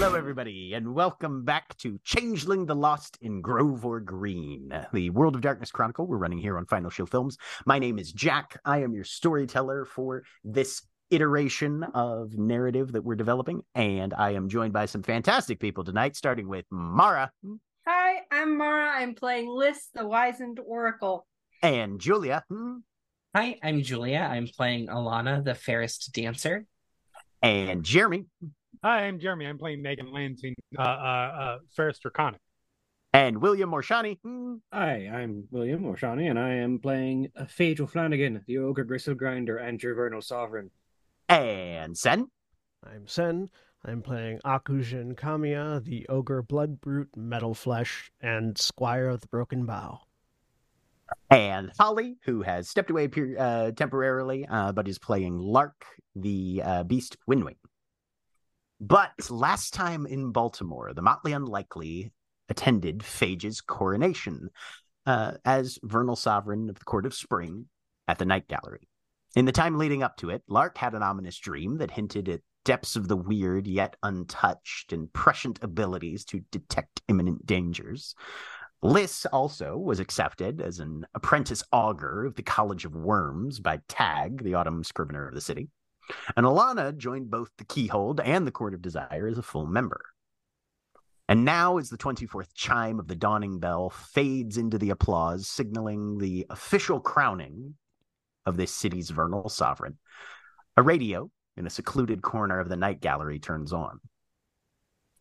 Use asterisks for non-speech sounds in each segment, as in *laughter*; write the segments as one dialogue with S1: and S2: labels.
S1: Hello, everybody, and welcome back to Changeling the Lost in Grove or Green, the World of Darkness Chronicle we're running here on Final Show Films. My name is Jack. I am your storyteller for this iteration of narrative that we're developing, and I am joined by some fantastic people tonight, starting with Mara
S2: Hi, I'm Mara. I'm playing Liss, the Wizened Oracle.
S1: and Julia
S3: Hi, I'm Julia. I'm playing Alana, the fairest dancer.
S1: and Jeremy
S4: Hi, I'm Jeremy. I'm playing Megan Lansing, uh, uh, uh, Fairest Draconic.
S1: and William or Shani
S5: Hi, I'm William O'Shawney, and I am playing uh, Phage O'Flanagan, the Ogre Gristle Grinder and Vernal Sovereign.
S1: And Sen.
S6: I'm Sen. I'm playing Akujin Kamiya, the Ogre Blood Brute, Metal Flesh, and Squire of the Broken Bow.
S1: and Holly, who has stepped away uh, temporarily, uh, but is playing Lark, the uh, Beast Windwing. But last time in Baltimore, the Motley Unlikely attended Phage's coronation uh, as Vernal Sovereign of the Court of Spring at the Night Gallery. In the time leading up to it, Lark had an ominous dream that hinted at depths of the weird yet untouched and prescient abilities to detect imminent dangers. Liss also was accepted as an apprentice augur of the College of Worms by Tag, the autumn scrivener of the city. And Alana joined both the Keyhold and the Court of Desire as a full member. And now, as the 24th chime of the dawning bell fades into the applause, signaling the official crowning of this city's vernal sovereign, a radio in a secluded corner of the night gallery turns on.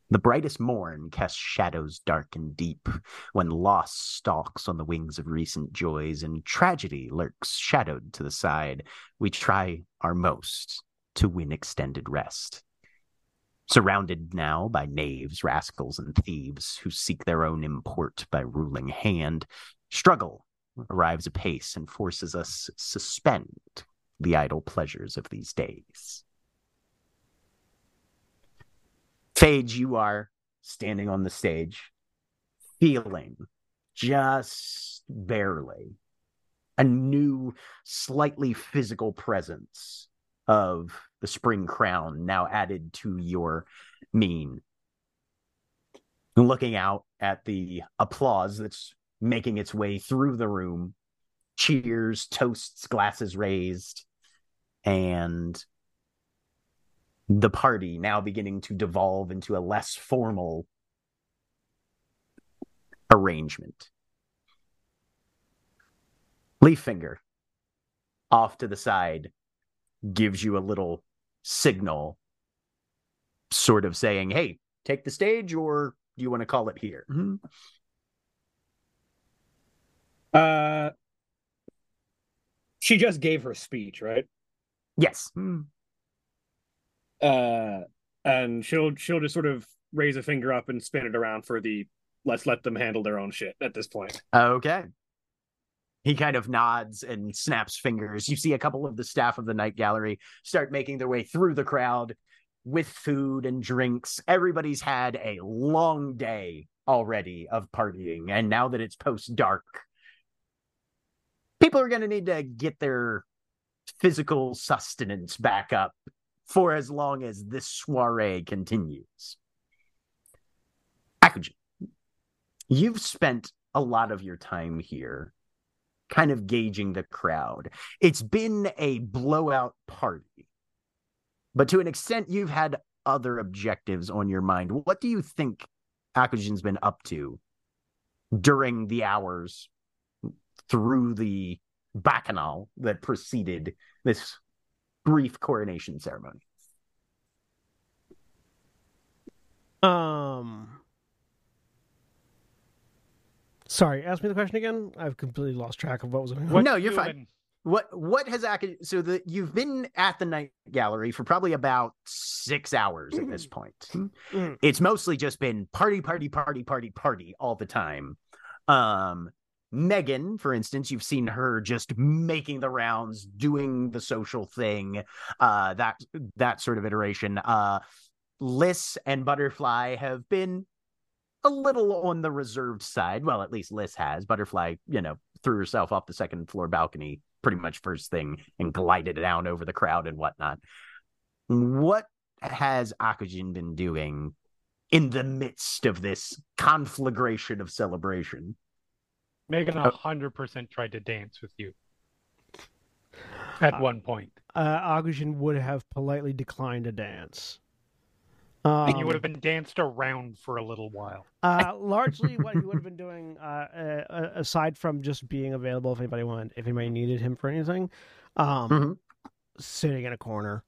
S1: The brightest morn casts shadows dark and deep, when loss stalks on the wings of recent joys and tragedy lurks shadowed to the side. We try our most to win extended rest. Surrounded now by knaves, rascals, and thieves who seek their own import by ruling hand, struggle arrives apace and forces us suspend the idle pleasures of these days. Phage, you are standing on the stage, feeling just barely a new, slightly physical presence of the spring crown now added to your mien. Looking out at the applause that's making its way through the room, cheers, toasts, glasses raised, and the party now beginning to devolve into a less formal arrangement. Leaffinger off to the side gives you a little signal, sort of saying, Hey, take the stage, or do you want to call it here? Mm-hmm.
S5: Uh, she just gave her speech, right?
S1: Yes.
S5: Uh, and she'll she'll just sort of raise a finger up and spin it around for the let's let them handle their own shit at this point.
S1: Okay. He kind of nods and snaps fingers. You see a couple of the staff of the night gallery start making their way through the crowd with food and drinks. Everybody's had a long day already of partying. And now that it's post dark, people are going to need to get their physical sustenance back up for as long as this soiree continues. Akujin, you've spent a lot of your time here kind of gauging the crowd. It's been a blowout party, but to an extent, you've had other objectives on your mind. What do you think Akujin's been up to during the hours through the bacchanal that preceded this brief coronation ceremony?
S6: Um. Sorry, ask me the question again. I've completely lost track of what was going on.
S1: No,
S4: you
S1: you're fine. What what has Ak- so the you've been at the night gallery for probably about six hours at this point.
S6: Mhm.
S1: It's mostly just been party, party, party, party, party all the time. Um Megan, for instance, you've seen her just making the rounds, doing the social thing, uh that that sort of iteration. Uh Liss and Butterfly have been a little on the reserved side. Well, at least Liss has. Butterfly, you know, threw herself off the second floor balcony pretty much first thing and glided down over the crowd and whatnot. What has Akujin been doing in the midst of this conflagration of celebration?
S4: Megan
S1: Oh.
S4: a hundred percent tried to dance with you at
S6: Uh,
S4: one point.
S6: Uh, Akujin would have politely declined a dance.
S4: and
S6: Um,
S4: you would have been danced around for a little while.
S6: Uh, largely, what he would have been doing, uh, uh, aside from just being available if anybody wanted, if anybody needed him for anything, um,
S1: Mhm.
S6: sitting in a corner,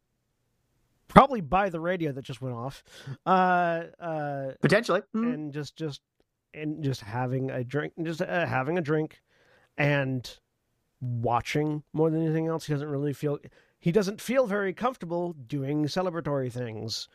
S6: probably by the radio that just went off, uh, uh,
S1: Potentially. Hmm.
S6: and just just and just having a drink, just uh, having a drink, and watching more than anything else. He doesn't really feel. He doesn't feel very comfortable doing celebratory things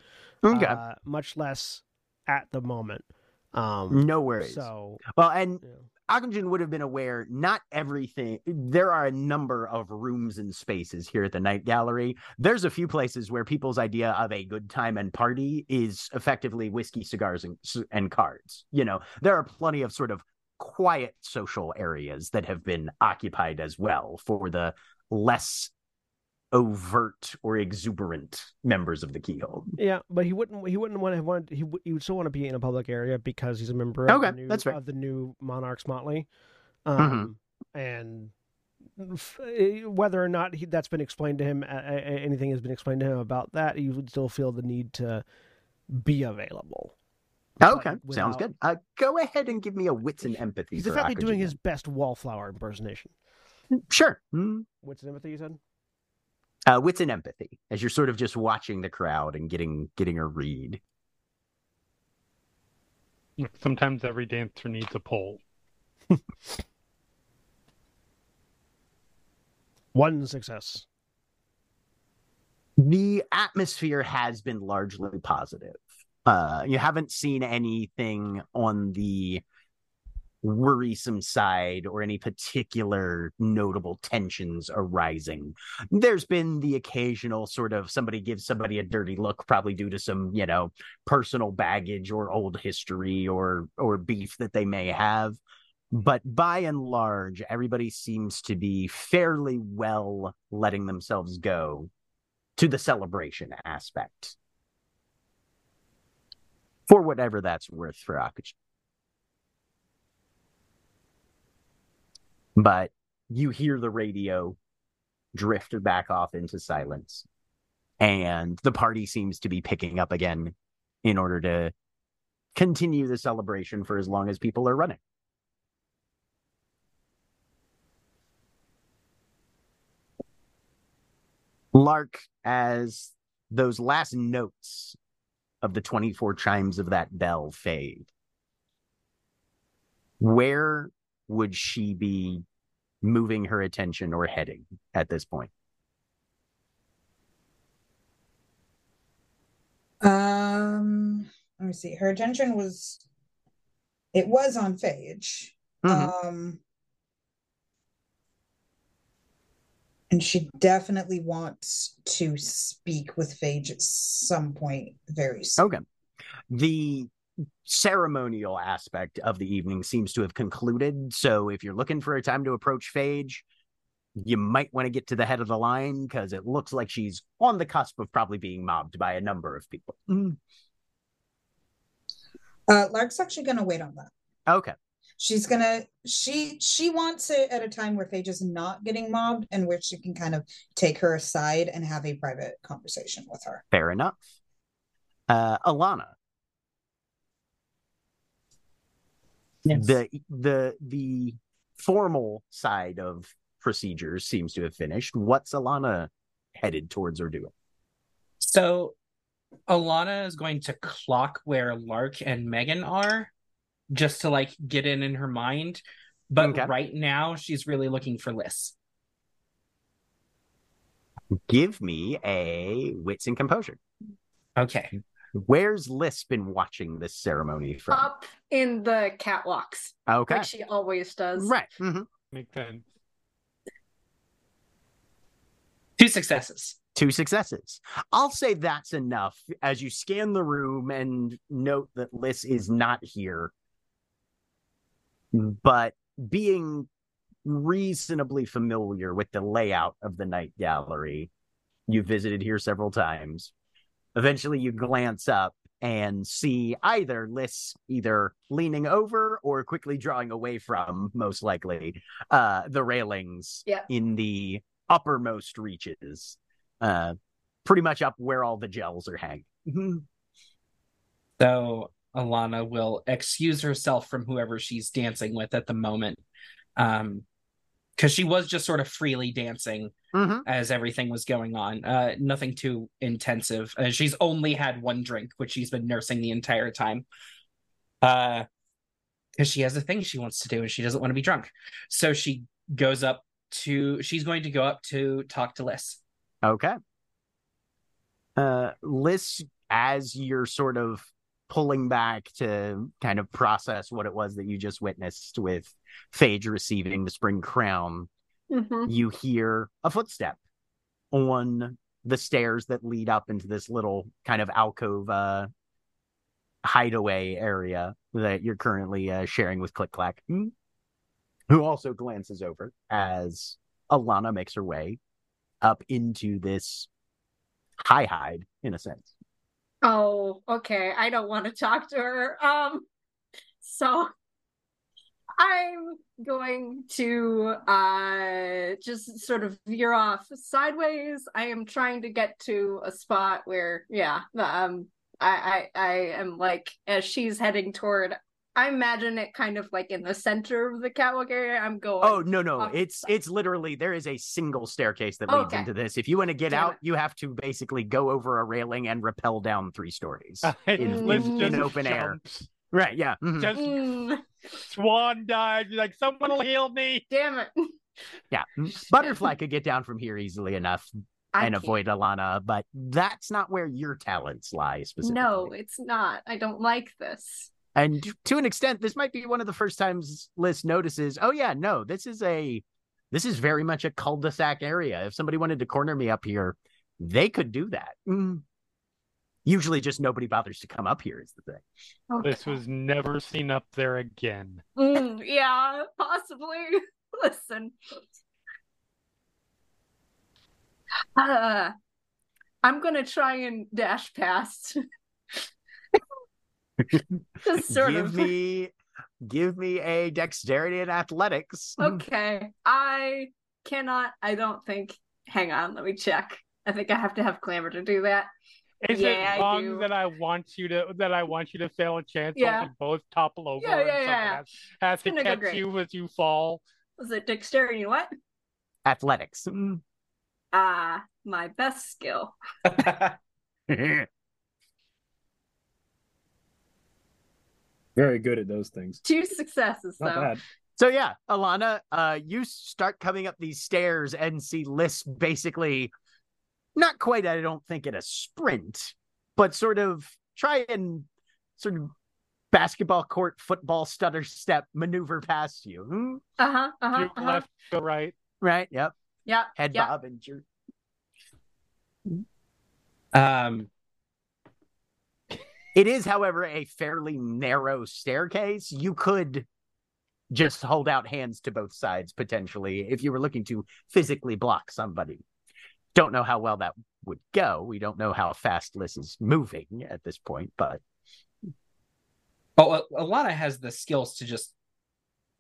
S1: Okay.
S6: uh, much less at the moment. Um,
S1: no worries.
S6: so
S1: well, and
S6: yeah.
S1: Akujin would have been aware not everything there are a number of rooms and spaces here at the night gallery. There's a few places where people's idea of a good time and party is effectively whiskey cigars and, and cards you know? There are plenty of sort of quiet social areas that have been occupied as well for the less overt or exuberant members of the Keyhold
S6: yeah, but he wouldn't. He wouldn't want to have wanted. He would. He would still want to be in a public area because he's a member of
S1: Okay,
S6: the new,
S1: that's fair.
S6: of the new Monarchs Motley, um, and f- eh, whether or not he, that's been explained to him, uh, anything has been explained to him about that, he would still feel the need to be available.
S1: okay
S6: But
S1: sounds good uh, go ahead and give me a wits and empathy
S6: He's definitely doing his best wallflower impersonation.
S1: sure Hmm.
S6: What's the empathy you said?
S1: Uh, wits and empathy as you're sort of just watching the crowd and getting getting a read.
S4: Sometimes every dancer needs a pole. *laughs*
S6: One success.
S1: The atmosphere has been largely positive. Uh, you haven't seen anything on the worrisome side or any particular notable tensions arising. There's been the occasional sort of somebody gives somebody a dirty look, probably due to some, you know, personal baggage or old history or or beef that they may have. But by and large, everybody seems to be fairly well letting themselves go to the celebration aspect. For whatever that's worth for Akujin. But you hear the radio drift back off into silence. And the party seems to be picking up again in order to continue the celebration for as long as people are running. Lark, as those last notes of the 24 chimes of that bell fade, where would she be moving her attention or heading at this point?
S7: Um, let me see. Her attention was it was on Phage.
S1: Mhm.
S7: Um and she definitely wants to speak with Phage at some point very soon.
S1: Okay. The ceremonial aspect of the evening seems to have concluded. So if you're looking for a time to approach Phage, you might want to get to the head of the line because it looks like she's on the cusp of probably being mobbed by a number of people.
S7: Uh Lark's actually gonna wait on that.
S1: Okay.
S7: She's gonna she she wants it at a time where Phage is not getting mobbed and where she can kind of take her aside and have a private conversation with her.
S1: Fair enough. Uh, Alana,
S3: Yes.
S1: the the the formal side of procedures seems to have finished. What's Alana headed towards or doing?
S3: So Alana is going to clock where Lark and Megan are just to like get in in her mind. But
S1: Okay.
S3: right now, she's really looking for Liss.
S1: Give me a wits and composure.
S3: Okay.
S1: Where's Liss been watching this ceremony from?
S2: Up in the catwalks,
S1: okay.
S2: like she always does.
S1: Right. hmm
S4: Makes sense.
S3: Two successes.
S1: Two successes. I'll say that's enough as you scan the room and note that Liss is not here. But being reasonably familiar with the layout of the night gallery, you visited here several times. Eventually, you glance up and see either Liss either leaning over or quickly drawing away from, most likely, uh, the railings
S2: Yeah.
S1: in the uppermost reaches, uh, pretty much up where all the gels are hanging.
S3: So Alana will excuse herself from whoever she's dancing with at the moment. Um, because she was just sort of freely dancing
S1: Mhm.
S3: as everything was going on. Uh, nothing too intensive. Uh, she's only had one drink, which she's been nursing the entire time. Uh, because she has a thing she wants to do and she doesn't want to be drunk. So she goes up to. She's going to go up to talk to Liss.
S1: Okay. Uh, Liss, as you're sort of pulling back to kind of process what it was that you just witnessed with Phage receiving the spring crown,
S2: Mhm.
S1: you hear a footstep on the stairs that lead up into this little kind of alcove uh, hideaway area that you're currently uh, sharing with Click Clack, who also glances over as Alana makes her way up into this high hide, in a sense.
S2: Oh, okay. I don't want to talk to her. Um, so *laughs* I'm going to uh just sort of veer off sideways. I am trying to get to a spot where, yeah, um, I I, I am like as she's heading toward. I imagine it kind of like in the center of the catwalk area. I'm going.
S1: Oh no, no, it's
S2: side.
S1: it's literally there is a single staircase that leads
S2: Okay.
S1: into this. If you want to get
S2: Damn
S1: out,
S2: it.
S1: you have to basically go over a railing and rappel down three stories. *laughs* in-
S4: Liss
S2: in-
S1: in open air. Right? Yeah. mhm.
S4: Just
S2: Mm,
S4: swan dive. You're like, someone will heal me.
S2: damn it.
S1: Yeah. *laughs* Butterfly could get down from here easily enough
S2: I
S1: and
S2: can't.
S1: avoid Alana, but that's not where your talents lie specifically.
S2: No, it's not. I don't like this.
S1: And to an extent, this might be one of the first times Liss notices, oh yeah, no, this is a this is very much a cul-de-sac area. If somebody wanted to corner me up here, they could do that. Mm. Usually just nobody bothers to come up here is the thing.
S4: This
S2: Okay.
S4: was never seen up there again.
S2: Mm, yeah, possibly. *laughs* Listen. Uh, I'm gonna try and dash past. *laughs* Just *laughs* sort
S1: give
S2: of.
S1: me give me a dexterity and athletics.
S2: Okay. I cannot, I don't think. Hang on, let me check. I think I have to have Glamour to do that.
S4: Is
S2: Yeah,
S4: it wrong
S2: do.
S4: that I want you to that I want you to fail a chance
S2: Yeah.
S4: on both topple over
S2: Yeah, yeah,
S4: someone
S2: yeah.
S4: has, has to catch you as you fall?
S2: Was it dexterity and what?
S1: Athletics.
S2: Ah, my best skill. *laughs* *laughs*
S5: Very good at those things.
S2: Two successes
S5: Not
S2: though.
S5: bad.
S1: So yeah, Alana, uh, you start coming up these stairs and see Liss basically not quite, I don't think, at a sprint, but sort of try and sort of basketball court, football stutter step maneuver past you. Hmm?
S2: Uh-huh. Uh-huh.
S4: you
S2: uh-huh.
S4: left, go right.
S1: Right? Yep.
S2: Yeah.
S1: Head
S2: yeah.
S1: bob and jerk.
S3: Um,
S1: It is, however, a fairly narrow staircase. You could just hold out hands to both sides potentially if you were looking to physically block somebody. Don't know how well that would go. We don't know how fast Liss is moving at this point, but
S3: oh, Alana has the skills to just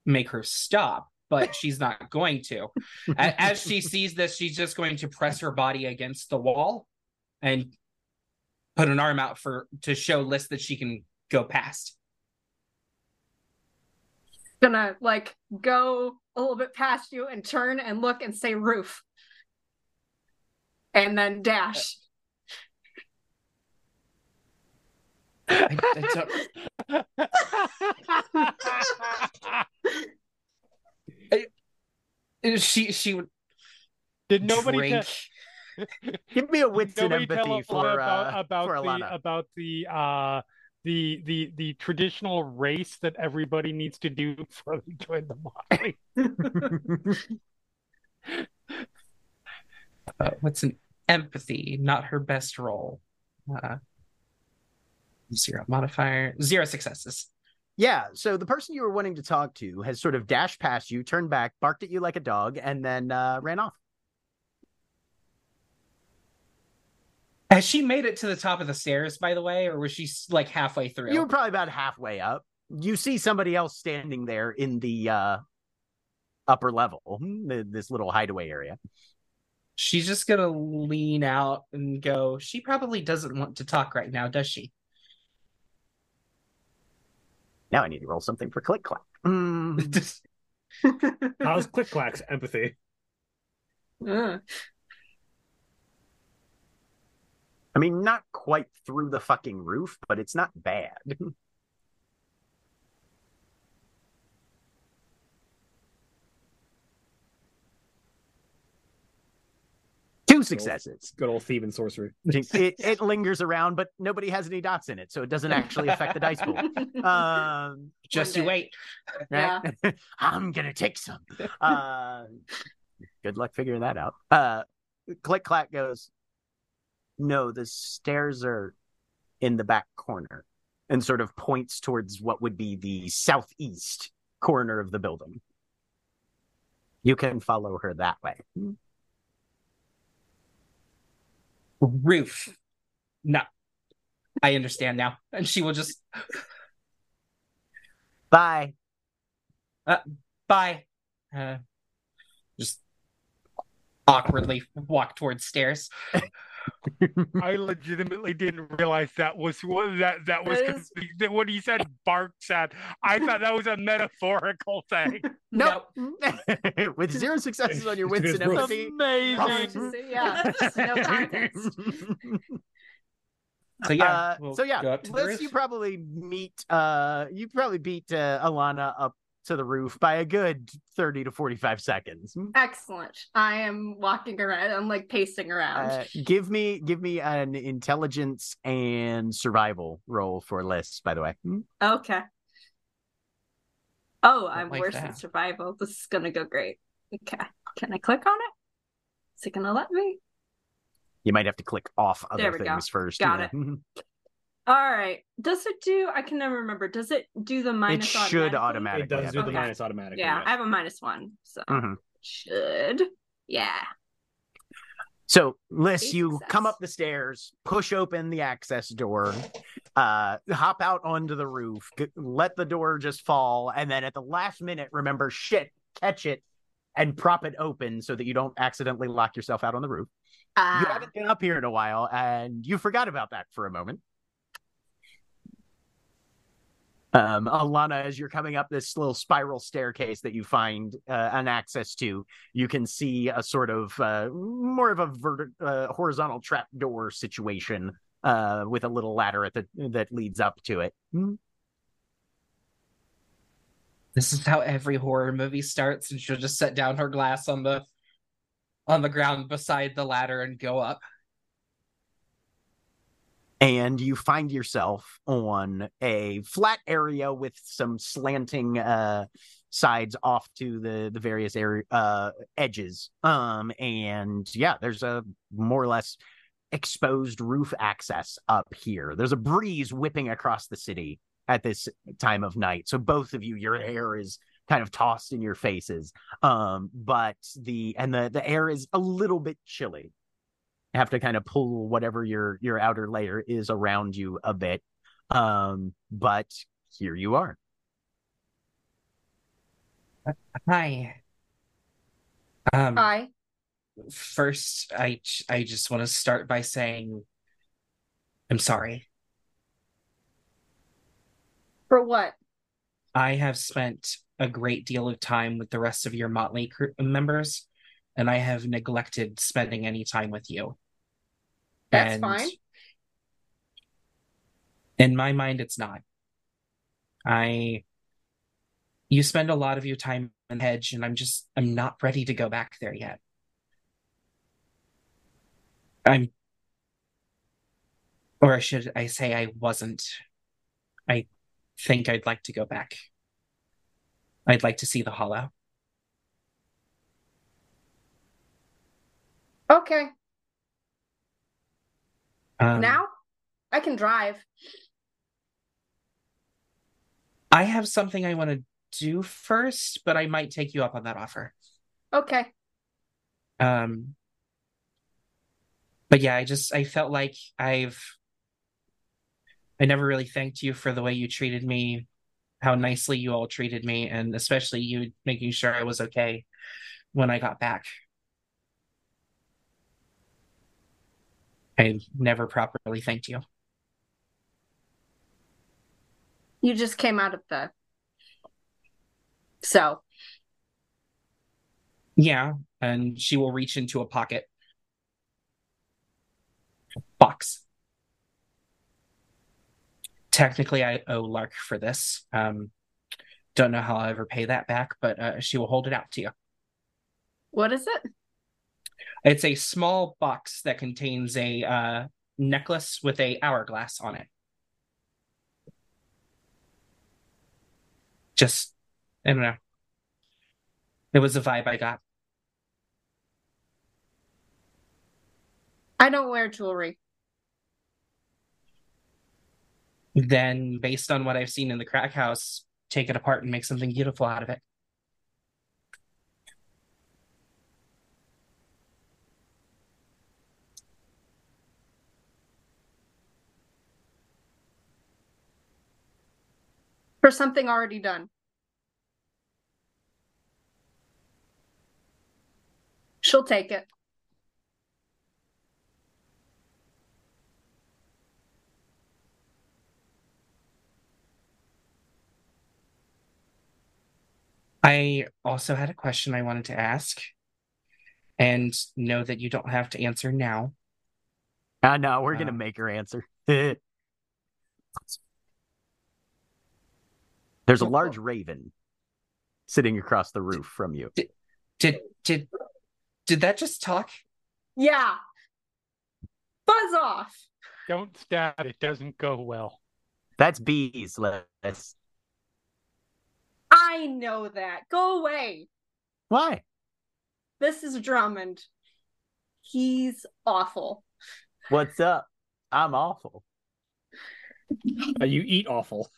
S3: make her stop, but she's not going to. As she *laughs* sees this, she's just going to press her body against the wall and put an arm out for to show Liss that she can go past.
S2: Gonna like go a little bit past you and turn and look and say roof. And then dash.
S3: I, I don't- *laughs* she she would
S4: Did nobody
S3: drink.
S4: te-
S1: Give me a wits and
S4: nobody tell
S1: empathy
S4: us
S1: for
S4: about
S1: uh,
S4: about
S1: for
S4: the
S1: Alana.
S4: about the uh the the the traditional race that everybody needs to do before they join the Motley? *laughs* *laughs*
S3: uh, what's an empathy? Not her best role. Uh, zero modifier, zero successes.
S1: Yeah, so the person you were wanting to talk to has sort of dashed past you, turned back, barked at you like a dog, and then uh, ran off.
S3: Has she made it to the top of the stairs, by the way, or was she like halfway through?
S1: You were probably about halfway up. You see somebody else standing there in the uh, upper level, this little hideaway area.
S3: She's just gonna lean out and go. She probably doesn't want to talk right now, does she?
S1: Now I need to roll something for click clack. Mm. *laughs*
S5: How's Click Clack's empathy?
S2: Ugh.
S1: I mean, not quite through the fucking roof, but it's not bad. *laughs* Two successes.
S5: Good old thieving sorcery. *laughs*
S1: It, it lingers around, but nobody has any dots in it, so it doesn't actually affect the dice pool. *laughs* Um,
S3: just you wait.
S1: right? I'm gonna take some. Uh, good luck figuring that out. Uh, click clack goes. No, the stairs are in the back corner, and sort of points towards what would be the southeast corner of the building. You can follow her that way.
S3: Roof. No. I understand now. And she will just
S1: Bye.
S3: bye. Uh, just awkwardly walk towards stairs. *laughs*
S4: I legitimately didn't realize that was what that that was
S2: That is-
S4: that when he said barks at. I thought that was a metaphorical thing. *laughs*
S1: Nope. *laughs* With zero successes on your wits and
S5: It is rough.
S1: empathy.
S4: Amazing.
S2: yeah, no *laughs* context.
S3: So yeah.
S1: Uh,
S3: we'll
S1: so yeah,
S3: go up to the Liss,
S1: you probably meet uh you probably beat uh, Alana up to the roof by a good 30 to 45 seconds. Hmm.
S2: Excellent. I am walking around. I'm like pacing around.
S1: Uh, give me give me an intelligence and survival roll for Liss, by the way. Hmm.
S2: okay. Oh,
S3: Don't
S2: I'm
S3: like
S2: worse than survival. This is gonna go great. Okay. Can I click on it? Is it gonna let me?
S1: You might have to click off other
S2: There we go.
S1: things first.
S2: Got
S1: yeah. *laughs*
S2: All right. Does it do? I can never remember. Does it do the minus?
S1: It should
S2: automatically?
S1: automatically.
S5: It does do the
S2: Okay.
S5: minus automatically.
S2: Yeah, I have a minus one, so
S1: Mhm.
S2: should. Yeah.
S1: So, Liss,
S2: Great
S1: you come up the stairs, push open the access door, uh, hop out onto the roof, g- let the door just fall, and then at the last minute, remember shit, catch it, and prop it open so that you don't accidentally lock yourself out on the roof. You
S2: Ah,
S1: haven't been up here in a while, and you forgot about that for a moment. Um, Alana, as you're coming up this little spiral staircase that you find uh, an access to, you can see a sort of uh, more of a vert- uh, horizontal trap door situation uh, with a little ladder at the that leads up to it.
S3: This is how every horror movie starts, and she'll just set down her glass on the on the ground beside the ladder and go up.
S1: And you find yourself on a flat area with some slanting uh sides off to the the various area uh edges. Um and yeah there's a more or less exposed roof access up here. There's a breeze whipping across the city at this time of night. So both of you your hair is kind of tossed in your faces. Um but the and the the air is a little bit chilly have to kind of pull whatever your your outer layer is around you a bit um but here you are
S3: Hi. Um,
S2: hi.
S3: first, I I just want to start by saying I'm sorry.
S2: For what?
S3: I have spent a great deal of time with the rest of your Motley crew members, and I have neglected spending any time with you.
S2: That's
S3: And
S2: fine.
S3: In my mind, it's not. I. You spend a lot of your time in hedge, and I'm just I'm not ready to go back there yet. I'm or should I say I wasn't. I think I'd like to go back. I'd like to see the hollow.
S2: Okay.
S3: Um,
S2: now I can drive.
S3: I have something I want to do first, but I might take you up on that offer.
S2: Okay.
S3: Um, but yeah, I just I felt like I've I never really thanked you for the way you treated me, how nicely you all treated me, and especially you making sure I was okay when I got back. I never properly thanked you.
S2: You just came out of the. So,
S3: Yeah, and she will reach into a pocket box. Technically, I owe Lark for this. Um, don't know how I'll ever pay that back, but uh, she will hold it out to you.
S2: what is it?
S3: It's a small box that contains a uh, necklace with a hourglass on it. Just, I don't know. It was a vibe I got.
S2: I don't wear jewelry.
S3: Then, based on what I've seen in the crack house, take it apart and make something beautiful out of it.
S2: For something already done. She'll take it.
S3: I also had a question I wanted to ask, and know that you don't have to answer now.
S1: Ah, no, we're gonna
S3: Uh,
S1: make her answer. *laughs* There's a large raven sitting across the roof from you.
S3: Did did did that just talk?
S2: Yeah. Buzz off.
S4: Don't stab it. Doesn't go well.
S1: That's bees, Liss.
S2: I know that. Go away.
S1: Why?
S2: This is Drummond. He's awful.
S1: What's up? I'm awful.
S5: Uh, you eat awful.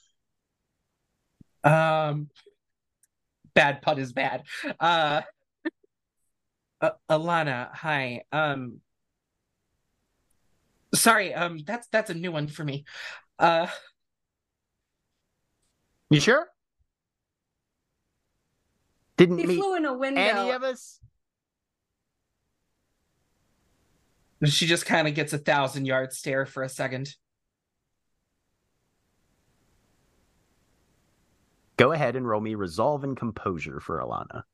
S3: Um, bad pun is bad. Uh, uh, Alana, hi. Um, sorry. Um, that's that's a new one for me. Uh,
S1: You sure? Didn't
S2: He
S1: meet
S2: flew in a window.
S1: any of us?
S3: she just kind of gets a thousand yard stare for a second.
S1: Go ahead and roll me resolve and composure for Alana.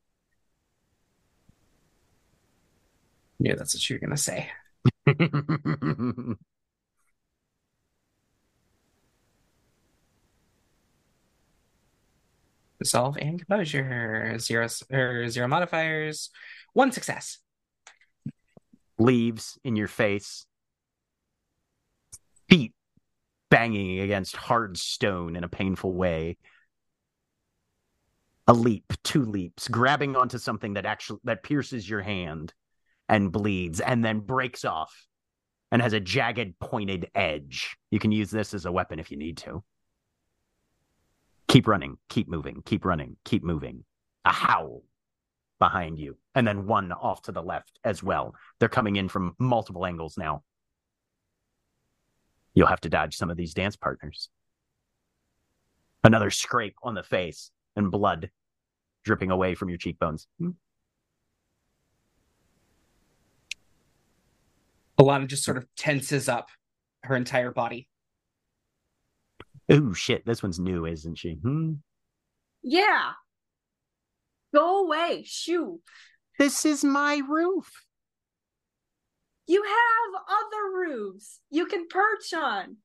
S3: Yeah, that's what you're gonna say. *laughs* Resolve and composure. Zero or zero modifiers. One success.
S1: Leaves in your face. Feet banging against hard stone in a painful way. A leap, two leaps, grabbing onto something that actually that pierces your hand and bleeds and then breaks off and has a jagged pointed edge. You can use this as a weapon if you need to. Keep running, keep moving, keep running, keep moving. A howl behind you, and then one off to the left as well. They're coming in from multiple angles now. You'll have to dodge some of these dance partners. Another scrape on the face and blood dripping away from your cheekbones.
S3: Alana just sort of tenses up her entire body.
S1: Oh shit, this one's new, isn't she? Hmm.
S2: Yeah. Go away. Shoo.
S1: This is my roof.
S2: You have other roofs you can perch on.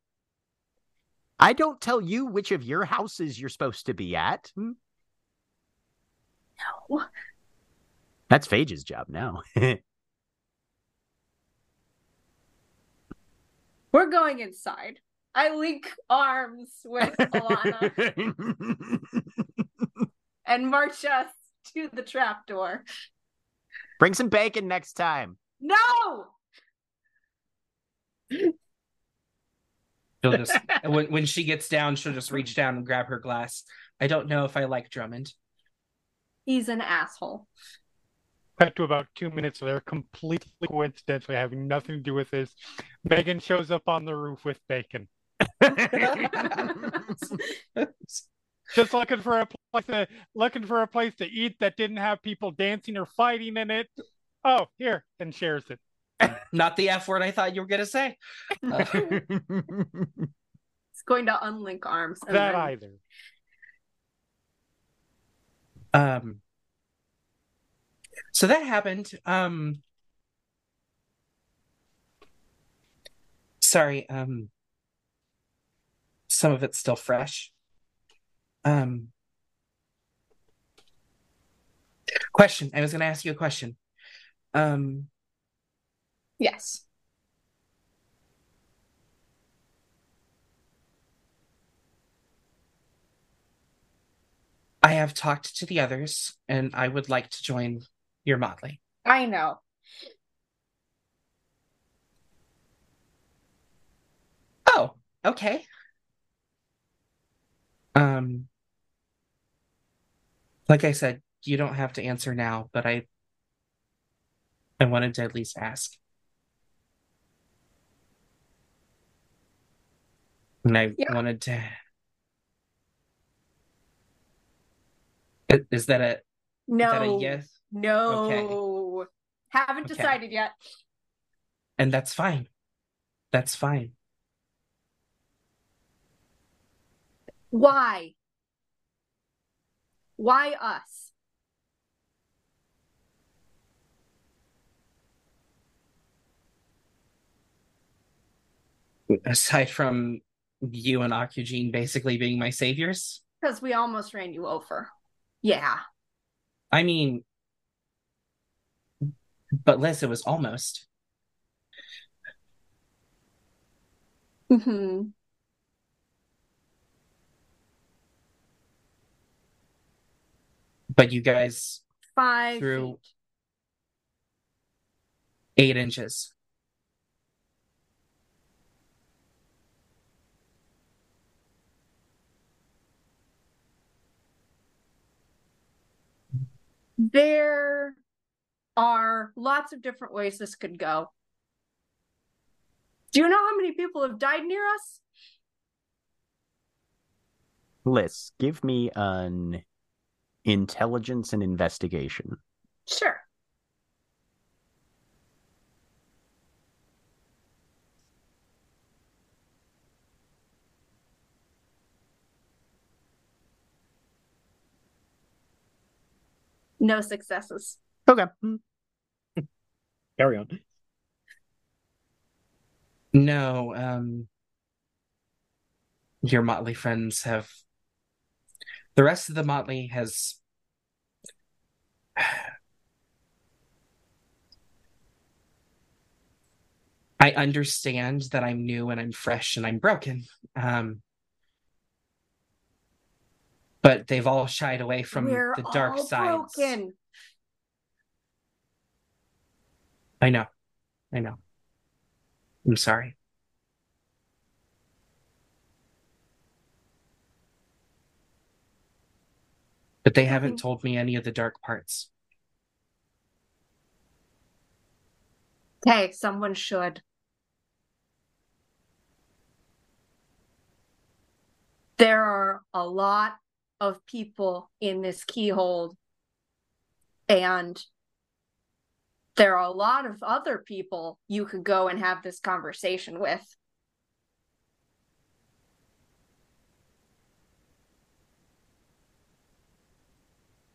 S1: I don't tell you which of your houses you're supposed to be at. Hmm?
S2: No.
S1: That's Phage's job now. *laughs*
S2: We're going inside. I link arms with Alana *laughs* and march us to the trapdoor.
S1: Bring some bacon next time.
S2: No!
S3: She'll just *laughs* when when she gets down, she'll just reach down and grab her glass. I don't know if I like Drummond.
S2: He's an asshole.
S4: Cut to about two minutes later, completely coincidentally having nothing to do with this. Megan shows up on the roof with bacon. *laughs* Just looking for a place to looking for a place to eat that didn't have people dancing or fighting in it. Oh, here, and shares it. *laughs*
S3: Not the F word I thought you were gonna say. *laughs* Uh,
S2: He's going to unlink arms. and
S4: That
S2: then-
S4: either.
S3: um so that happened. Um sorry, um some of it's still fresh. Um question. I was gonna ask you a question. Um
S2: Yes.
S3: I have talked to the others and I would like to join your motley.
S2: I know.
S3: Oh, okay. Um, like I said, you don't have to answer now, but I I wanted to at least ask. And I
S2: Yeah.
S3: wanted to Is that a is that a
S2: No.
S3: yes?
S2: No. Okay. Haven't
S3: Okay.
S2: decided yet.
S3: And that's fine. That's fine.
S2: Why? Why us?
S3: Aside from you and Akujin basically being my saviors,
S2: Because we almost ran you over. Yeah.
S3: I mean, but Liss, it was almost.
S2: hmm
S3: But you guys
S2: Five
S3: Through- eight inches.
S2: There are lots of different ways this could go. Do you know how many people have died near us?
S1: Liss, give me an intelligence and investigation.
S2: Sure. No successes.
S1: Okay.
S5: Carry on.
S3: No, um, your Motley friends have. The rest of the Motley has. *sighs* I understand that I'm new and I'm fresh and I'm broken. Um, but they've all shied away from
S2: We're
S3: the dark
S2: all
S3: sides. I know. I know. I'm sorry. But they haven't told me any of the dark parts.
S2: Hey, someone should. There are a lot of people in this Keyhold, and there are a lot of other people you could go and have this conversation with.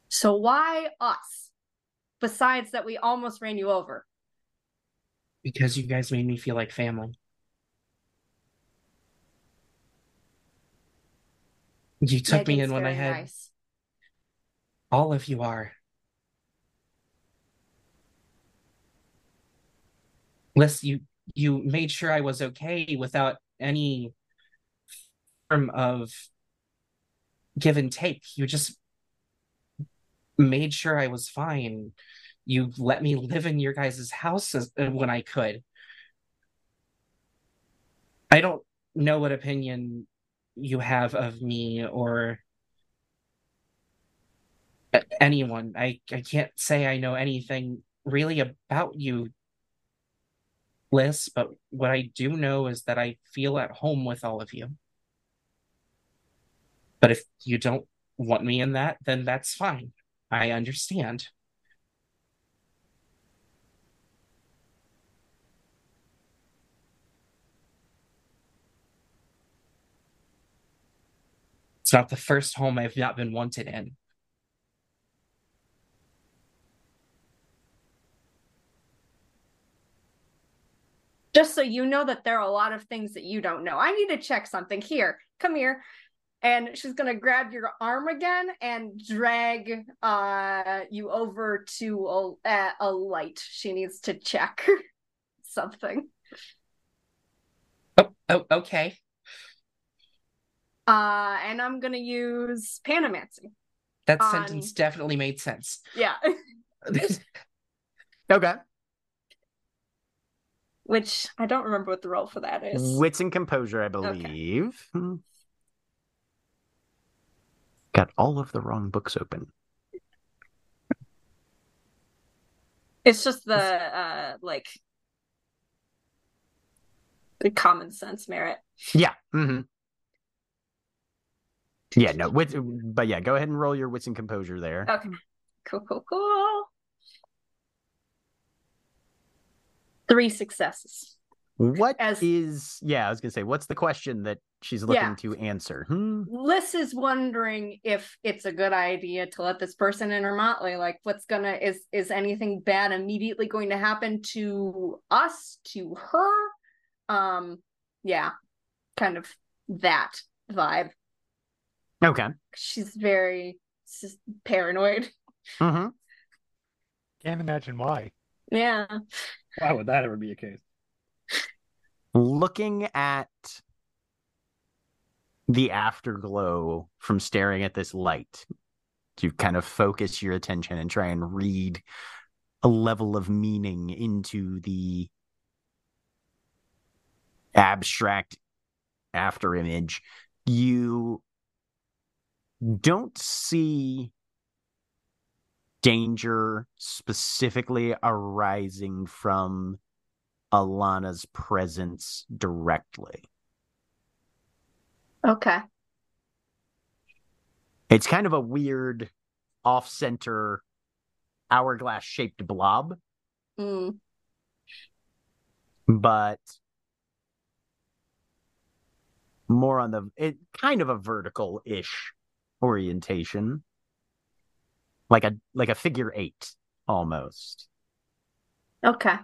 S2: So why us? Besides that, we almost ran you over.
S3: Because you guys made me feel like family. You took me in when I had
S2: nice.
S3: all of you are. Liss, you you made sure I was okay without any form of give and take. You just made sure I was fine. You let me live in your guys' house as, uh, when I could. I don't know what opinion you have of me or anyone. I, I can't say I know anything really about you, Liss, but what I do know is that I feel at home with all of you. But if you don't want me in that, then that's fine. I understand. It's not the first home I've not been wanted in.
S2: Just so you know that there are a lot of things that you don't know. I need to check something. Here, come here. And she's gonna grab your arm again and drag uh you over to a, a, a light. She needs to check *laughs* something.
S3: Oh, oh okay.
S2: Uh, and I'm gonna use Panamancy.
S3: That
S2: On-
S3: sentence definitely made sense.
S2: Yeah, *laughs*
S1: Okay.
S2: which I don't remember what the role for that is.
S1: Wits and composure, I believe. Hmm. Got all of the wrong books open.
S2: It's just the uh like the common sense merit.
S1: Yeah. hmm Yeah, no, wit, but yeah, go ahead and roll your wits and composure there.
S2: Okay. Cool, cool, cool. Three successes.
S1: What is?
S2: as- is?
S1: yeah, I was gonna say, what's the question that she's looking
S2: Yeah.
S1: to answer? Hmm.
S2: Liss is wondering if it's a good idea to let this person in not. Like, like, what's gonna is is anything bad immediately going to happen to us, to her? Um, yeah, kind of that vibe.
S1: Okay.
S2: She's very s- paranoid. *laughs*
S1: hmm
S4: Can't imagine why.
S2: Yeah.
S5: Why would that ever be a case?
S1: Looking at the afterglow from staring at this light, to kind of focus your attention and try and read a level of meaning into the abstract after image, you don't see danger specifically arising from Alana's presence directly.
S2: Okay.
S1: It's kind of a weird off center hourglass shaped blob,
S2: Mm.
S1: but more on the it kind of a vertical ish orientation. Like a like a figure eight almost.
S2: Okay.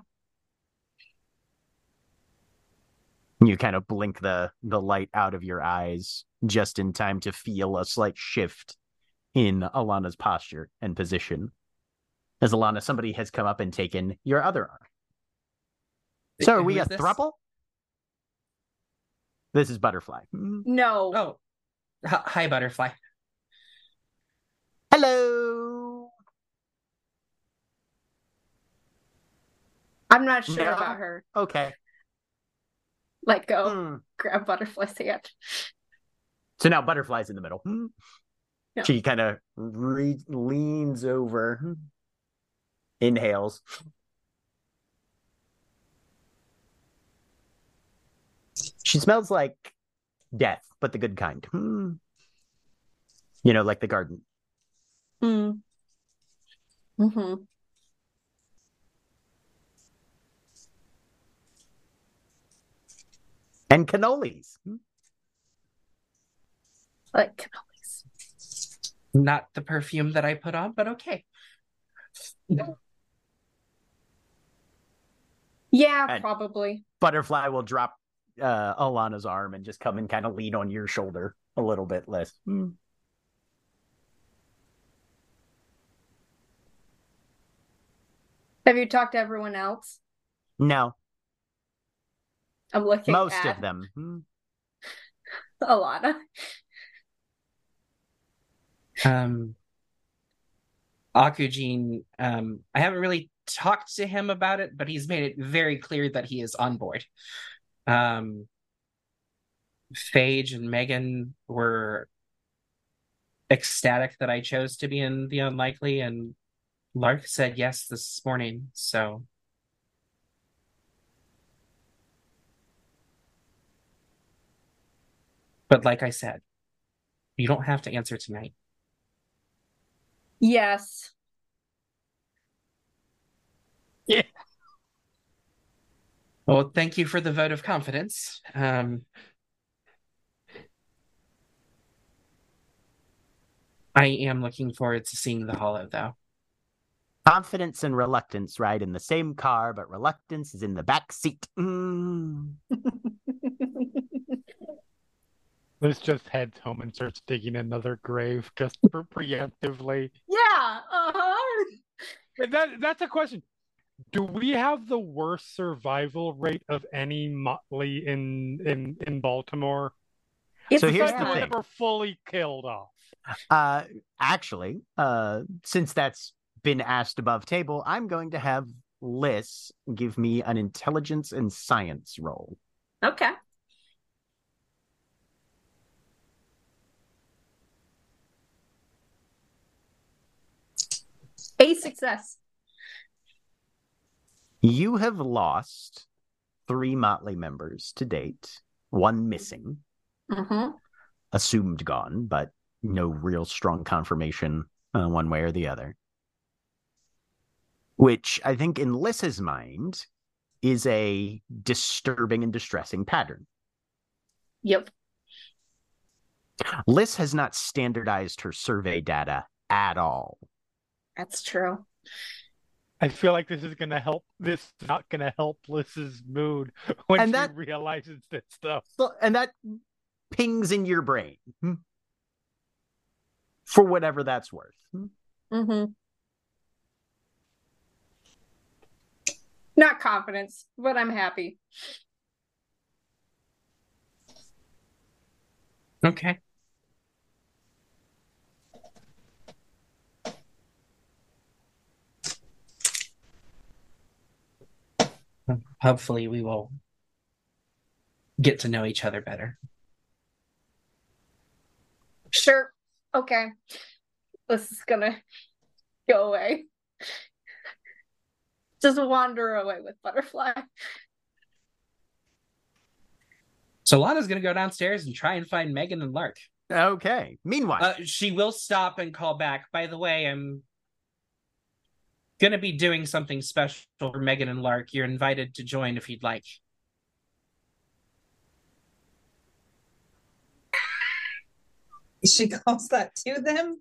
S1: You kind of blink the the light out of your eyes just in time to feel a slight shift in Alana's posture and position. As Alana, somebody has come up and taken your other arm. So are we a
S3: is this?
S1: thruple? This is Butterfly.
S2: No.
S3: Oh, hi, butterfly.
S1: Hello.
S2: I'm not sure
S1: No.
S2: about her.
S1: Okay.
S2: Let go.
S1: Hmm.
S2: Grab butterfly's hand.
S1: So now Butterfly's in the middle. Hmm. She kind of re- leans over, hmm. inhales. She smells like death, but the good kind. Hmm. You know, like the garden.
S2: Mm. Mm-hmm.
S1: And cannolis. Hmm.
S2: Like cannolis.
S3: Not the perfume that I put on, but okay.
S2: Yeah,
S1: And-
S2: probably.
S1: Butterfly will drop uh, Alana's arm and just come and kind of lean on your shoulder a little bit less. Hmm.
S2: Have you talked to everyone else?
S1: No,
S2: I'm looking
S1: most
S2: at
S1: of them. Hmm. *laughs*
S2: Alana.
S3: Um, Akujin, um, I haven't really talked to him about it, but he's made it very clear that he is on board. Um, Phage and Megan were ecstatic that I chose to be in the unlikely, and Lark said yes this morning. So But like I said, you don't have to answer tonight.
S2: Yes. Yeah.
S3: Well, thank you for the vote of confidence. Um, I am looking forward to seeing the Hollow, though.
S1: Confidence and reluctance ride in the same car, but reluctance is in the back seat. Mm.
S4: Liss just heads home and starts digging another grave just for preemptively.
S2: yeah. Uh-huh.
S4: But That that's a question. Do we have the worst survival rate of any motley in in in Baltimore?
S2: It's
S1: So here's the
S4: the
S1: thing.
S4: that were fully killed off.
S1: Uh, actually, uh, since that's been asked above table, I'm going to have Liss give me an intelligence and science roll.
S2: Okay. A success.
S1: You have lost three Motley members to date, one missing,
S2: Mm-hmm.
S1: assumed gone, but no real strong confirmation uh, one way or the other. Which I think, in Liss's mind, is a disturbing and distressing pattern.
S2: Yep.
S1: Liss has not standardized her survey data at all.
S2: That's true.
S4: I feel like this is gonna help. This is not gonna help Liss's mood when
S1: And
S4: she
S1: that-
S4: realizes this stuff.
S1: So, and that pings in your brain hmm, for whatever that's worth. Hmm.
S2: Mm-hmm. Not confidence, but I'm happy.
S3: Okay. Hopefully, we will get to know each other better.
S2: Sure. Okay. This is gonna go away. Just wander away with Butterfly.
S3: So Lana's gonna go downstairs and try and find Megan and Lark.
S1: Okay. Meanwhile,
S3: Uh, she will stop and call back. By the way, I'm gonna be doing something special for Megan and Lark. You're invited to join if you'd like.
S7: She calls that to them.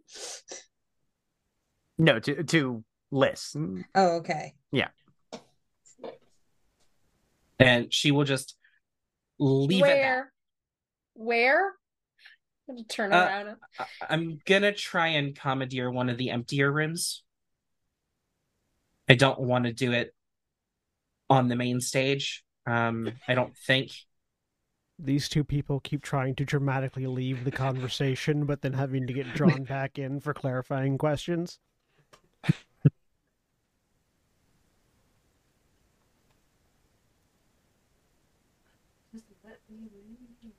S1: no, to to Liss. Hmm.
S7: Oh, okay. Yeah.
S3: And she will just leave it. at.
S2: Where? Where? I'm gonna turn
S3: Uh,
S2: around.
S3: I- I'm gonna try and commandeer one of the emptier rooms. I don't want to do it on the main stage. Um, I don't think.
S6: These two people keep trying to dramatically leave the conversation, but then having to get drawn *laughs* back in for clarifying questions.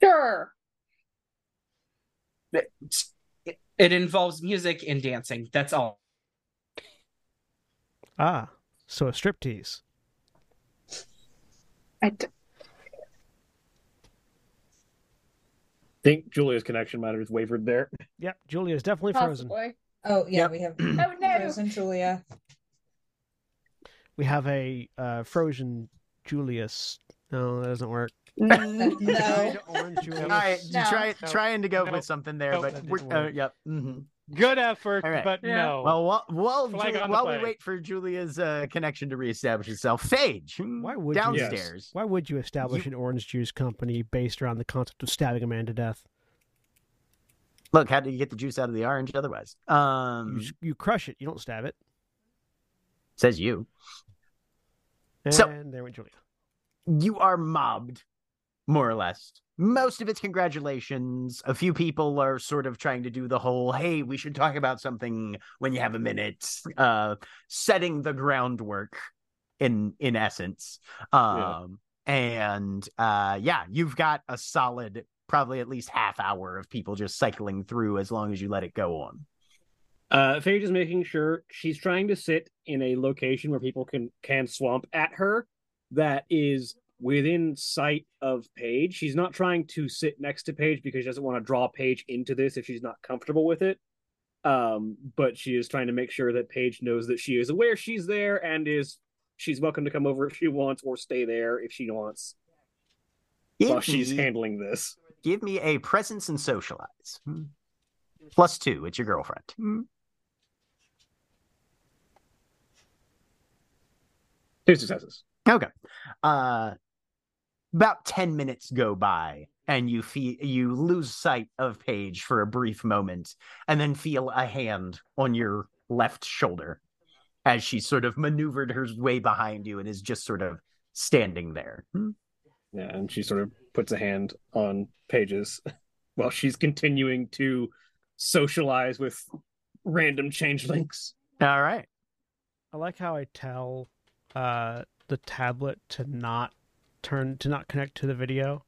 S2: Sure.
S3: It, it involves music and dancing. That's all.
S6: Ah, so a striptease.
S2: I d-
S5: think Julia's connection might have wavered there.
S6: Yep, Julia's definitely frozen.
S2: possibly.
S7: Oh yeah,
S1: Yep.
S7: we have *clears throat*
S2: Oh no.
S7: Frozen Julia.
S6: We have a uh, frozen Julius. No, that doesn't work. *laughs*
S2: Mm,
S7: No.
S6: Fried orange
S1: All
S6: Julius.
S1: right,
S2: No.
S1: try
S4: No.
S1: trying to go
S4: No.
S1: with something there,
S4: No,
S1: but we're, uh,
S4: work.
S1: yep. mhm.
S4: Good effort,
S1: All right.
S4: but
S2: Yeah.
S4: no.
S1: Well, while while,
S4: Flag
S1: Ju-
S4: on the
S1: while we wait for Julia's uh, connection to reestablish itself, Phage, hmm,
S6: Why would you-
S1: downstairs?
S6: Why would you establish
S1: You-
S6: an orange juice company based around the concept of stabbing a man to death?
S1: Look, how do you get the juice out of the orange otherwise? Um,
S6: You, you crush it. You don't stab it.
S1: says you.
S6: And
S1: So-
S6: there went Julia.
S1: you are mobbed, more or less. Most of it's congratulations. A few people are sort of trying to do the whole, hey, we should talk about something when you have a minute, uh, setting the groundwork in in essence. Um and uh yeah, you've got a solid probably at least half hour of people just cycling through as long as you let it go on.
S5: Uh, is making sure she's trying to sit in a location where people can can swamp at her that is within sight of Phage. She's not trying to sit next to Phage because she doesn't want to draw Phage into this if she's not comfortable with it. Um, but she is trying to make sure that Phage knows that she is aware she's there and is she's welcome to come over if she wants or stay there if she wants while she's
S1: me-
S5: handling this.
S1: give me a presence and socialize. Hmm. Plus two, it's your girlfriend. Hmm.
S5: Two successes.
S1: Okay. Uh about 10 minutes go by and you feel you lose sight of Phage for a brief moment and then feel a hand on your left shoulder as she sort of maneuvered her way behind you and is just sort of standing there. Hmm.
S5: Yeah, and she sort of puts a hand on Phage's *laughs* while she's continuing to socialize with random changelings.
S1: All right.
S6: I like how I tell uh, the tablet to not turn to not connect to the video,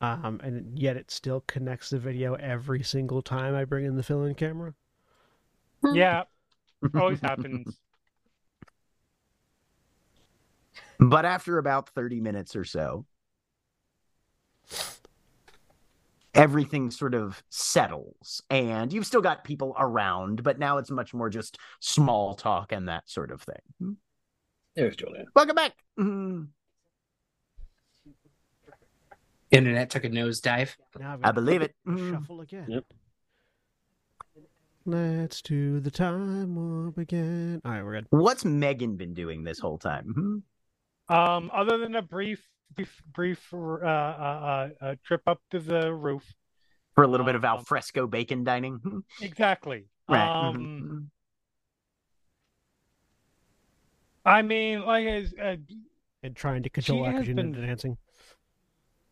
S6: um, and yet it still connects the video every single time I bring in the fill-in camera.
S4: Yeah, always happens.
S1: But after about 30 minutes or so, everything sort of settles and you've still got people around, but now it's much more just small talk and that sort of thing.
S5: There's Julian.
S1: Welcome back. Mhm.
S3: Internet took a nosedive.
S6: I've
S1: I
S6: got
S1: believe it. Mhm.
S6: Shuffle again.
S5: Yep.
S6: Let's do the time warp again. All right, we're good.
S1: What's Megan been doing this whole time? Mhm.
S4: Um, other than a brief, brief, brief uh, uh, uh, uh, trip up to the roof.
S1: For a little bit of
S4: Um,
S1: alfresco bacon dining. Mhm.
S4: Exactly.
S1: Right.
S4: Um,
S1: Mhm.
S4: I mean, like, as, uh,
S6: And trying to control
S4: She has
S6: Akujin
S4: been-
S6: into dancing.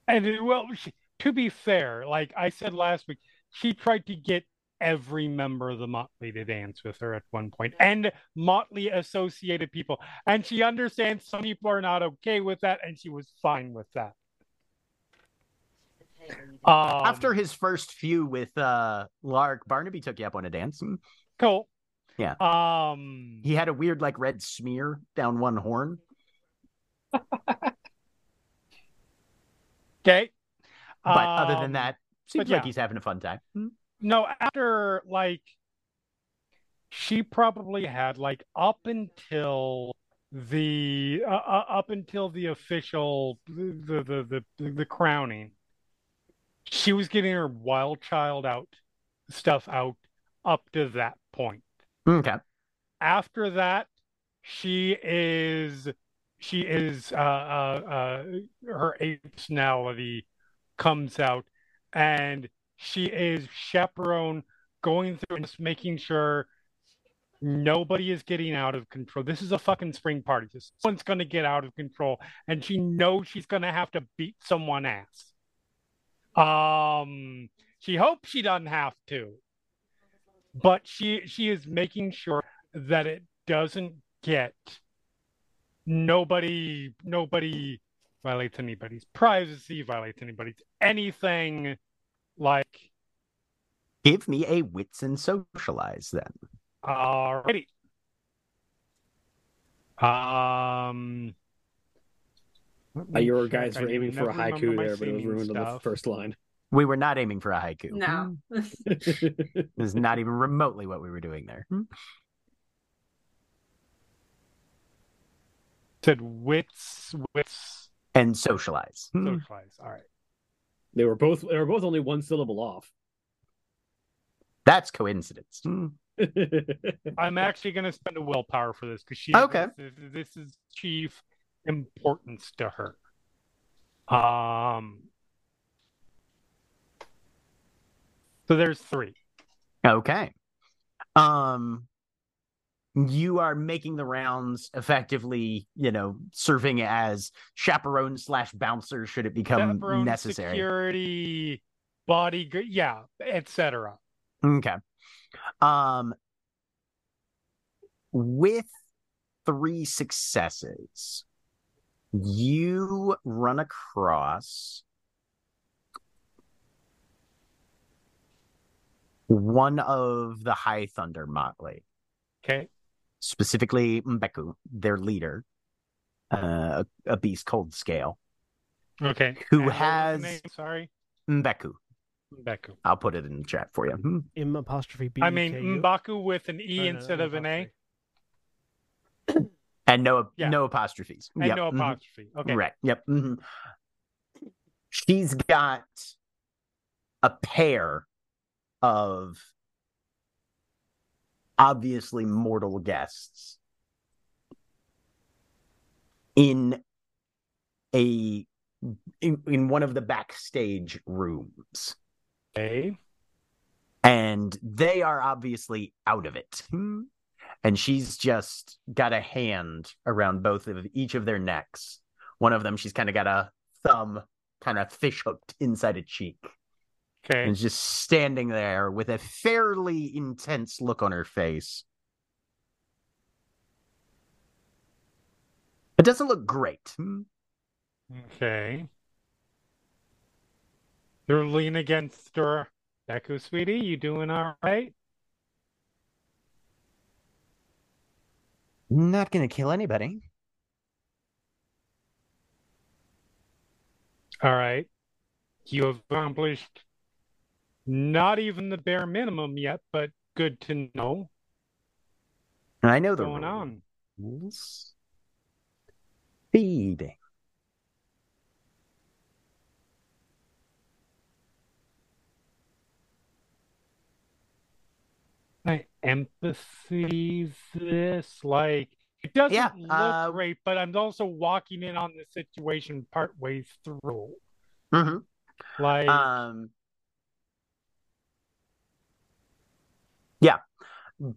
S4: And well, she, to be fair, like I said last week, she tried to get every member of the Motley to dance with her at one point, and Motley associated people, and she understands some people are not okay with that, and she was fine with that. Um,
S1: After his first few with uh Lark, Barnaby took you up on a dance.
S4: Cool,
S1: Yeah.
S4: Um,
S1: He had a weird like red smear down one horn. *laughs*
S4: okay.
S1: But other than
S4: Um,
S1: that, seems
S4: but
S1: like he's having a fun time. Mhm.
S4: No, after like she probably had like up until the uh, uh, up until the official the the, the the crowning, she was getting her wild child out stuff out up to that point.
S1: Okay.
S4: After that, she is she is uh uh, uh her personality comes out and she is chaperone going through and just making sure nobody is getting out of control. This is a fucking spring party. So someone's gonna get out of control, and she knows she's gonna have to beat someone ass. Um, she hopes she doesn't have to, but she she is making sure that it doesn't get nobody nobody violates anybody's privacy, violates anybody's anything like
S1: Give me a wits and socialize then.
S4: Alrighty. Um.
S5: Uh, your guys were aiming for a haiku there, but it was
S4: singing
S5: ruined on the first line.
S1: We were not aiming for a haiku.
S2: No. *laughs*
S1: This is not even remotely what we were doing there.
S4: Said wits, wits,
S1: And socialize. Hmm.
S4: socialize. All right.
S5: they were both they were both only one syllable off.
S1: That's coincidence. Hmm. *laughs*
S4: I'm actually going to spend a willpower for this because she.
S1: Okay.
S4: This, is- this is chief importance to her. Um. So there's three.
S1: Okay. Um you are making the rounds effectively, you know, serving as chaperone slash bouncer should it become
S4: Chaperone,
S1: necessary.
S4: Security, body, yeah, etc.
S1: Okay. Um with three successes, you run across one of the High Thunder Motley,
S4: Okay.
S1: Specifically Mbeku, their leader, uh, a beast called Scale,
S4: Okay.
S1: Who
S4: And what was the
S1: has-
S4: name? Sorry,
S1: Mbeku.
S4: Mbaku.
S1: I'll put it in the chat for you. Hmm.
S6: M apostrophe B.
S4: I mean Mbaku with an E
S6: Oh,
S4: instead
S6: no
S4: of an A. *coughs*
S1: And no,
S4: Yeah.
S1: no apostrophes.
S4: and
S1: Yep,
S4: no
S1: mhm.
S4: apostrophe. Okay.
S1: Right. Yep. mhm. She's got a pair of obviously mortal guests in a in, in one of the backstage rooms
S4: Okay.
S1: and they are obviously out of it. *laughs* And she's just got a hand around both of each of their necks. One of them, she's kind of got a thumb kind of fish hooked inside a cheek
S4: Okay.
S1: and is just standing there with a fairly intense look on her face. It doesn't look great. Hmm.
S4: Okay. They're lean against her. Beku, sweetie, you doing all right?
S1: Not gonna kill anybody.
S4: All right. You have accomplished not even the bare minimum yet, but good to know
S1: I know the
S4: going on.
S1: rules. Feeding.
S4: My empathy this like it doesn't
S1: Yeah,
S4: look
S1: uh,
S4: great, but I'm also walking in on the situation part way through.
S1: hmm
S4: Like
S1: Um. Yeah.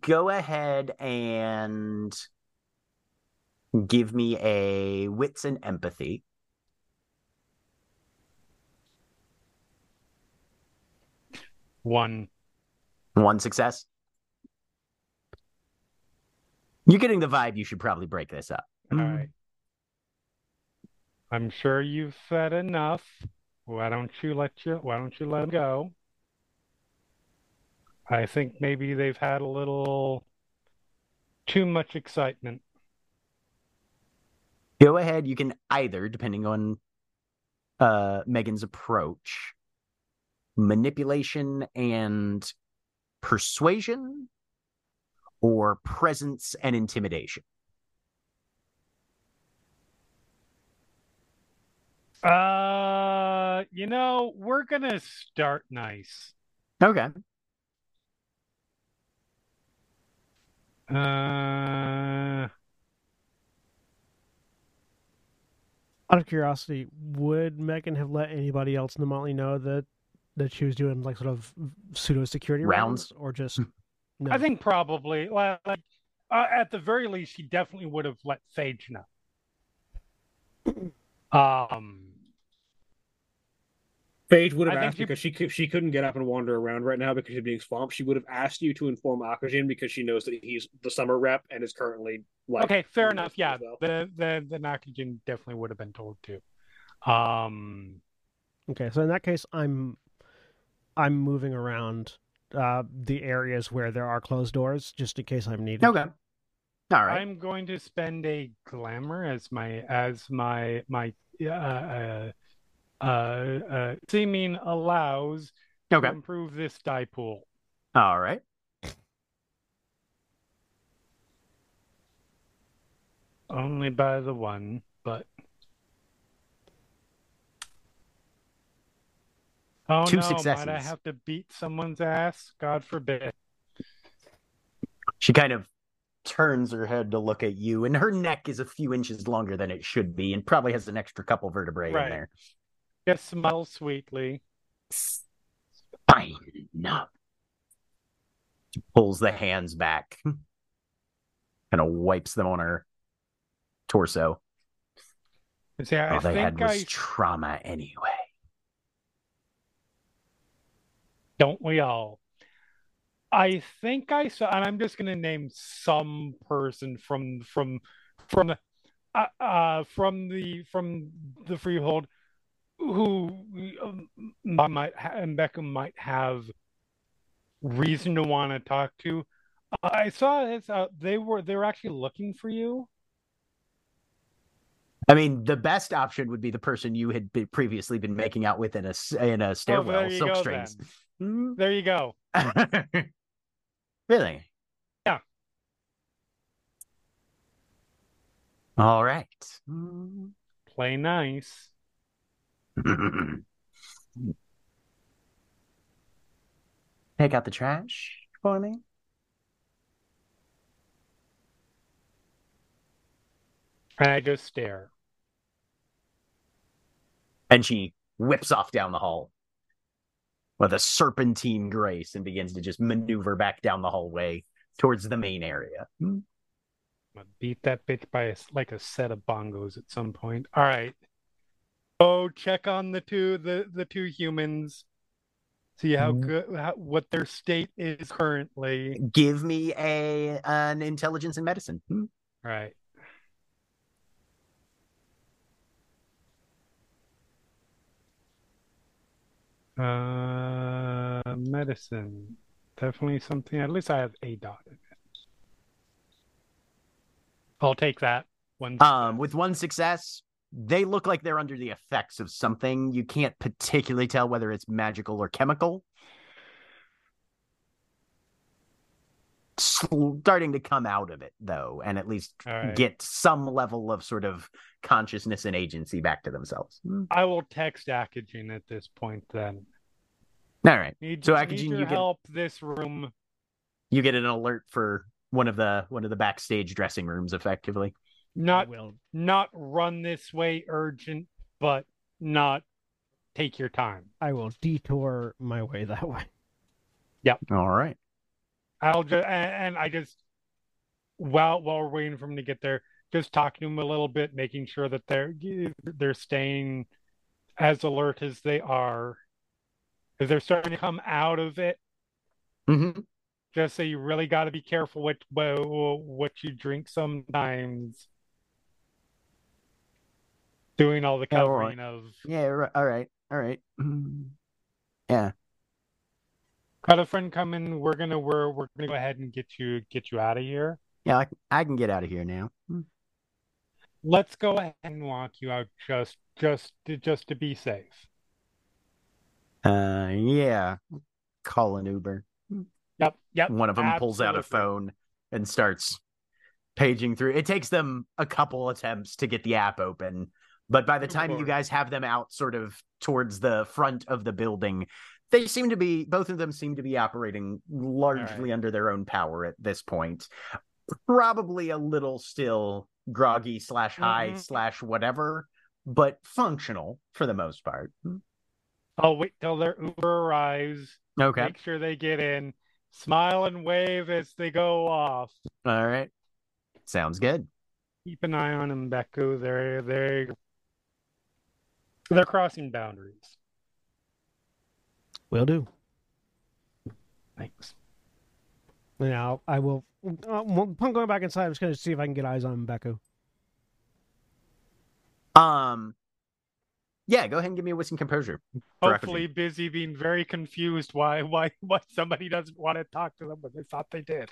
S1: Go ahead and give me a wits and empathy.
S4: one
S1: One success. You're getting the vibe. You should probably break this up.
S4: All right. I'm sure you've said enough. Why don't you let you why don't you let them go? I think maybe they've had a little too much excitement.
S1: Go ahead. You can either, depending on uh, Megan's approach, manipulation and persuasion, or presence and intimidation.
S4: Uh, you know, we're gonna start nice.
S1: Okay.
S4: Uh,
S6: Out of curiosity, would Megan have let anybody else in the Motley know that that she was doing like sort of pseudo security
S1: Rounds?
S6: rounds, or just no?
S4: I think probably like uh, at the very least, he definitely would have let Sage know. *clears throat* Um,
S5: Phage would have
S4: I
S5: asked
S4: you-
S5: because she could, she couldn't get up and wander around right now because she's being swamped. She would have asked you to inform Akujin because she knows that he's the summer rep and is currently like
S4: okay, fair enough. Yeah,
S5: as well.
S4: the the the Nakajin definitely would have been told to. Um,
S6: Okay, so in that case, I'm I'm moving around uh, the areas where there are closed doors, just in case I'm needed.
S1: Okay. All right.
S4: I'm going to spend a glamour as my as my my uh uh uh, uh seeming allows to improve this die pool.
S1: All right.
S4: Only by the one, but oh
S1: Two
S4: no! Might I have to beat someone's ass? God forbid.
S1: She kind of turns her head to look at you, and her neck is a few inches longer than it should be, and probably has an extra couple vertebrae
S4: Right.
S1: in there.
S4: Just smile sweetly.
S1: Fine. No. She pulls the hands back, *laughs* kind of wipes them on her torso.
S4: See, I
S1: All they had was
S4: I
S1: trauma anyway.
S4: don't we all? I think I saw, and I'm just gonna name some person from from from uh, uh from the from the freehold who um, might ha- and Beckham might have reason to want to talk to. I saw this. Uh, they were they were actually looking for you.
S1: I mean, the best option would be the person you had been previously been making out with in a in a stairwell,
S4: Oh, there you
S1: silk
S4: go,
S1: strings. Hmm?
S4: There you go. *laughs*
S1: really?
S4: Yeah.
S1: All right. Hmm.
S4: Play nice. *laughs*
S1: Take out the trash for me.
S4: And I just stare.
S1: And she whips off down the hall with a serpentine grace and begins to just maneuver back down the hallway towards the main area. Hmm.
S4: I'm gonna beat that bitch by a s like a set of bongos at some point. All right. Oh, check on the two the the two humans. See how
S1: Mhm.
S4: good how, what their state is currently.
S1: Give me a an intelligence and medicine. Hmm.
S4: All right. Uh, medicine. Definitely something. At least I have a dot in it. I'll take that one.
S1: Um, with one success, they look like they're under the effects of something. You can't particularly tell whether it's magical or chemical. Starting to come out of it though, and at least
S4: right.
S1: get some level of sort of consciousness and agency back to themselves. Hmm.
S4: I will text Akujin at this point then.
S1: All right,
S4: Need,
S1: So,
S4: your
S1: you get-
S4: help this room.
S1: you get an alert for one of the one of the backstage dressing rooms, effectively.
S4: Not
S6: will.
S4: not run this way urgent, but not take your time.
S6: I will detour my way that way. Yep.
S1: All right.
S4: I'll just and, and I just while while we're waiting for him to get there, just talking to him a little bit, making sure that they're they're staying as alert as they are, because they're starting to come out of it.
S1: hmm
S4: Just so you really got to be careful what what what you drink sometimes. Doing all the covering of
S1: Yeah. ri- All right. All right. Mhm. Yeah.
S4: got a friend coming. We're gonna we're we're gonna go ahead and get you get you out of here.
S1: Yeah. I, I can get out of here now. Hmm.
S4: Let's go ahead and walk you out just just to, just to be safe.
S1: Uh. Yeah. Call an Uber.
S4: Yep, yep.
S1: One of them pulls out a phone and starts paging through. It takes them a couple attempts to get the app open, but by the time you guys have them out sort of towards the front of the building, they seem to be both of them seem to be operating largely under their own power at this point. Probably a little still groggy slash high
S4: Mhm.
S1: slash whatever, but functional for the most part.
S4: I'll wait till their Uber arrives.
S1: Okay.
S4: Make sure they get in. Smile and wave as they go off.
S1: All right. Sounds good.
S4: Keep an eye on them, Beku. They're they they're crossing boundaries.
S6: Will do.
S4: Thanks.
S6: Now I will. Uh, well, upon going back inside, I'm just going to see if I can get eyes on Beku.
S1: Um yeah, go ahead and give me a wisdom composure. for
S4: Hopefully, busy being very confused why why why somebody doesn't want to talk to them when they thought they did.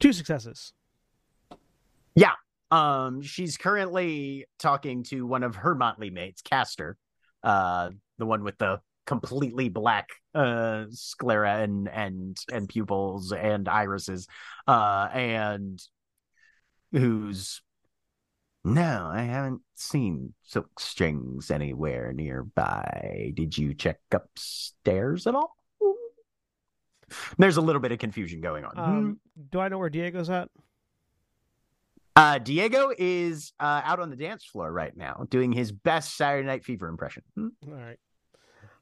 S6: Two successes.
S1: Um, she's currently talking to one of her motley mates, Castor, uh, the one with the completely black uh sclera and and and pupils and irises, uh, and who's no, I haven't seen silk strings anywhere nearby. Did you check upstairs at all? There's a little bit of confusion going on.
S6: Um, do I know where Diego's at?
S1: Uh, Diego is uh, out on the dance floor right now, doing his best Saturday Night Fever impression. Hmm.
S6: All right.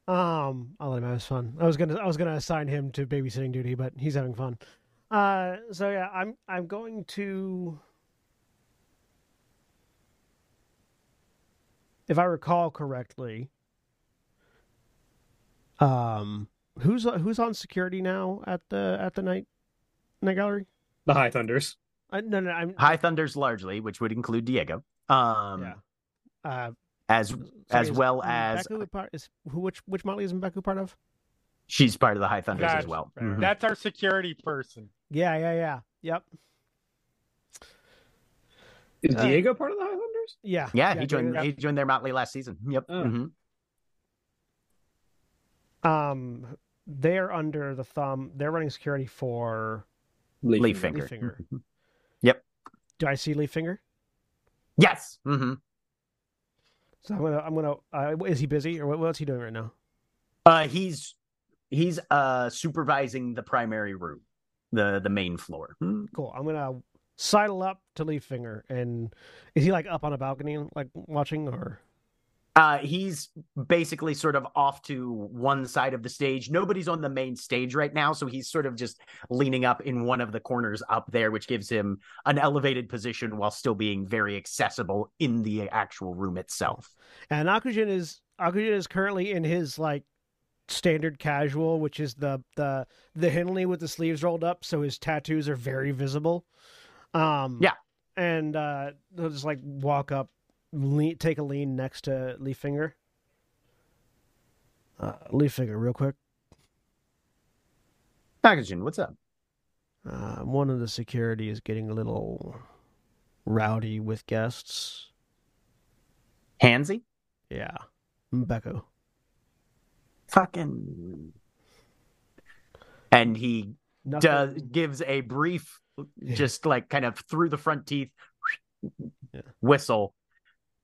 S6: Um, I'll let him have his fun. I was gonna I was gonna assign him to babysitting duty, but he's having fun. Uh, so yeah, I'm I'm going to. If I recall correctly, um, who's who's on security now at the at the night night gallery?
S5: The High Thunders.
S6: I, no, no, I'm
S1: High Thunders largely, which would include Diego. Um,
S6: yeah. Uh,
S1: as
S6: sorry,
S1: as
S6: is
S1: well as
S6: Mbeku a part is who which which Motley is Mbeku part of?
S1: she's part of the High Thunders as
S4: That's
S1: well.
S6: fair.
S1: Mhm.
S4: That's our security person.
S6: Yeah, yeah, yeah. Yep.
S5: Is
S6: Uh,
S5: Diego part of the High Thunders?
S6: Yeah.
S1: Yeah, he joined.
S6: Diego-
S1: He joined their Motley last season. Yep.
S5: Oh.
S1: mhm.
S6: Um, they're under the thumb. They're running security for.
S1: Leaf
S5: Leaf.
S1: finger.
S6: Finger. Do I see Leaf Finger?
S1: Yes. hmm
S6: So I'm gonna. I'm gonna. Uh, is he busy or what, what's he doing right now?
S1: Uh, he's he's uh supervising the primary room, the the main floor. Hmm.
S6: Cool. I'm gonna sidle up to Leaf Finger, and is he like up on a balcony, like watching, or?
S1: Uh, he's basically sort of off to one side of the stage. Nobody's on the main stage right now, so he's sort of just leaning up in one of the corners up there, which gives him an elevated position while still being very accessible in the actual room itself.
S6: And Akujin is Akujin is currently in his like standard casual, which is the the the Henley with the sleeves rolled up, so his tattoos are very visible. Um,
S1: Yeah.
S6: and uh, they'll just like walk up, lean, take a lean next to Leaf Finger. Uh, Leaf Finger, real quick.
S1: Packaging, what's up?
S6: Uh, one of the security is getting a little rowdy with guests.
S1: Hansy?
S6: Yeah, Mbeku.
S1: Fucking. And he
S6: Nothing.
S1: does gives a brief, just like kind of through the front teeth
S6: Yeah.
S1: whistle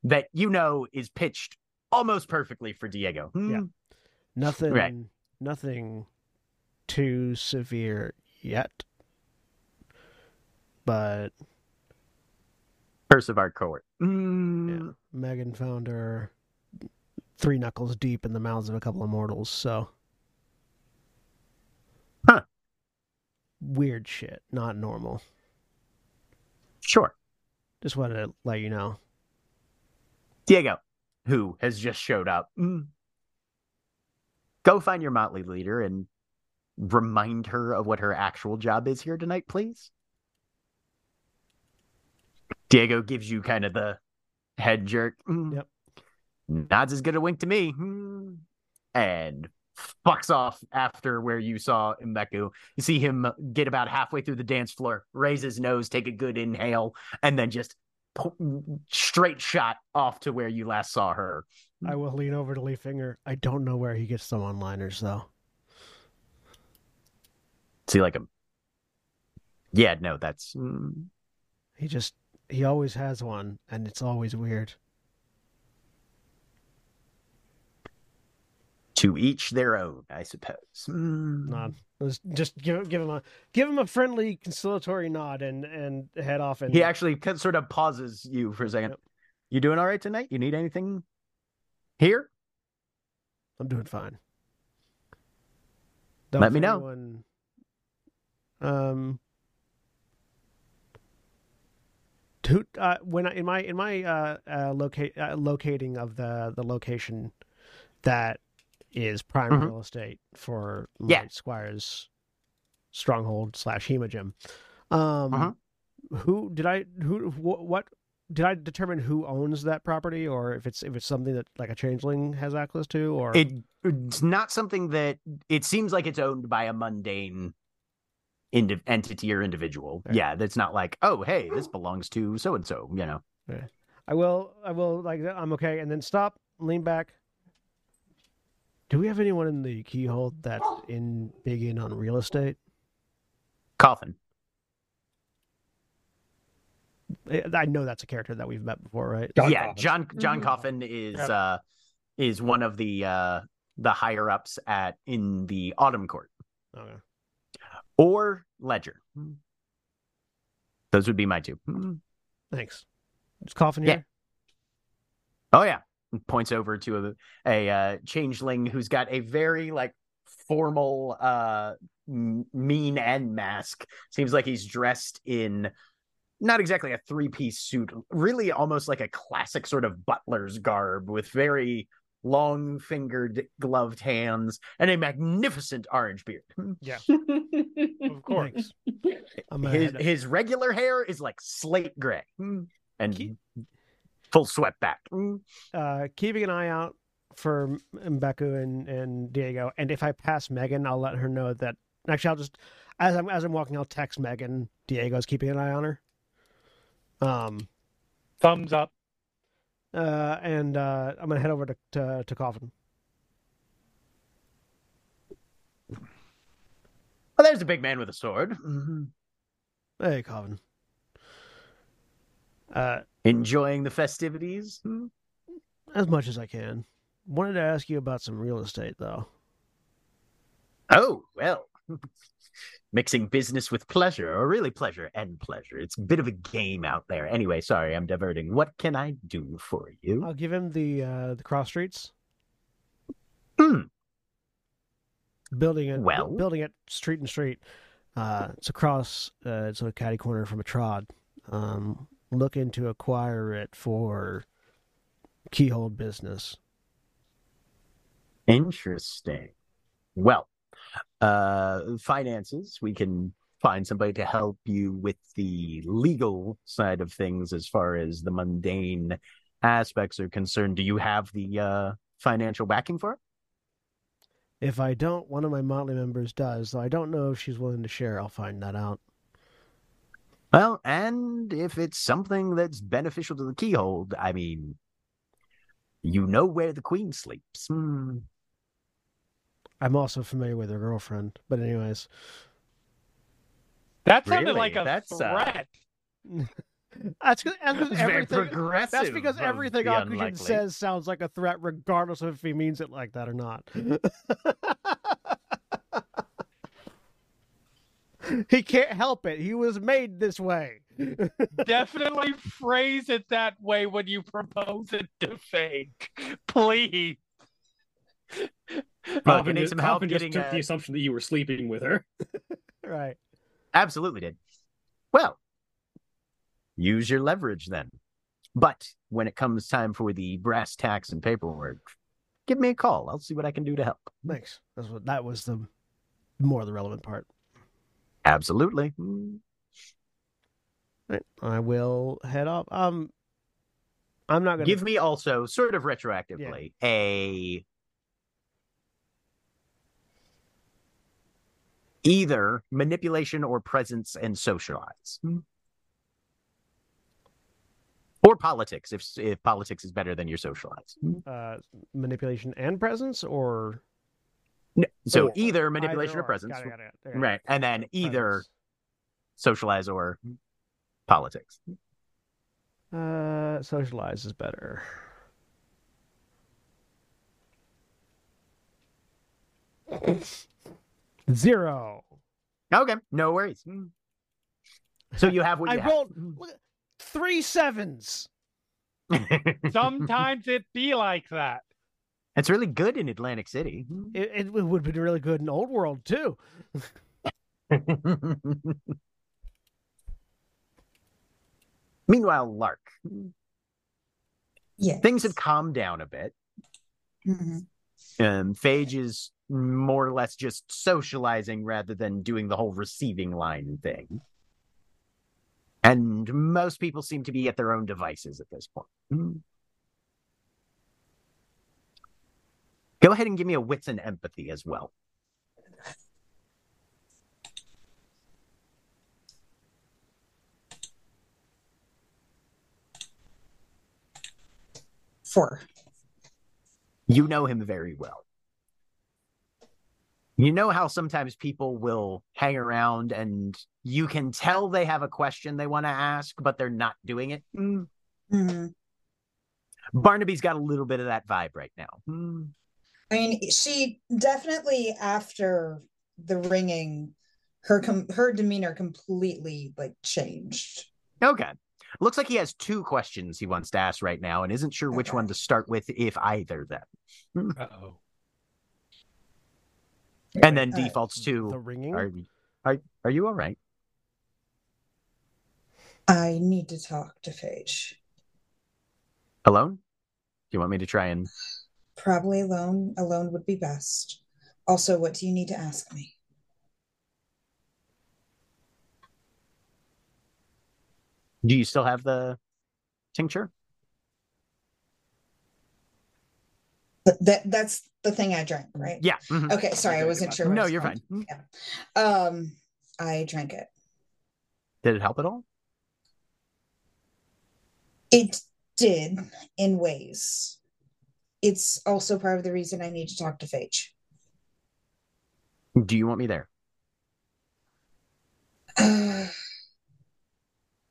S1: that you know is pitched almost perfectly for Diego. Hmm.
S6: Yeah. Nothing.
S1: Right.
S6: Nothing too severe yet. But
S1: Curse of our court. Mm.
S6: yeah, Megan found her three knuckles deep in the mouths of a couple of mortals. So.
S1: Huh.
S6: Weird shit, not normal.
S1: Sure.
S6: Just wanted to let you know.
S1: Diego, who has just showed up. Mm. Go find your Motley leader and remind her of what her actual job is here tonight, please. Diego gives you kind of the head jerk. Mm.
S6: Yep.
S1: Nods as good a wink to me. Mm. And fucks off after where you saw Mbeku. You see him get about halfway through the dance floor, raise his nose, take a good inhale, and then just straight shot off to where you last saw her.
S6: I will lean over to Leaf Finger. I don't know where he gets some one-liners though.
S1: See, like him. Yeah, no, that's mm,
S6: He just he always has one, and it's always weird.
S1: To each their own, I suppose. Mm.
S6: nod. Let's just give give him a give him a friendly conciliatory nod and and head off and
S1: He actually sort of pauses you for a second.
S6: Yep.
S1: You doing all right tonight? You need anything here?
S6: I'm doing fine.
S1: Let me
S6: if
S1: know.
S6: anyone- um to, uh, when I, in my in my uh, uh, locate uh, locating of the the location that is prime
S1: Mhm.
S6: real estate for
S1: Yeah.
S6: Squire's stronghold slash hemogem. Um,
S1: Uh-huh.
S6: who did I who wh- what did I determine who owns that property or if it's if it's something that like a changeling has access to or
S1: It, it's not something that it seems like it's owned by a mundane entity or individual. Yeah, that's not like, oh, hey, this belongs to so and so. You know,
S6: I will I will like I'm okay and then stop lean back. Do we have anyone in the Keyhold that's in big in on real estate?
S1: coffin.
S6: I I know that's a character that we've met before, right?
S5: John
S1: yeah,
S5: Coffin.
S1: John John
S2: Mhm.
S1: Coffin is
S4: Yep.
S1: uh is one of the uh the higher ups at in the Autumn Court
S6: Okay.
S1: or Ledger. Those would be my two. Mm.
S6: Thanks. Is Coffin
S1: Yeah.
S6: here?
S1: Oh yeah, points over to a, a uh, changeling who's got a very like formal uh mean and mask. Seems like he's dressed in not exactly a three-piece suit really almost like a classic sort of butler's garb with very long fingered gloved hands and a magnificent orange beard.
S4: Yeah, *laughs* of course. *laughs*
S6: I'm
S1: his his regular hair is like slate gray. And
S6: Keep-
S1: full swept back
S6: uh, keeping an eye out for M- Mbeku and, and Diego. And if I pass Megan, I'll let her know that. Actually, I'll just as I'm as I'm walking, I'll text Megan. Diego's keeping an eye on her. Um.
S4: Thumbs up.
S6: Uh. And uh, I'm gonna head over to to, to Coffin.
S1: well there's a big man with a sword
S6: Hey, Coffin. Uh,
S1: enjoying the festivities
S6: as much as I can. Wanted to ask you about some real estate, though.
S1: Oh, well. *laughs* Mixing business with pleasure, or really pleasure and pleasure. It's a bit of a game out there. Anyway, sorry, I'm diverting. What can I do for you?
S6: I'll give him the uh, the cross streets.
S1: Hmm.
S6: Building it,
S1: Well?
S6: building it street and street. Uh, it's across. Uh, it's a catty corner from a trod. Um, looking to acquire it for Keyhold business.
S1: Interesting. Well, uh, finances, we can find somebody to help you with the legal side of things as far as the mundane aspects are concerned. Do you have the uh, financial backing for it?
S6: If I don't, one of my Motley members does. Though I don't know if she's willing to share. I'll find that out.
S1: Well, and if it's something that's beneficial to the Keyhold, I mean, you know where the queen sleeps. Hmm.
S6: I'm also familiar with her girlfriend. But anyways,
S4: That sounded
S1: Really?
S4: like a
S1: That's, uh,
S4: threat. *laughs*
S6: that's *laughs* because
S1: very
S6: everything.
S1: progressive.
S6: That's because everything
S1: the
S6: Akujin says sounds like a threat, regardless of if he means it like that or not. *laughs* *laughs* he can't help it. He was made this way. *laughs*
S4: Definitely phrase it that way when you propose it to Phage. Please.
S1: Well, if need some help
S5: Coffin just
S1: getting
S5: took
S1: uh,
S5: the assumption that you were sleeping with her. *laughs*
S6: right.
S1: Absolutely did. Well, use your leverage then. But when it comes time for the brass tacks and paperwork, give me a call. I'll see what I can do to help.
S6: Thanks. That's what that was the more the relevant part.
S1: Absolutely.
S6: Right. I will head off. Um, I'm not gonna
S1: Give me also, sort of retroactively, a either manipulation or presence and socialize. Or politics, if if politics is better than your socialize.
S6: uh, manipulation and presence, or
S1: No, so
S6: Or-
S1: either manipulation
S6: either
S1: or presence,
S6: Got it, got it, got it.
S1: right? And then either
S6: Presence.
S1: socialize or politics.
S6: Uh, socialize is better. Zero.
S1: Okay, no worries. So you have what
S6: I
S1: you
S6: rolled three sevens. *laughs*
S4: Sometimes it be like that.
S1: It's really good in Atlantic City.
S6: It, it would have been really good in Old World too. *laughs*
S1: Meanwhile, Lark,
S7: Yeah.
S1: things have calmed down a bit.
S7: Mhm.
S1: Um, Phage is more or less just socializing rather than doing the whole receiving line thing. And most people seem to be at their own devices at this point. Go ahead and give me a wits and empathy as well.
S7: Four.
S1: You know him very well. You know how sometimes people will hang around and you can tell they have a question they want to ask, but they're not doing it. Hmm.
S7: Mhm.
S1: Barnaby's got a little bit of that vibe right now. Hmm.
S7: I mean, she definitely after the ringing, her com- her demeanor completely like changed.
S1: Okay. looks like he has two questions he wants to ask right now and isn't sure which
S7: Okay.
S1: one to start with, if either then. *laughs*
S4: Uh oh.
S1: And then
S7: All right.
S1: defaults
S6: The
S1: to
S6: ringing.
S1: are, are, are you all right?
S7: I need to talk to Phage.
S1: Alone? Do you want me to try and
S7: Probably alone. Alone would be best. Also, what do you need to ask me?
S1: do you still have the tincture?
S7: That that's the thing I drank, right?
S1: Yeah. mhm.
S7: Okay, sorry, I wasn't sure. what
S1: No, you're fine.
S7: Um, I drank it.
S1: Did it help at all?
S7: It did in ways. It's also part of the reason I need to talk to Phage.
S1: Do you want me there?
S7: Uh,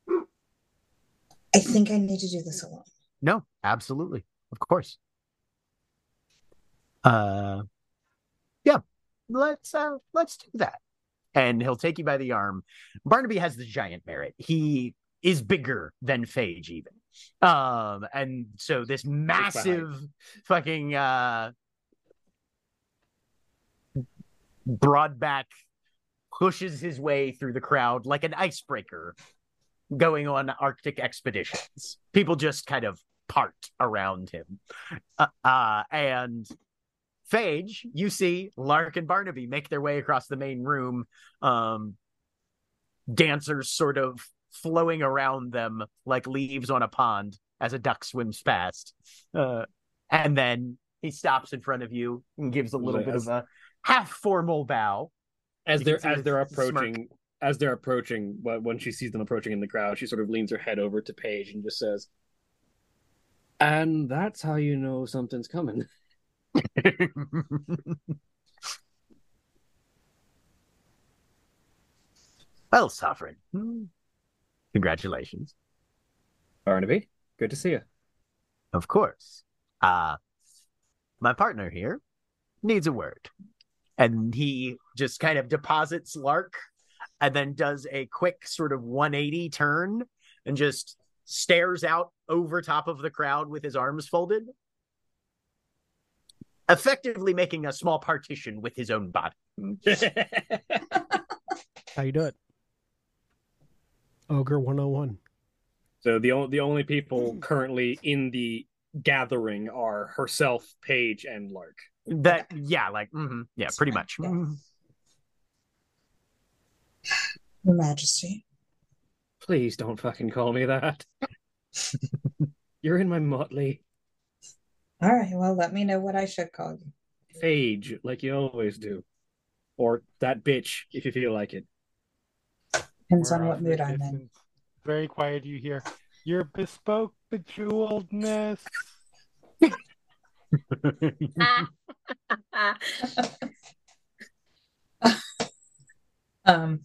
S7: *sighs* I think I need to do this alone.
S1: No, absolutely. Of course. Uh yeah, let's uh let's do that. And he'll take you by the arm. Barnaby has the giant merit. He is bigger than Phage even. Um and so this massive fucking uh broadback pushes his way through the crowd like an icebreaker going on Arctic expeditions. People just kind of part around him. Uh, uh, and Phage, you see Lark and Barnaby make their way across the main room. Um, dancers sort of flowing around them like leaves on a pond as a duck swims past. Uh, and then he stops in front of you and gives a little bit of a half formal bow.
S5: as
S1: You
S5: they're as they're
S1: the smirk.
S5: approaching as they're approaching wh- when she sees them approaching in the crowd she sort of leans her head over to paige and just says and that's how you know something's coming *laughs*
S1: well, Sovereign, hmm, congratulations.
S5: barnaby good to see you
S1: Of course. Uh my partner here needs a word. And he just kind of deposits Lark and then does a quick sort of 180 turn and just stares out over top of the crowd with his arms folded. Effectively making a small partition with his own body. *laughs*
S6: How you do it? Ogre 101.
S5: so the only the only people currently in the gathering are herself paige and lark
S1: That yeah, like mhm, yeah, pretty much.
S7: Yeah.
S1: Mhm.
S7: Your Majesty.
S5: please don't fucking call me that *laughs* you're in my motley
S7: All right, well, let me know what I should call you.
S5: phage like you always do or that bitch if you feel like it
S7: Depends on what
S4: off in the
S7: mood I'm in.
S4: Very quiet. You hear your bespoke bejeweledness. *laughs*
S7: Um,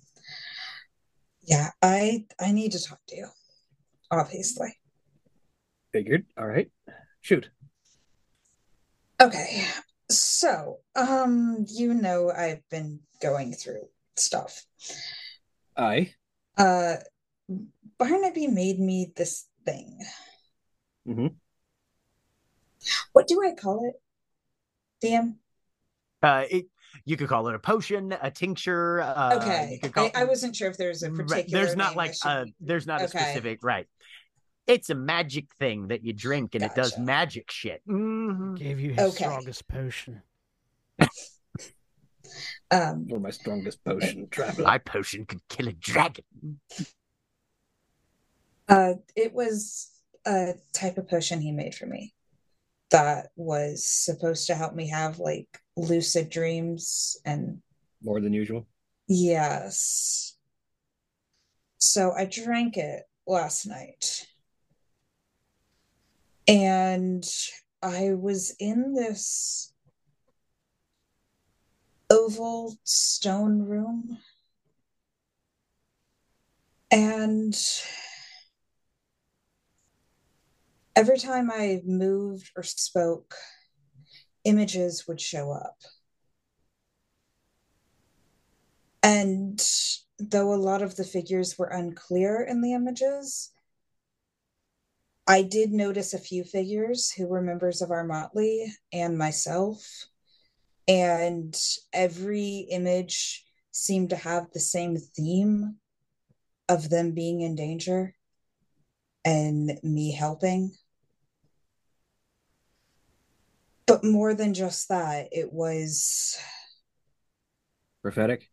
S7: yeah, I I need to talk to you. Obviously.
S5: figured all right shoot
S7: Okay. So, um, you know I've been going through stuff.
S5: i
S7: Uh Barnaby made me this thing.
S5: Mhm.
S7: What do I call it? DM?
S1: Uh, it you could call it a potion, a tincture. Uh,
S7: Okay.
S1: you could call
S7: I, I wasn't sure if there's a
S1: Right,
S7: particular
S1: There's not like
S7: should-
S1: a there's not a specific right. It's a magic thing that you drink and it does magic shit. Mhm.
S6: Gave you his
S7: Okay.
S6: strongest potion. *laughs*
S7: um
S5: or my strongest potion traveler
S1: My potion could kill a dragon.
S7: Uh, it was a type of potion he made for me that was supposed to help me have like lucid dreams and
S5: more than usual
S7: yes. So I drank it last night. And I was in this oval stone room. And every time I moved or spoke, images would show up. And though a lot of the figures were unclear in the images, I did notice a few figures who were members of our motley and myself, and every image seemed to have the same theme of them being in danger and me helping. But more than just that, it was
S5: Prophetic.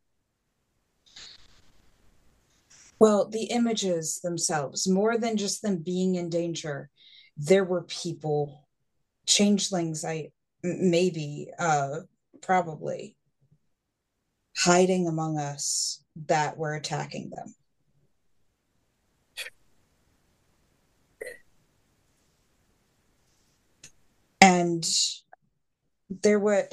S7: Well, the images themselves, more than just them being in danger, there were people, changelings, I maybe, uh, probably hiding among us that we're attacking them. And there were,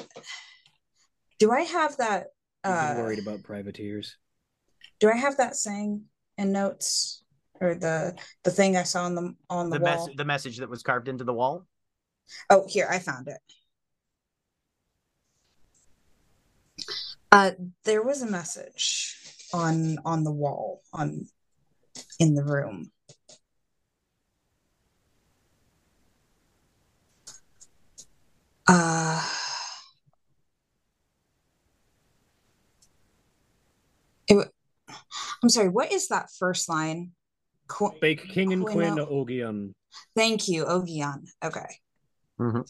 S7: do I have that?
S5: You've
S7: Uh,
S5: worried about privateers.
S7: do I have that saying in notes or the the thing I saw on the on the,
S1: The
S7: wall?
S1: mess the message that was carved into the wall.
S7: Oh, here I found it. Uh, there was a message on on the wall on in the room. Uh, it, wa- I'm sorry. What is that first line? Qu-
S5: Bake King and Quinn
S7: Quinn-
S5: Ogion.
S7: Thank you, Ogion. Okay.
S1: Mhm.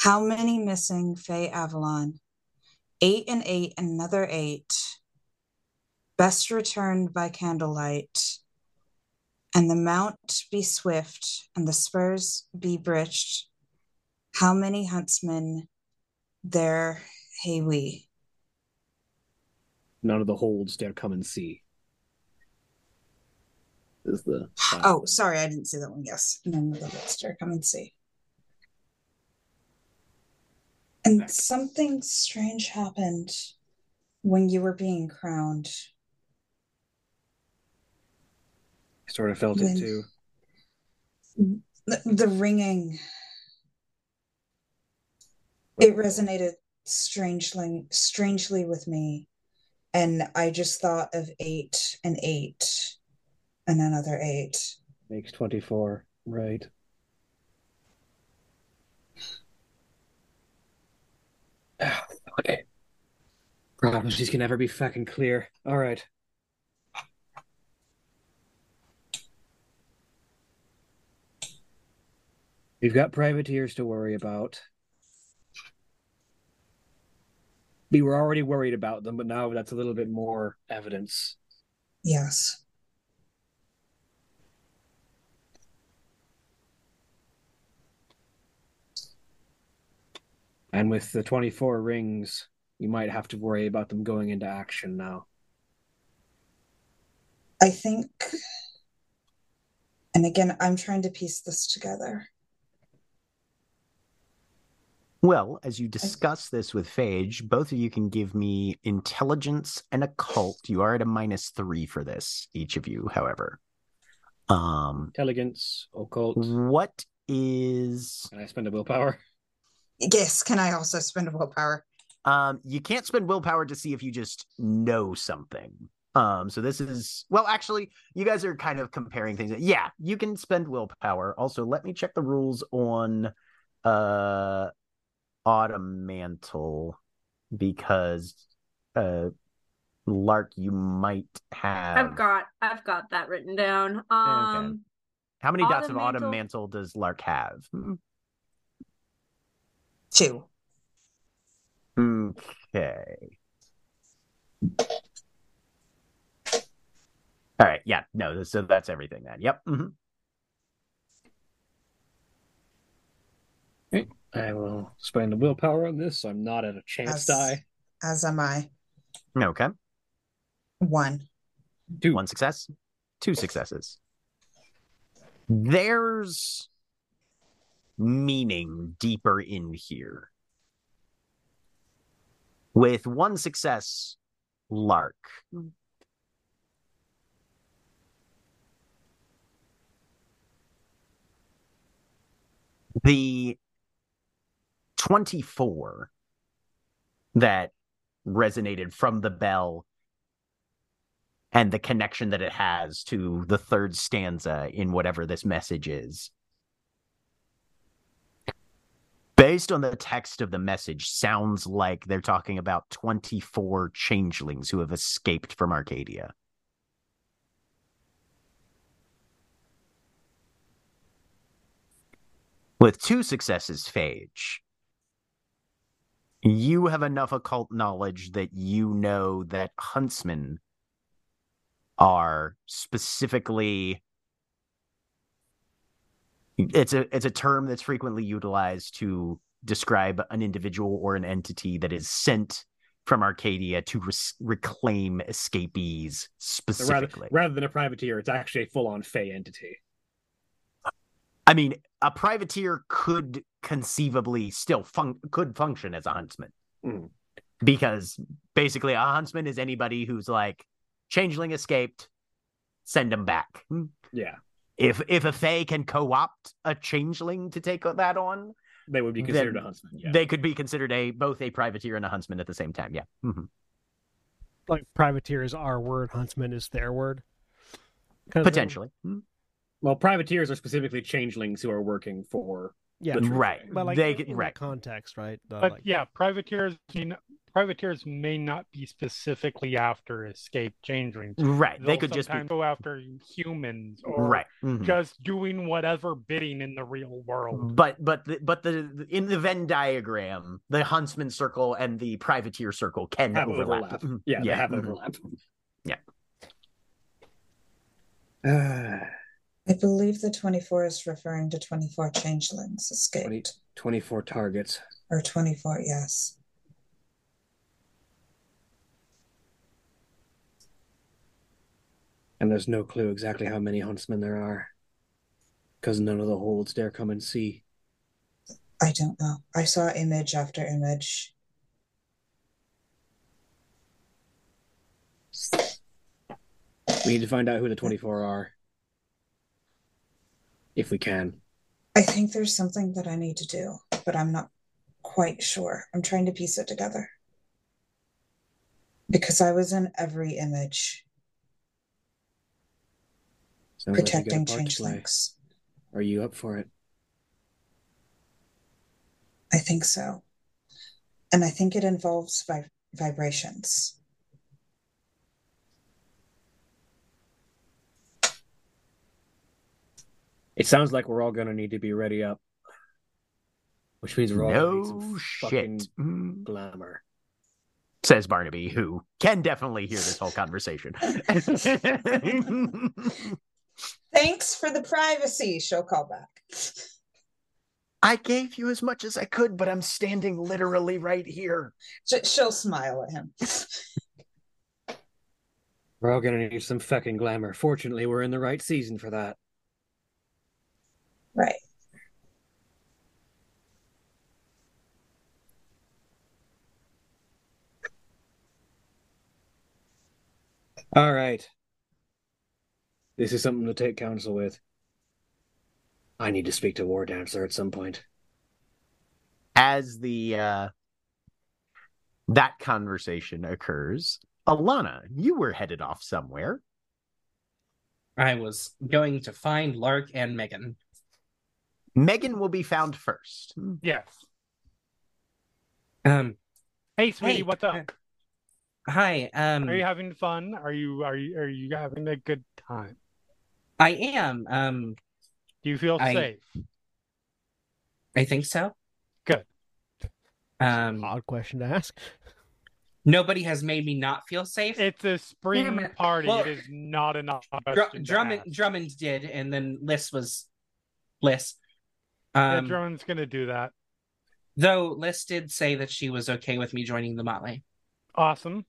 S7: How many missing Faye Avalon? Eight and eight, another eight. Best returned by candlelight. And the mount be swift, and the spurs be britched. How many huntsmen there hey we?
S5: None of the holds dare come and see. Is the
S7: Oh, sorry, I didn't see that one. Yes, none of the holster. Come and see. And something strange happened when you were being crowned.
S5: I sort of felt
S7: When-
S5: it too.
S7: The, the ringing. It resonated strangely, strangely with me, and I just thought of eight and eight, and another eight.
S5: Makes twenty four. *sighs* Okay. Prophecies can never be fucking clear. All right. We've got privateers to worry about. We were already worried about them, but now that's a little bit more evidence.
S7: Yes.
S5: And with the 24 rings, you might have to worry about them going into action now.
S7: I think, and again, I'm trying to piece this together.
S1: Well, as you discuss this with Phage, both of you can give me intelligence and occult. You are at a minus three for this, each of you, however. Um,
S5: Intelligence, occult.
S1: what is
S5: Can I spend a willpower?
S7: Yes, can I also spend a willpower?
S1: um you can't spend willpower to see if you just know something. Um, so this is well, actually, you guys are kind of comparing things. Yeah, you can spend willpower. Also, let me check the rules on uh Autumn Mantle because uh Lark, you might have
S2: I've got I've got that written down. Um
S1: how many dots of Autumn
S2: Mantle-
S1: Mantle does Lark have?
S7: Two.
S1: Okay. All right. Yeah. No. So that's everything then. Yep. mhm.
S5: I will spend the willpower on this, so I'm not at a chance
S7: As-
S5: die.
S7: As am I.
S1: Okay.
S7: One.
S5: Two.
S1: One success. Two successes. There's meaning deeper in here. With one success, Lark. The 24 that resonated from the bell and the connection that it has to the third stanza in whatever this message is. Based on the text of the message, sounds like they're talking about 24 changelings who have escaped from Arcadia. With two successes, Phage, you have enough occult knowledge that you know that huntsmen are specifically it's a it's a term that's frequently utilized to describe an individual or an entity that is sent from Arcadia to reclaim escapees
S5: So rather,
S1: specifically.
S5: rather than a privateer, it's actually a full-on Fey entity.
S1: I mean, a privateer could conceivably still fun- could function as a huntsman.
S5: Mm.
S1: Because basically a huntsman is anybody who's like changeling escaped, send them back.
S5: Yeah,
S1: If if a fae can co-opt a changeling to take that on,
S5: they would be considered a huntsman. Yeah.
S1: they could be considered a both a privateer and a huntsman at the same time. Yeah. Mhm.
S6: Like privateer is our word, huntsman is their word. Kind of?
S1: Potentially. Mhm.
S5: Well, privateers are specifically changelings who are working for.
S6: Yeah,
S5: the
S1: Right.
S5: Fae.
S6: but like
S1: They
S6: in,
S1: could-
S6: in
S1: right.
S6: that context, right? The,
S4: But
S6: like,
S4: yeah, privateers mean privateers may not be specifically after escaped changelings.
S1: Right. They
S4: They'll
S1: could just be
S4: go after humans or
S1: right. Mhm.
S4: just doing whatever bidding in the real world.
S1: But but the, but the in the Venn diagram, the huntsman circle and the privateer circle can
S5: Have
S1: overlap.
S5: overlap.
S1: Mhm.
S5: Yeah, they have
S1: mhm.
S5: overlap.
S1: Yeah.
S5: Uh,
S7: I believe the 24 is referring to 24 changelings
S5: 20,
S7: escaped.
S5: 24 targets.
S7: Or 24, yes.
S5: And there's no clue exactly how many huntsmen there are. Because none of the holds dare come and see.
S7: I don't know. I saw image after image.
S5: We need to find out who the 24 are. If we can.
S7: I think there's something that I need to do, but I'm not quite sure. I'm trying to piece it together. Because I was in every image
S5: Sounds like you got a
S7: protecting
S5: play.
S7: changelings.
S5: Are you up for it?
S7: I think so. And I think it involves vi- vibrations.
S5: It sounds like we're all gonna need to be ready up. Which means we're all gonna need some
S1: No
S5: fucking
S1: shit. Mhm.
S5: glamour.
S1: Says Barnaby, who can definitely hear this whole conversation. *laughs*
S7: Thanks for the privacy, she'll call back.
S1: I gave you as much as I could, but I'm standing literally right here.
S7: She'll smile at him.
S5: We're all gonna need some fucking glamour. Fortunately, we're in the right season for that.
S7: Right.
S5: All right. This is something to take counsel with. I need to speak to War Dancer at some point.
S1: As the uh that conversation occurs, Alana, you were headed off somewhere.
S3: I was going to find Lark and Megan.
S1: Megan will be found first.
S4: Yes.
S3: Um,
S4: Hey, sweetie,
S3: Hey,
S4: what's up?
S3: hi. Um,
S4: Are you having fun? Are you are you are you having a good time?
S3: I am. Um,
S4: Do you feel
S3: I-
S4: safe?
S3: I think so.
S4: Good.
S3: Um,
S6: Odd question to ask.
S3: nobody has made me not feel safe.
S4: It's a spring
S2: Damn it.
S4: party.
S3: Well,
S4: it is not enough.
S3: Dr- Drummond Drummond did, and then Liss was
S4: Liss.
S3: Um,
S4: Drummond's gonna do that.
S3: though Liss did say that she was okay with me joining the Motley.
S4: Awesome.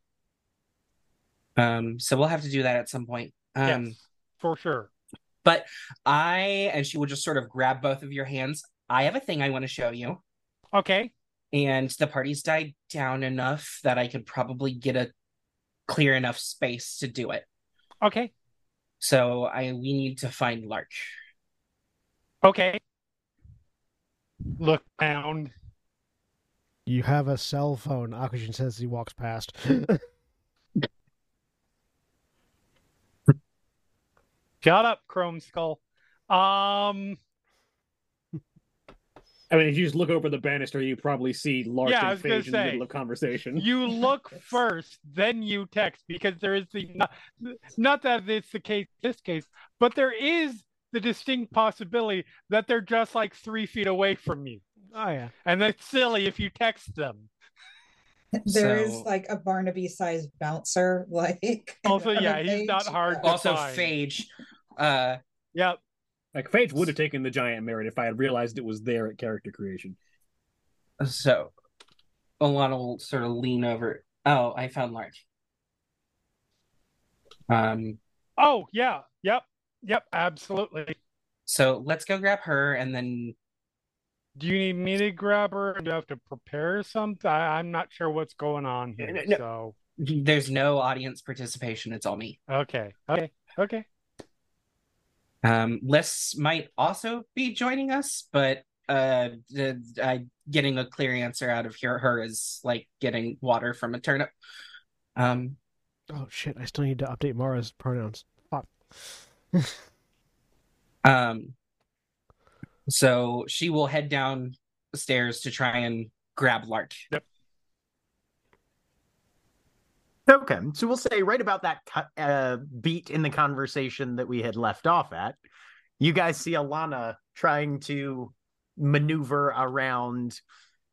S3: Um, so we'll have to do that at some point. Um,
S4: yes, for sure.
S3: but I and she will just sort of grab both of your hands. I have a thing I want to show you,
S4: Okay.
S3: and the party's died down enough that I could probably get a clear enough space to do it.
S4: Okay.
S3: So I we need to find Lark.
S4: Okay. Look down.
S6: You have a cell phone, Akujin says as he walks past. *laughs*
S4: Shut up, Chrome Skull. Um,
S5: I mean, if you just look over the banister, you probably see Lark
S4: Yeah, I
S5: and
S4: was
S5: Phage in the middle of conversation.
S4: you look *laughs* first, then you text because there is the not, not that it's the case this case, but there is the distinct possibility that they're just like three feet away from you,
S6: Oh yeah.
S4: and that's silly if you text them. *laughs*
S7: There is
S3: So-
S7: like a Barnaby sized bouncer, *laughs* like
S4: Also, yeah,
S7: a
S4: he's not
S7: page.
S4: hard to
S3: Also,
S4: fine.
S3: Phage. Uh,
S4: Yep.
S5: Like Phage would have taken the giant merit if I had realized it was there at character creation.
S3: so a Alana will sort of lean over. Oh, I found Lark. Um,
S4: Oh yeah. Yep. Yep. Absolutely.
S3: so let's go grab her, and then
S4: Do you need me to grab her? Do you have to prepare something? I, I'm not sure what's going on here.
S3: No, no.
S4: So
S3: there's no audience participation. It's all me.
S4: okay. Okay. Okay.
S3: Um, Liss might also be joining us, but uh, the, I getting a clear answer out of her, her is like getting water from a turnip. Um,
S6: Oh shit! I still need to update Mara's pronouns. Fuck. *laughs*
S3: um, so she will head down the stairs to try and grab Lark.
S1: Okay, so we'll say right about that cut, uh, beat in the conversation that we had left off at, you guys see Alana trying to maneuver around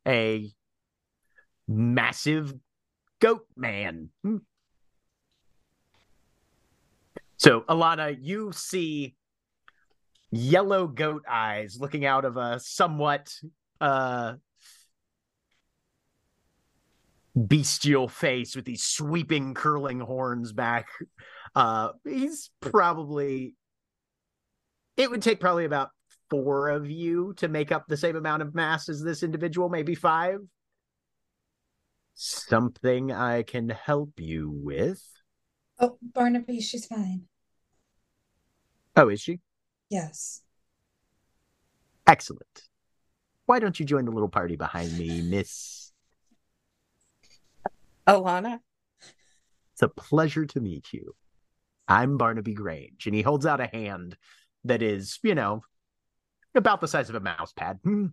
S1: a massive goat man. So, Alana, you see yellow goat eyes looking out of a somewhat uh bestial face with these sweeping curling horns back. Uh he's probably it would take probably about four of you to make up the same amount of mass as this individual maybe five. Something i can help you with.
S7: Oh, Barnaby, she's fine.
S1: Oh is she
S7: Yes.
S1: excellent why don't you join the little party behind me miss
S3: Alana,
S1: It's a pleasure to meet you. I'm Barnaby Grange. And he holds out a hand that is, you know, about the size of a mouse pad. Hmm.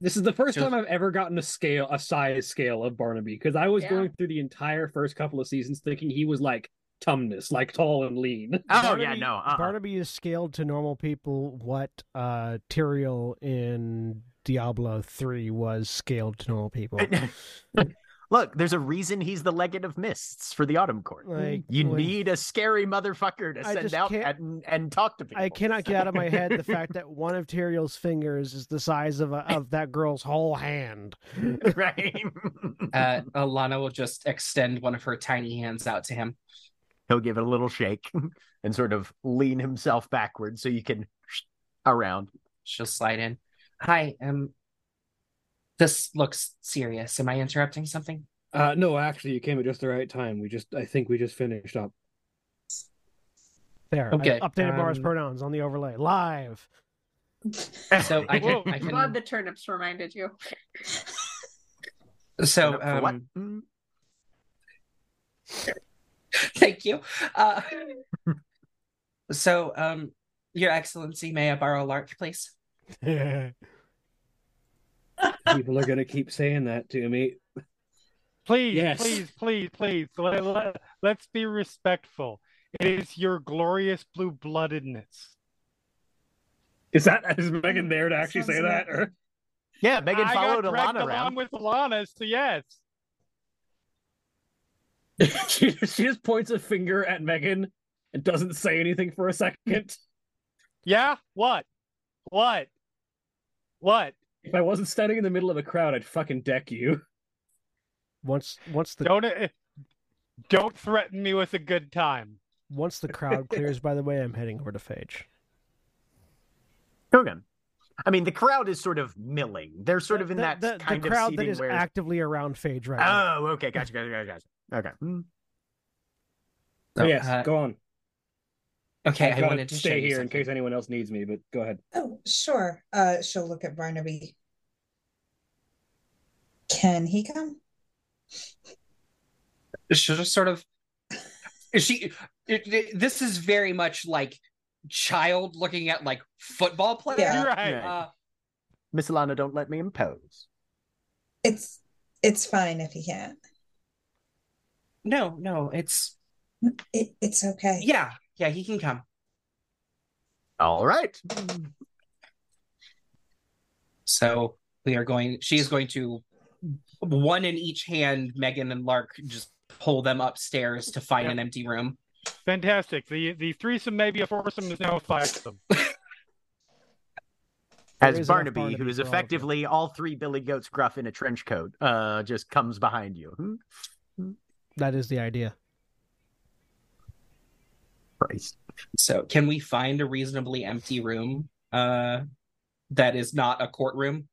S5: This is the first
S3: Just-
S5: time I've ever gotten a scale, a size scale of Barnaby, because I was
S2: Yeah.
S5: going through the entire first couple of seasons thinking he was like tumnus, like tall and lean. *laughs*
S1: Oh, yeah, no. Uh-uh.
S6: Barnaby is scaled to normal people. What uh, Tyrael in Diablo three was scaled to normal people. *laughs*
S1: Look, there's a reason he's the legate of mists for the Autumn Court.
S6: Like,
S1: you
S6: when-
S1: need a scary motherfucker to send out and, and talk to people.
S6: I cannot get out of my head the fact *laughs* that one of Tyrael's fingers is the size of a, of that girl's whole hand.
S1: right?
S3: uh, Alana will just extend one of her tiny hands out to him.
S1: He'll give it a little shake *laughs* and sort of lean himself backward so you can *laughs* around.
S3: She'll slide in. Hi, um, this looks serious. Am I interrupting something?
S5: Uh, no, actually, you came at just the right time. We just, I think we just finished up.
S6: There,
S3: Okay,
S6: I updated Mara's
S3: um,
S6: pronouns on the overlay live. *laughs*
S3: So I can,
S4: Whoa.
S3: I
S2: Glad the turnips reminded you.
S3: So
S1: For what? *laughs*
S3: thank you. Uh, *laughs* so um, Your Excellency, may I borrow a Lark, please? Yeah. *laughs*
S5: People are gonna keep saying that to me.
S4: Please,
S5: Yes.
S4: please, please, please. Let, let, let's be respectful. It is your glorious blue bloodedness.
S5: Is that is Megan there to actually say
S7: Sounds
S5: that? Or
S1: Yeah, Megan
S4: I
S1: followed
S4: got dragged
S1: Alana
S4: along
S1: around.
S4: with Alana, so yes. *laughs*
S5: she, she just points a finger at Megan and doesn't say anything for a second.
S4: Yeah? What? What? What?
S5: If I wasn't standing in the middle of a crowd, I'd fucking deck you.
S6: Once once the
S4: Don't uh, don't threaten me with a good time.
S6: once the crowd clears, by the way, I'm heading over to Phage.
S1: Okay. I mean, the crowd is sort of milling. They're sort of in
S6: the,
S1: that
S6: the,
S1: kind
S6: the
S1: of
S6: crowd
S1: seating
S6: that is
S1: where.
S6: actively around Phage right now.
S1: Oh, okay, gotcha, gotcha, gotcha, gotcha. Okay. Hmm.
S5: So, yes,
S3: uh,
S5: go on.
S3: Okay,
S5: I've
S3: I
S5: gotta
S3: wanted to
S5: stay
S3: you
S5: here in case anyone else needs me, but go ahead.
S7: Oh, sure. Uh, she'll look at Barnaby. Can he come?
S3: She'll just sort of. She. It, it- this is very much like child looking at like football players.
S7: Yeah.
S4: right.
S1: Right.
S3: Uh,
S1: Miss Alana, don't let me impose.
S7: It's it's fine if he can't.
S3: No, no, it's
S7: It, it's okay.
S3: yeah, yeah, he can come.
S1: All right.
S3: So we are going. She is going to one in each hand. Megan and Lark just pull them upstairs to find
S4: Yep.
S3: an empty room.
S4: Fantastic. The the threesome, maybe a foursome, is now a fivesome.
S1: As Barnaby,
S6: Barnaby
S1: who is
S6: for all of them. *laughs*
S1: effectively all three Billy Goats gruff in a trench coat, uh, just comes behind you.
S6: That is the idea.
S1: Christ.
S3: So can we find a reasonably empty room? Uh, that is not a courtroom.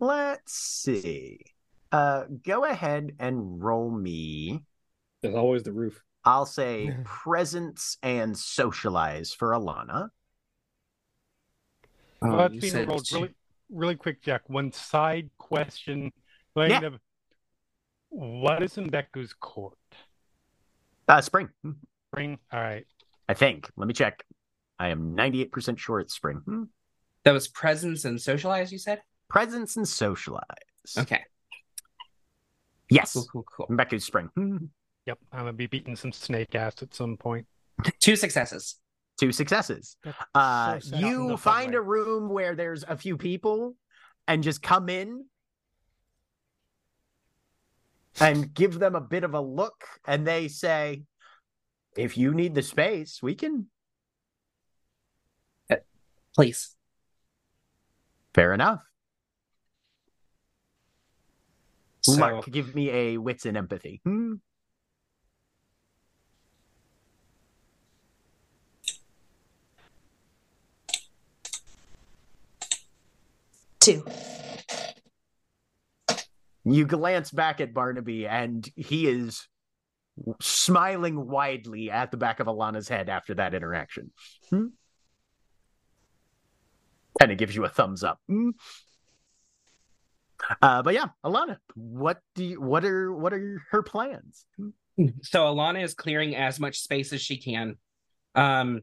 S1: Let's see. Uh, go ahead and roll me.
S5: There's always the roof.
S1: I'll say *laughs* presence and socialize for Alana.
S3: Oh,
S4: Well,
S3: you
S4: that's being
S3: said
S4: rolled really, really quick, Jack. One side question. Kind
S1: Yeah.
S4: of, what is in Beku's court?
S1: Uh, spring,
S4: Spring? All right.
S1: I think. Let me check. I am 98% sure it's spring. Hmm.
S3: That was presence and socialize. You said
S1: Presence and socialize.
S3: okay.
S1: Yes.
S3: Cool, cool, cool.
S1: Mbeku's spring. Hmm.
S4: Yep. I'm gonna be beating some snake ass at some point.
S3: Two successes.
S1: Two successes. Uh,
S6: so sad. Not in
S1: you find
S6: way.
S1: a room where there's a few people and just come in and give them a bit of a look and they say if you need the space we can
S3: Please.
S1: fair enough
S3: So,
S1: Lark, give me a wits and empathy Hmm.
S7: Two.
S1: You glance back at barnaby and he is smiling widely at the back of alana's head after that interaction Hmm. and it gives you a thumbs up Hmm. uh but yeah alana what do you what are what are her plans Hmm.
S3: so Alana is clearing as much space as she can. Um,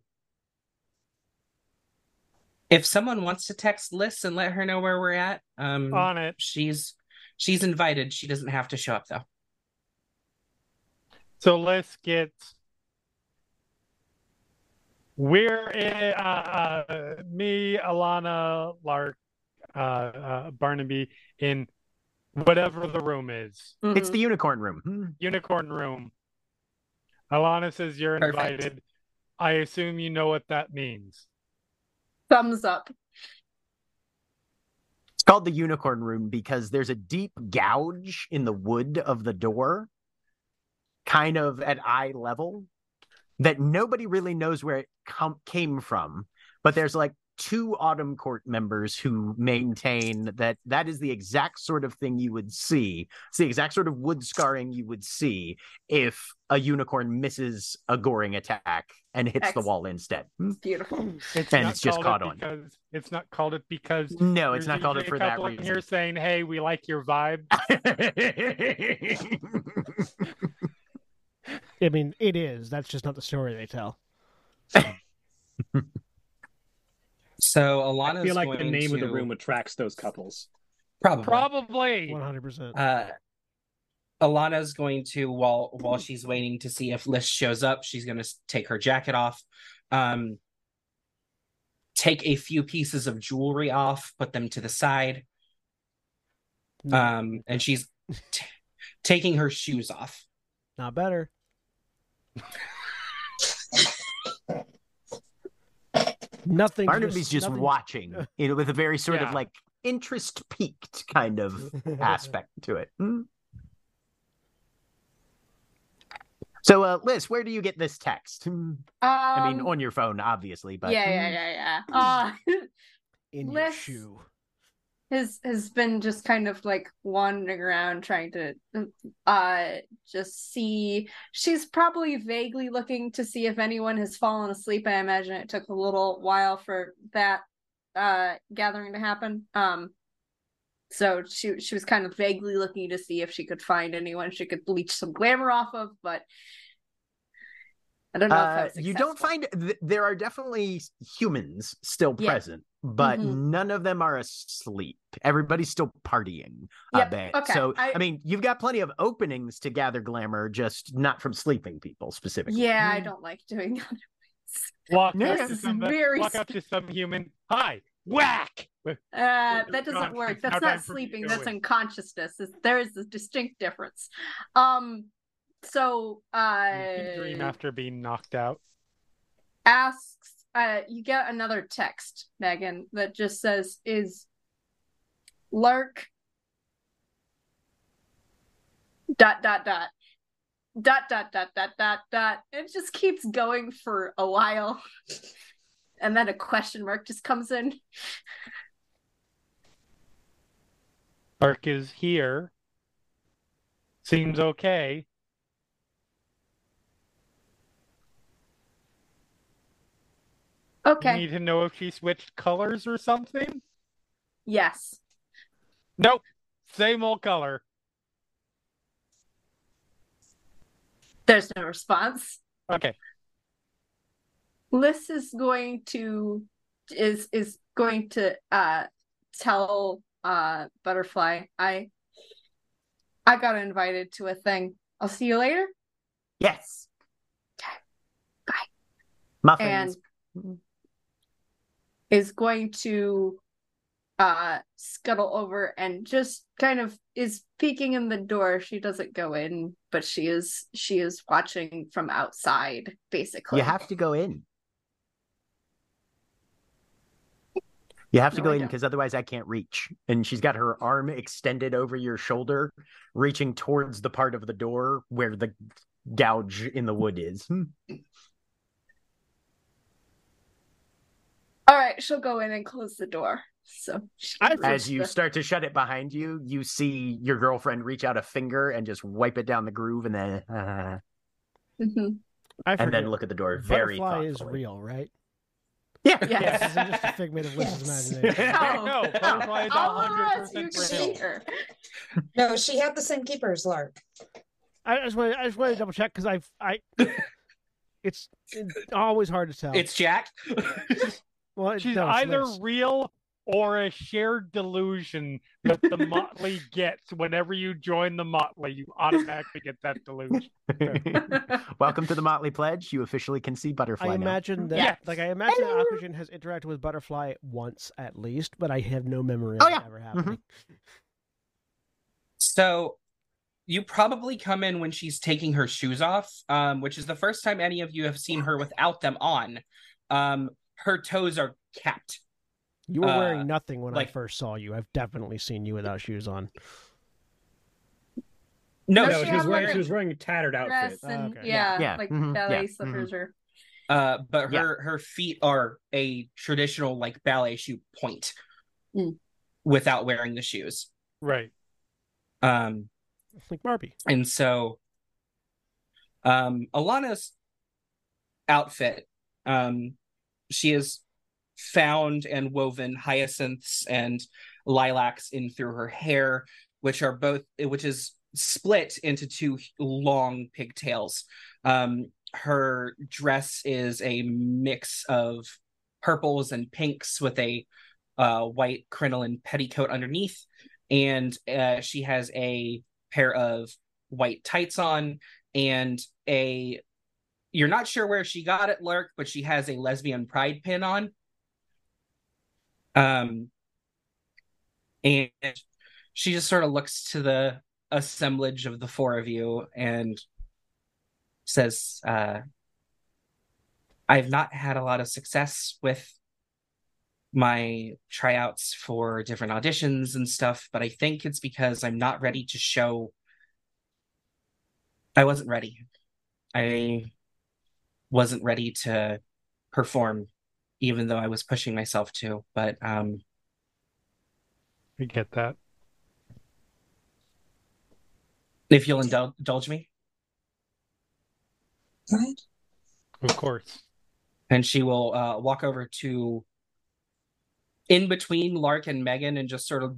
S3: if someone wants to text Liss and let her know where we're at, um,
S4: On it.
S3: she's she's invited. She doesn't have to show up though.
S4: So let's get. We're in, uh, uh, me, Alana, Lark, uh, uh, Barnaby in whatever the room is.
S1: it's
S2: Mhm.
S1: the unicorn room Hmm.
S4: Unicorn room. Alana says you're
S3: Perfect.
S4: invited. I assume you know what that means.
S2: thumbs up.
S1: Called the unicorn room because there's a deep gouge in the wood of the door, kind of at eye level, that nobody really knows where it com- came from. But there's like two Autumn Court members who maintain that that is the exact sort of thing you would see. It's the exact sort of wood scarring you would see if a unicorn misses a goring attack and hits the wall instead. Hmm?
S2: Beautiful.
S4: It's
S1: And
S4: not
S1: it's just
S4: called
S1: caught
S4: it
S1: on.
S4: because it's not called it because
S1: No, it's not called it for that reason
S4: you're saying, "Hey, we like your vibe." *laughs*
S6: I mean, it is. That's just not the story they tell.
S3: So *laughs* Alana's
S5: I feel like the
S3: going
S5: name of the room attracts those couples.
S3: probably.
S4: Probably.
S6: One hundred percent.
S3: Uh, Alana's going to while while she's waiting to see if Liss shows up, she's going to take her jacket off, um, take a few pieces of jewelry off, put them to the side, um, and she's t- taking her shoes off.
S6: Not better. *laughs* Nothing.
S1: Barnaby's just
S6: nothing-
S1: watching, *laughs* you know, with a very sort
S4: Yeah.
S1: of like interest peaked kind of *laughs* aspect to it. Hmm. So, uh, Liss, where do you get this text?
S2: Um,
S1: I mean, on your phone, obviously, but
S2: yeah, yeah,
S1: hmm.
S2: yeah, yeah. Uh, *laughs*
S6: in your
S2: Liss-
S6: shoe.
S2: Has has been just kind of like wandering around trying to uh just see. She's probably vaguely looking to see if anyone has fallen asleep. I imagine it took a little while for that uh gathering to happen. Um so she she was kind of vaguely looking to see if she could find anyone she could bleach some glamour off of but I don't know
S1: Uh, you don't find th- there are definitely humans still
S2: Yeah.
S1: present, but
S2: Mhm.
S1: none of them are asleep. Everybody's still partying a
S2: Yep,
S1: bit.
S2: okay,
S1: So I...
S2: I-
S1: mean, you've got plenty of openings to gather glamour, just not from sleeping people specifically.
S2: Yeah, I don't like doing *laughs* other
S4: Walk
S1: Yeah,
S4: up to some,
S2: very
S4: walk up to some human. Hi, whack.
S2: Uh, that doesn't
S4: conscience,
S2: work. That's not
S4: for me to
S2: sleeping. That's unconsciousness. It's- There is a distinct difference. Um, so
S4: You dream
S2: uh,
S4: after being knocked out.
S2: asks. Uh, you get another text, Megan, that just says, "Is Lark dot dot dot dot dot dot dot dot dot." It just keeps going for a while, *laughs* and then a question mark just comes in.
S4: Ark is here. Seems okay.
S2: Okay.
S4: You need to know if she switched colors or something.
S2: Yes.
S4: Nope. Same old color.
S2: There's no response.
S4: Okay.
S2: Liss is going to is is going to uh tell uh Butterfly I I got invited to a thing. I'll see you later.
S1: Yes. Okay.
S2: Bye.
S1: Muffins.
S2: Is going to uh scuttle over and just kind of is peeking in the door. She doesn't go in, but she is she is watching from outside basically.
S1: You have to go in. You have to
S2: No,
S1: go
S2: I
S1: in because otherwise I can't reach. And she's got her arm extended over your shoulder, reaching towards the part of the door where the gouge in the wood is. *laughs* Hmm.
S2: All right, she'll go in and close the door. So she
S6: I
S2: can
S6: think-
S1: As you
S2: the-
S1: start to shut it behind you, you see your girlfriend reach out a finger and just wipe it down the groove and then uh,
S2: Mhm.
S1: And then look at the door very
S6: Butterfly is real, right?
S1: Yeah.
S2: Yes.
S6: This isn't just a figment of *laughs* Liss's
S7: Yes.
S6: imagination. *laughs*
S2: Oh.
S4: no, Butterfly is
S2: All of
S4: 100% real.
S7: No, she had the same keeper as Lark.
S6: I just want I just want to double check because I've I. It's, it's always hard to tell.
S3: It's Jack. *laughs*
S6: well,
S4: She's
S6: no,
S4: either
S6: Liss.
S4: real or a shared delusion that the Motley *laughs* gets. Whenever you join the Motley, you automatically get that delusion. *laughs*
S1: Welcome to the Motley Pledge. You officially can see Butterfly
S6: I
S1: now.
S6: imagine that,
S4: Yes.
S6: like, I imagine that Akujin has interacted with Butterfly once at least, but I have no memory of
S1: Oh,
S6: it
S1: yeah.
S6: ever happening.
S3: So you probably come in when she's taking her shoes off, um, which is the first time any of you have seen her without them on. Um, her toes are capped.
S6: You were
S3: Uh,
S6: wearing nothing when I first saw you. I've definitely seen you without shoes on.
S3: No,
S2: No,
S5: No,
S2: she
S5: she was wearing
S2: like,
S5: she was wearing a tattered outfit.
S2: Dress and
S6: okay.
S2: yeah,
S1: Yeah.
S2: like
S1: Mhm.
S2: ballet
S1: Yeah.
S2: slippers or
S3: uh, but
S1: Yeah.
S3: her her feet are a traditional like ballet shoe point
S2: Mm.
S3: without wearing the shoes.
S4: Right.
S3: Um,
S6: Like Barbie.
S3: and so um alana's outfit um she has found and woven hyacinths and lilacs in through her hair which are both which is split into two long pigtails. Um her dress is a mix of purples and pinks with a uh, white crinoline petticoat underneath. And uh, she has a pair of white tights on and a you're not sure where she got it lurk but she has a lesbian pride pin on um and she just sort of looks to the assemblage of the four of you and says uh i've not had a lot of success with my tryouts for different auditions and stuff, but I think it's because I'm not ready to show. I wasn't ready. I wasn't ready to perform, even though I was pushing myself to. But um,
S4: We get that.
S3: if you'll indul- indulge me,
S7: Right?
S4: Of course.
S3: and she will uh, walk over to in between Lark and Megan and just sort of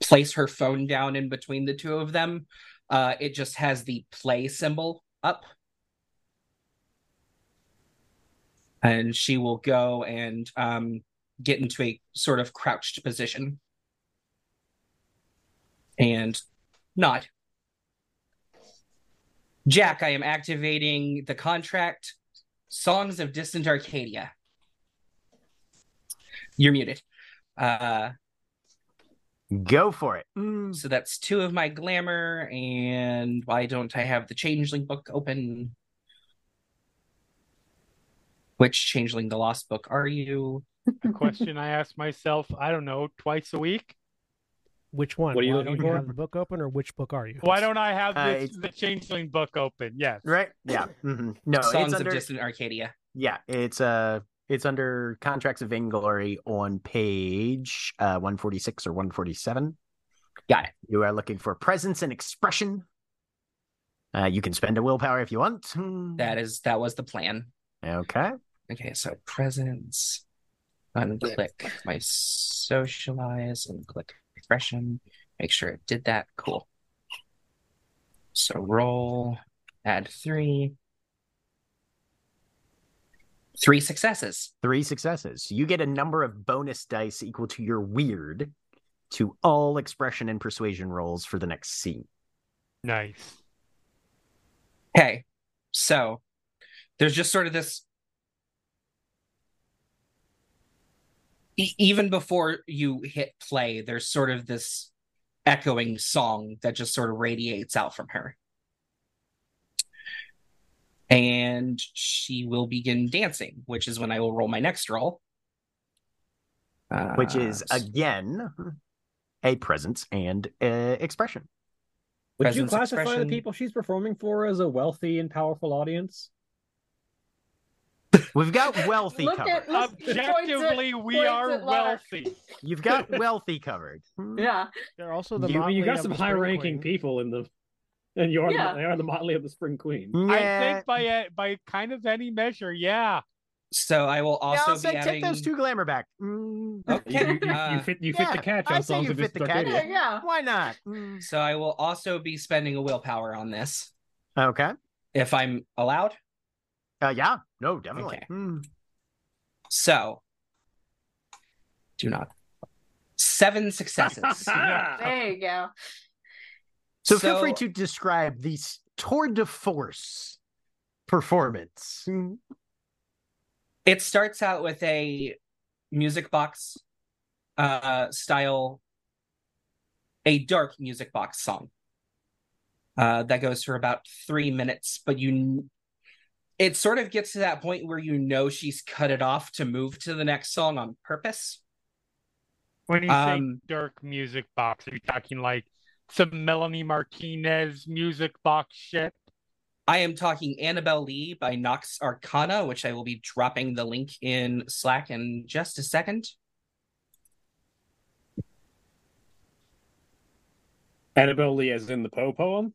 S3: place her phone down in between the two of them Uh, it just has the play symbol up. And she will go and um, get into a sort of crouched position and nod. Jack, I am activating the contract Songs of Distant Arcadia. You're muted. Uh,
S1: Go for it.
S3: so that's two of my glamour, and why don't I have the Changeling book open? Which Changeling the Lost book are you?
S4: A question I ask myself, I don't know, twice a week.
S6: Which one?
S5: What are you
S6: Why
S5: looking
S6: don't you
S5: for?
S6: have the book open, or which book are you?
S4: Why don't I have
S1: Uh,
S4: this,
S1: it's-
S4: the Changeling book open? Yes.
S1: Right? Yeah. mhm. No,
S3: Songs
S1: it's under,
S3: of Distant Arcadia.
S1: yeah, it's uh it's under Contracts of Vainglory on page uh 146 or 147.
S3: Got it.
S1: You are looking for presence and expression. Uh, you can spend a willpower if you want. Hmm.
S3: That is that was the plan.
S1: Okay.
S3: Okay, so presence. Unclick my socialize and click expression. Make sure it did that. Cool. So roll, add three. Three successes.
S1: Three successes. You get a number of bonus dice equal to your Wyrd to all expression and persuasion rolls for the next scene.
S4: Nice.
S3: Okay, so there's just sort of this. E- even before you hit play, there's sort of this echoing song that just sort of radiates out from her. And she will begin dancing, which is when I will roll my next roll.
S1: which is
S3: Uh,
S1: again a presence and uh, expression.
S5: Would you classify
S3: expression.
S5: the people she's performing for as a wealthy and powerful audience?
S1: We've got *laughs* wealthy
S2: Look
S1: covered.
S2: at- look-
S4: Objectively, we are wealthy.
S1: You've got wealthy covered.
S2: Yeah.
S6: They're also the
S5: You, you got some high-ranking people in the, *laughs* and you are
S2: Yeah.
S5: the, they are the motley of the Spring Queen.
S4: I think by a, by kind of any measure, yeah.
S3: So I will
S1: Yeah,
S3: also
S1: I'll
S3: be
S1: say
S3: having.
S1: take those two glamour back.
S5: You,
S3: Okay.
S5: you, you,
S3: uh,
S5: you fit you fit the catch
S1: I
S5: on
S1: say
S5: songs
S1: you
S5: of
S1: fit the catch.
S2: Yeah. Yeah.
S1: Why not? Hmm.
S3: So I will also be spending a willpower on this
S1: Okay.
S3: if I'm allowed.
S1: Uh, yeah. No, definitely.
S3: Okay.
S1: Hmm.
S3: So do not. Seven successes. *laughs*
S2: There you go.
S1: So, feel free to describe the s- tour de force performance.
S3: It starts out with a music box uh style a dark music box song uh that goes for about three minutes but you it sort of gets to that point where you know she's cut it off to move to the next song on purpose
S4: When you
S3: Um,
S4: say dark music box, are you talking like some Melanie Martinez music box shit?
S3: i am talking annabel lee by nox arcana which i will be dropping the link in slack in just a second
S5: Annabel Lee, as in the Poe poem.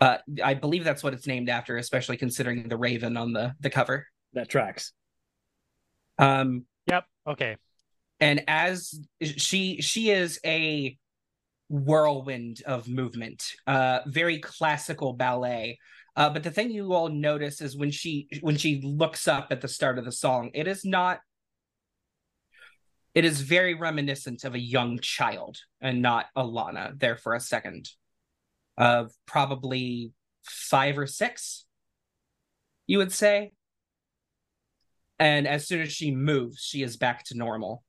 S3: uh i believe that's what it's named after especially considering the raven on the the cover
S5: That tracks.
S3: um
S4: Yep. Okay.
S3: and as she she is a whirlwind of movement uh very classical ballet. Uh but the thing you all notice is when she when she looks up at the start of the song it is not it is very reminiscent of a young child and not alana there for a second of probably five or six you would say. And as soon as she moves she is back to normal.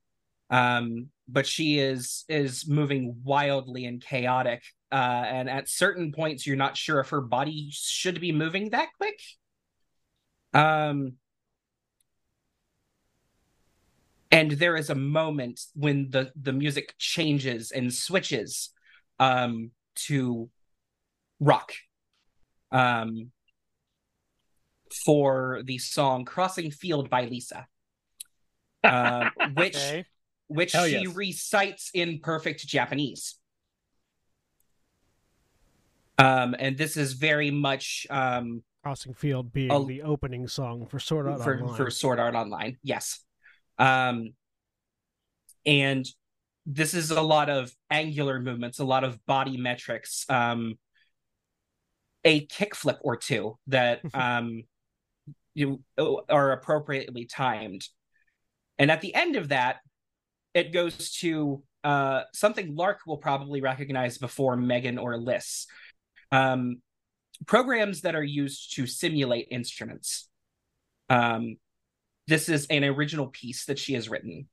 S3: Um but she is is moving wildly and chaotic uh and at certain points you're not sure if her body should be moving that quick um and there is a moment when the the music changes and switches um to rock um for the song crossing field by lisa uh, *laughs* which
S4: Okay.
S3: Which
S5: Hell
S3: she
S5: yes.
S3: recites in perfect Japanese. Um, and this is very much um
S6: Crossing Field being
S3: Oh.
S6: the opening song for Sword Art
S3: for
S6: Online.
S3: for Sword Art Online. Yes. Um, and this is a lot of angular movements, a lot of body metrics, um, a kickflip or two that *laughs* um, you are appropriately timed. And at the end of that, it goes to uh, something Lark will probably recognize before Megan or Liss. Um, programs that are used to simulate instruments. Um, this is an original piece that she has written.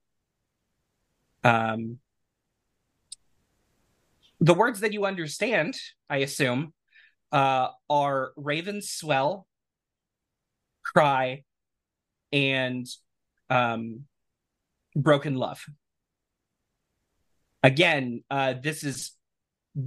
S3: Um, the words that you understand, I assume, uh, are Raven Swell, Cry, and um, Broken Love. Again, uh, this is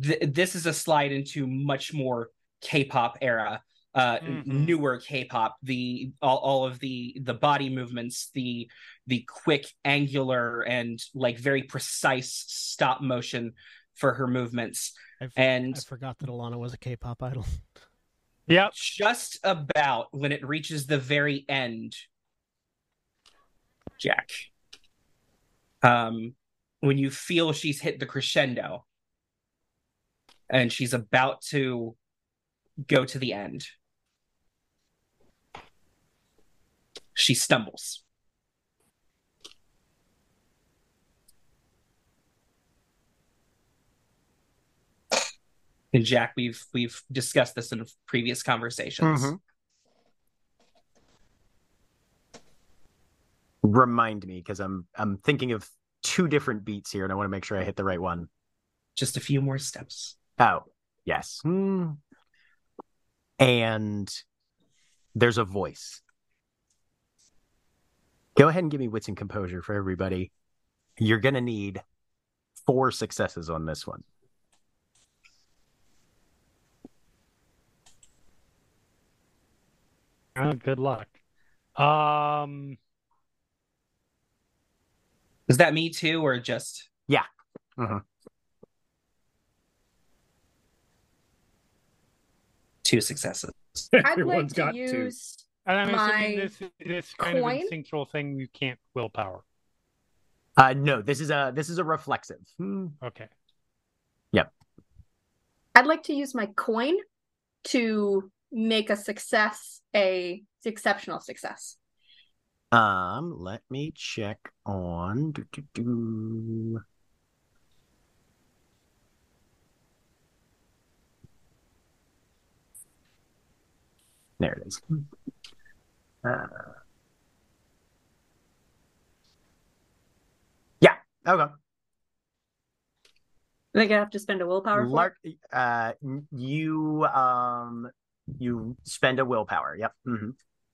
S3: th- this is a slide into much more K-pop era, uh,
S4: Mhm.
S3: newer K-pop. The all, all of the the body movements, the the quick, angular, and like very precise stop motion for her movements,
S6: I, f-
S3: and
S6: I forgot that Alana was a K-pop idol. *laughs*
S4: Yep.
S3: just about when it reaches the very end, Jack. Um, when you feel she's hit the crescendo and she's about to go to the end, she stumbles. And Jack, we've we've discussed this in previous conversations.
S1: Mhm. Remind me because I'm I'm thinking of two different beats here, and I want to make sure I hit the right one.
S3: Just a few more steps.
S1: Oh, yes. Hmm. And there's a voice. Go ahead and give me wits and composure for everybody. You're going to need four successes on this one.
S4: Uh, good luck. Um,
S3: Is that me too, or just
S1: Mhm.
S3: two successes?
S2: I'd like
S5: Everyone's
S2: to
S5: got
S2: use.
S4: and I'm
S2: My
S4: assuming this this kind
S2: coin?
S4: of instinctual thing you can't willpower.
S1: Uh, no, this is a this is a reflexive. Hmm.
S4: Okay. Yep.
S2: I'd like to use my coin to make a success a exceptional success.
S1: Um, let me check on. Do, do, do. There it is. Uh, yeah. Okay.
S2: I think I have to spend a willpower.
S1: Lark, uh, you um, you spend a willpower. Yep. hmm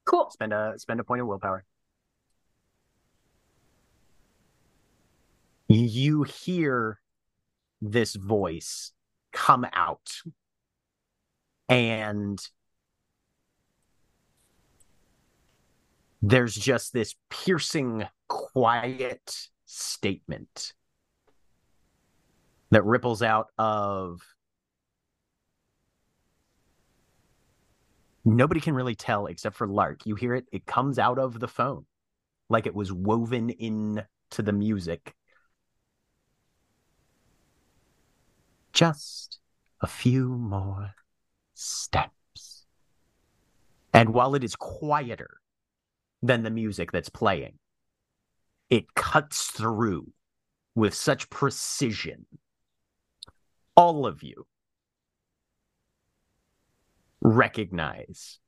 S2: Cool.
S1: Spend a spend a point of willpower. You hear this voice come out, and there's just this piercing, quiet statement that ripples out of nobody can really tell except for Lark. You hear it, it comes out of the phone like it was woven in to the music. Just a few more steps. And while it is quieter than the music that's playing, it cuts through with such precision. All of you recognize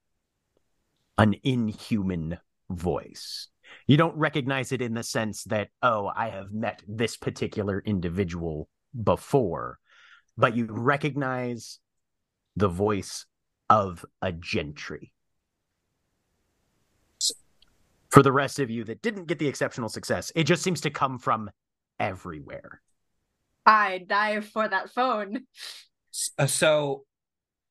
S1: an inhuman voice. You don't recognize it in the sense that, oh, I have met this particular individual before, but you recognize the voice of a gentry. For the rest of you that didn't get the exceptional success, it just seems to come from everywhere.
S2: I dive for that phone.
S3: Uh, so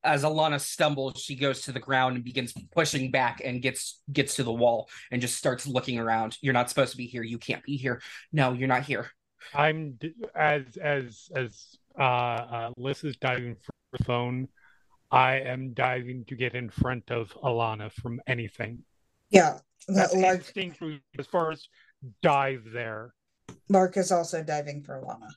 S3: as Alana stumbles, she goes to the ground and begins pushing back and gets gets to the wall and just starts looking around. You're not supposed to be here. You can't be here. No, you're not here.
S4: I'm as as as uh, uh Liss is diving for the phone. I am diving to get in front of Alana from anything.
S7: Yeah,
S4: That's
S7: that, like
S4: instinctually as far as dive there.
S7: Lark is also diving for Alana.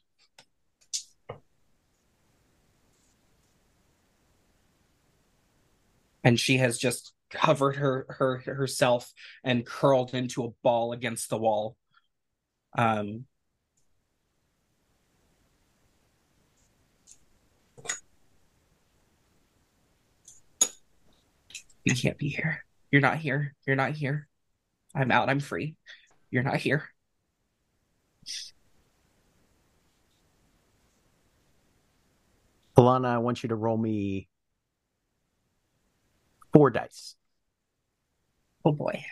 S3: and she has just covered her her herself and curled into a ball against the wall. Um You can't be here. You're not here. You're not here. I'm out. I'm free. You're not here.
S1: Alana, I want you to roll me four dice.
S3: Oh boy.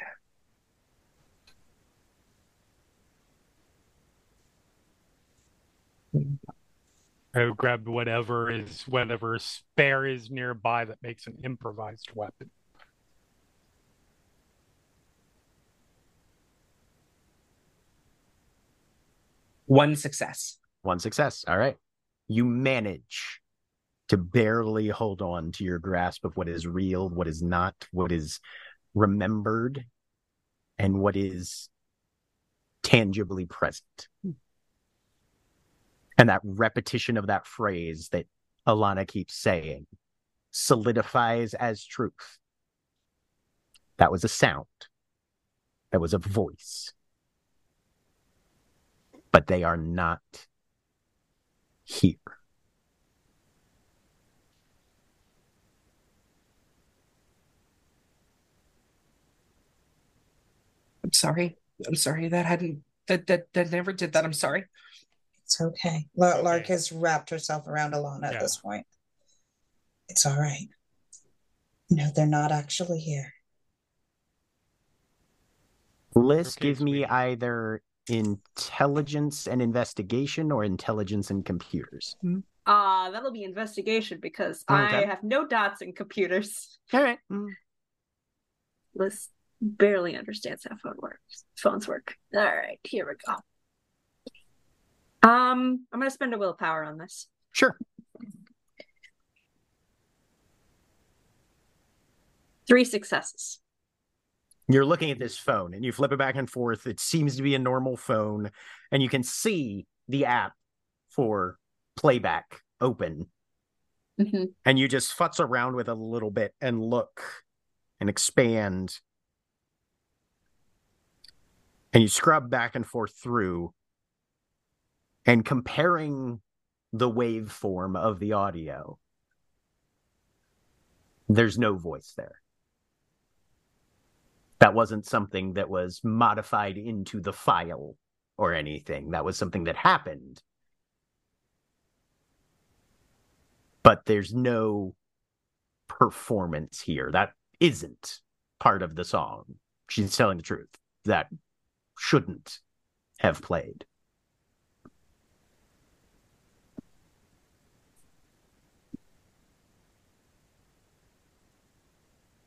S4: I would grab whatever is whatever spare is nearby that makes an improvised weapon.
S3: One success.
S1: One success. All right. You manage to barely hold on to your grasp of what is real, what is not, what is remembered, and what is tangibly present. And that repetition of that phrase that Alana keeps saying solidifies as truth. That was a sound. That was a voice. But they are not here.
S3: I'm sorry. I'm sorry. That hadn't that that that never did that. I'm sorry.
S7: It's okay. Lark, Lark has wrapped herself around Alana at this point. It's all right. No, they're not actually here.
S1: Liss,
S4: Okay,
S1: give me either intelligence and investigation or intelligence and computers.
S2: Uh, that'll be investigation because I have no dots in computers.
S1: All right.
S2: Liss barely understands how phone works. Phones work. All right, here we go. Um, I'm gonna spend a willpower on this.
S1: Sure.
S2: Three successes.
S1: You're looking at this phone and you flip it back and forth. It seems to be a normal phone, and you can see the app for playback open.
S2: hmm
S1: And you just futz around with it a little bit and look and expand. And you scrub back and forth through and comparing the waveform of the audio. There's no voice there. That wasn't something that was modified into the file or anything. That was something that happened. But there's no performance here. That isn't part of the song. She's telling the truth. That shouldn't have played.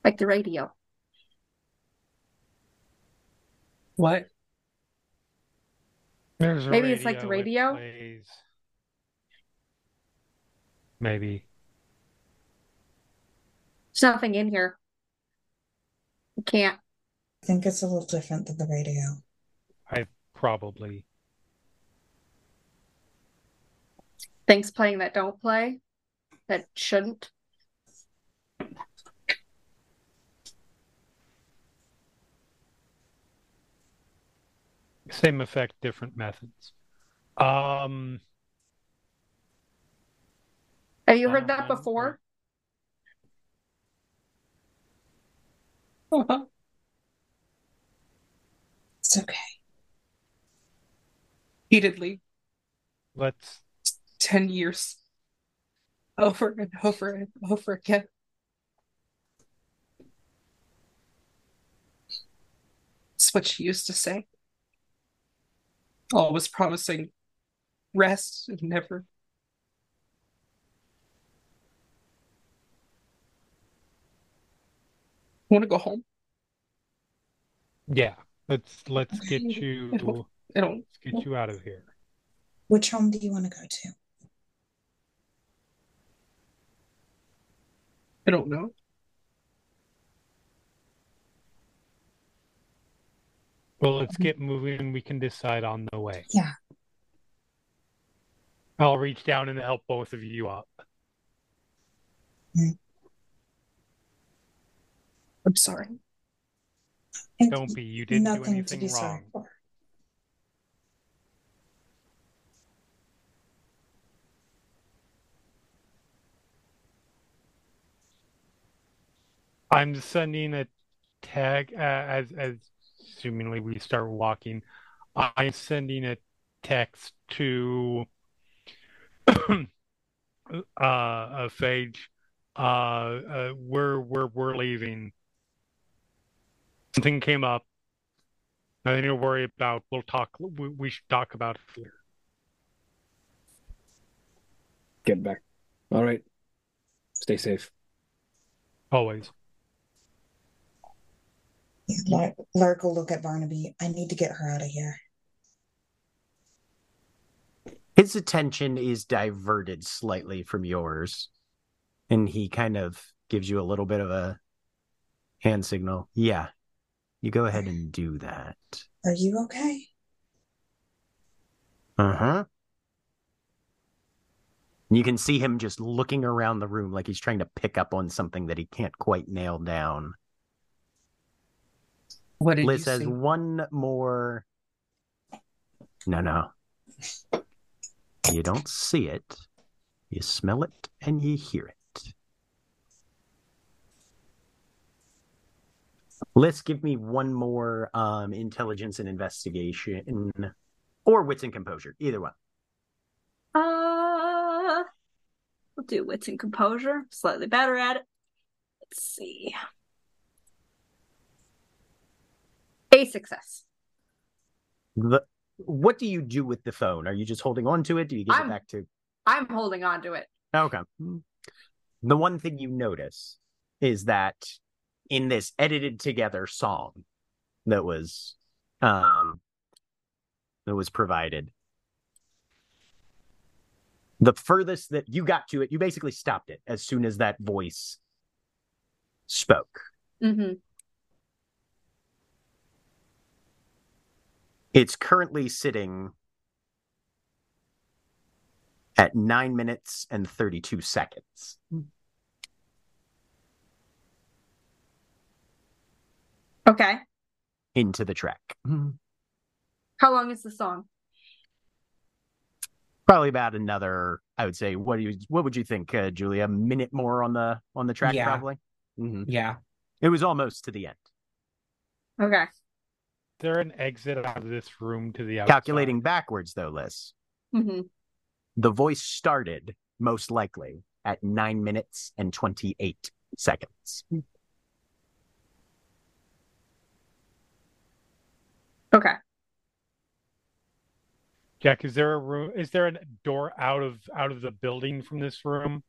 S2: Like the radio.
S3: What?
S4: There's a
S2: Maybe it's like the radio?
S4: plays. Maybe.
S2: There's nothing in here. You can't.
S7: I think it's a little different than the radio.
S4: I probably.
S2: Things playing that don't play. That shouldn't.
S4: Same effect, different methods. Um,
S2: Have you heard that
S4: Um,
S2: before? *laughs*
S7: It's okay.
S3: Repeatedly,
S4: let's.
S3: ten years, over and over and over again. It's what she used to say. Always promising rest and never. want to go home.
S4: Yeah, let's let's *laughs* get
S3: I
S4: you
S3: don't- I don't.
S4: let's get you out of here.
S7: Which home do you want to go to?
S3: I don't know.
S4: Well, let's get moving. We can decide on the way.
S7: Yeah,
S4: I'll reach down and help both of you up.
S8: I'm sorry.
S4: Don't be. You didn't do anything wrong. I'm sending a tag uh, as as assumingly we start walking. I'm sending a text to *clears throat* uh uh Phage. Uh, uh we're we're we're leaving. Something came up. Nothing to worry about. We'll talk. We, we should talk about it here.
S8: Get back. All right. Stay safe.
S4: Always.
S7: Yeah, Lark, Lark will look at Barnaby. I need to get her out of here.
S1: His attention is diverted slightly from yours, and he kind of gives you a little bit of a hand signal. Yeah, you go ahead and do that.
S7: Are you okay?
S1: Uh huh. You can see him just looking around the room like he's trying to pick up on something that he can't quite nail down.
S3: What did
S1: Liss
S3: you
S1: has
S3: see?
S1: one more. No, no. You don't see it. You smell it and you hear it. Let's give me one more um, intelligence and investigation, or wits and composure, either one.
S2: Uh, we'll do wits and composure. Slightly better at it. Let's see. A success.
S1: The, what do you do with the phone? Are you just holding on to it? Do you give
S2: I'm-
S1: it back to?
S2: I'm holding on to it.
S1: Okay. The one thing you notice is that in this edited together song that was um that was provided the furthest that you got to it you basically stopped it as soon as that voice spoke
S2: Mm-hmm.
S1: It's currently sitting at 9 minutes and 32 seconds
S2: Okay.
S1: into the track
S2: How long is the song?
S1: probably about another i would say what do you what would you think uh, julia a minute more on the on the track
S3: Yeah.
S1: probably hmm
S3: Yeah.
S1: it was almost to the end
S2: Okay.
S4: Is there an exit out of this room to the outside?
S1: calculating backwards though liss
S2: Mm-hmm.
S1: the voice started most likely at 9 minutes and 28 seconds
S2: Okay.
S4: Jack, is there a room? Is there a door out of out of the building from this room?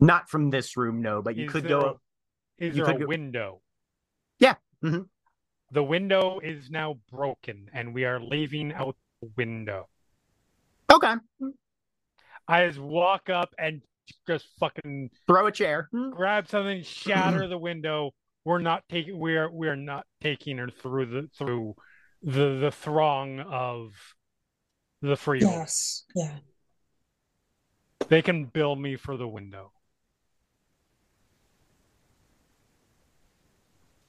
S1: not from this room no but you
S4: Is
S1: could
S4: there
S1: go
S4: Is
S1: you
S4: there a
S1: could go-
S4: window?
S1: Yeah, mhm.
S4: The window is now broken, and we are leaving out the window.
S1: okay
S4: I just walk up and just fucking
S1: throw a chair
S4: grab something, shatter *clears throat* the window. We're not taking. We are. We are not taking her through the through the the throng of the freehold.
S7: Yes. Yeah.
S4: They can bill me for the window.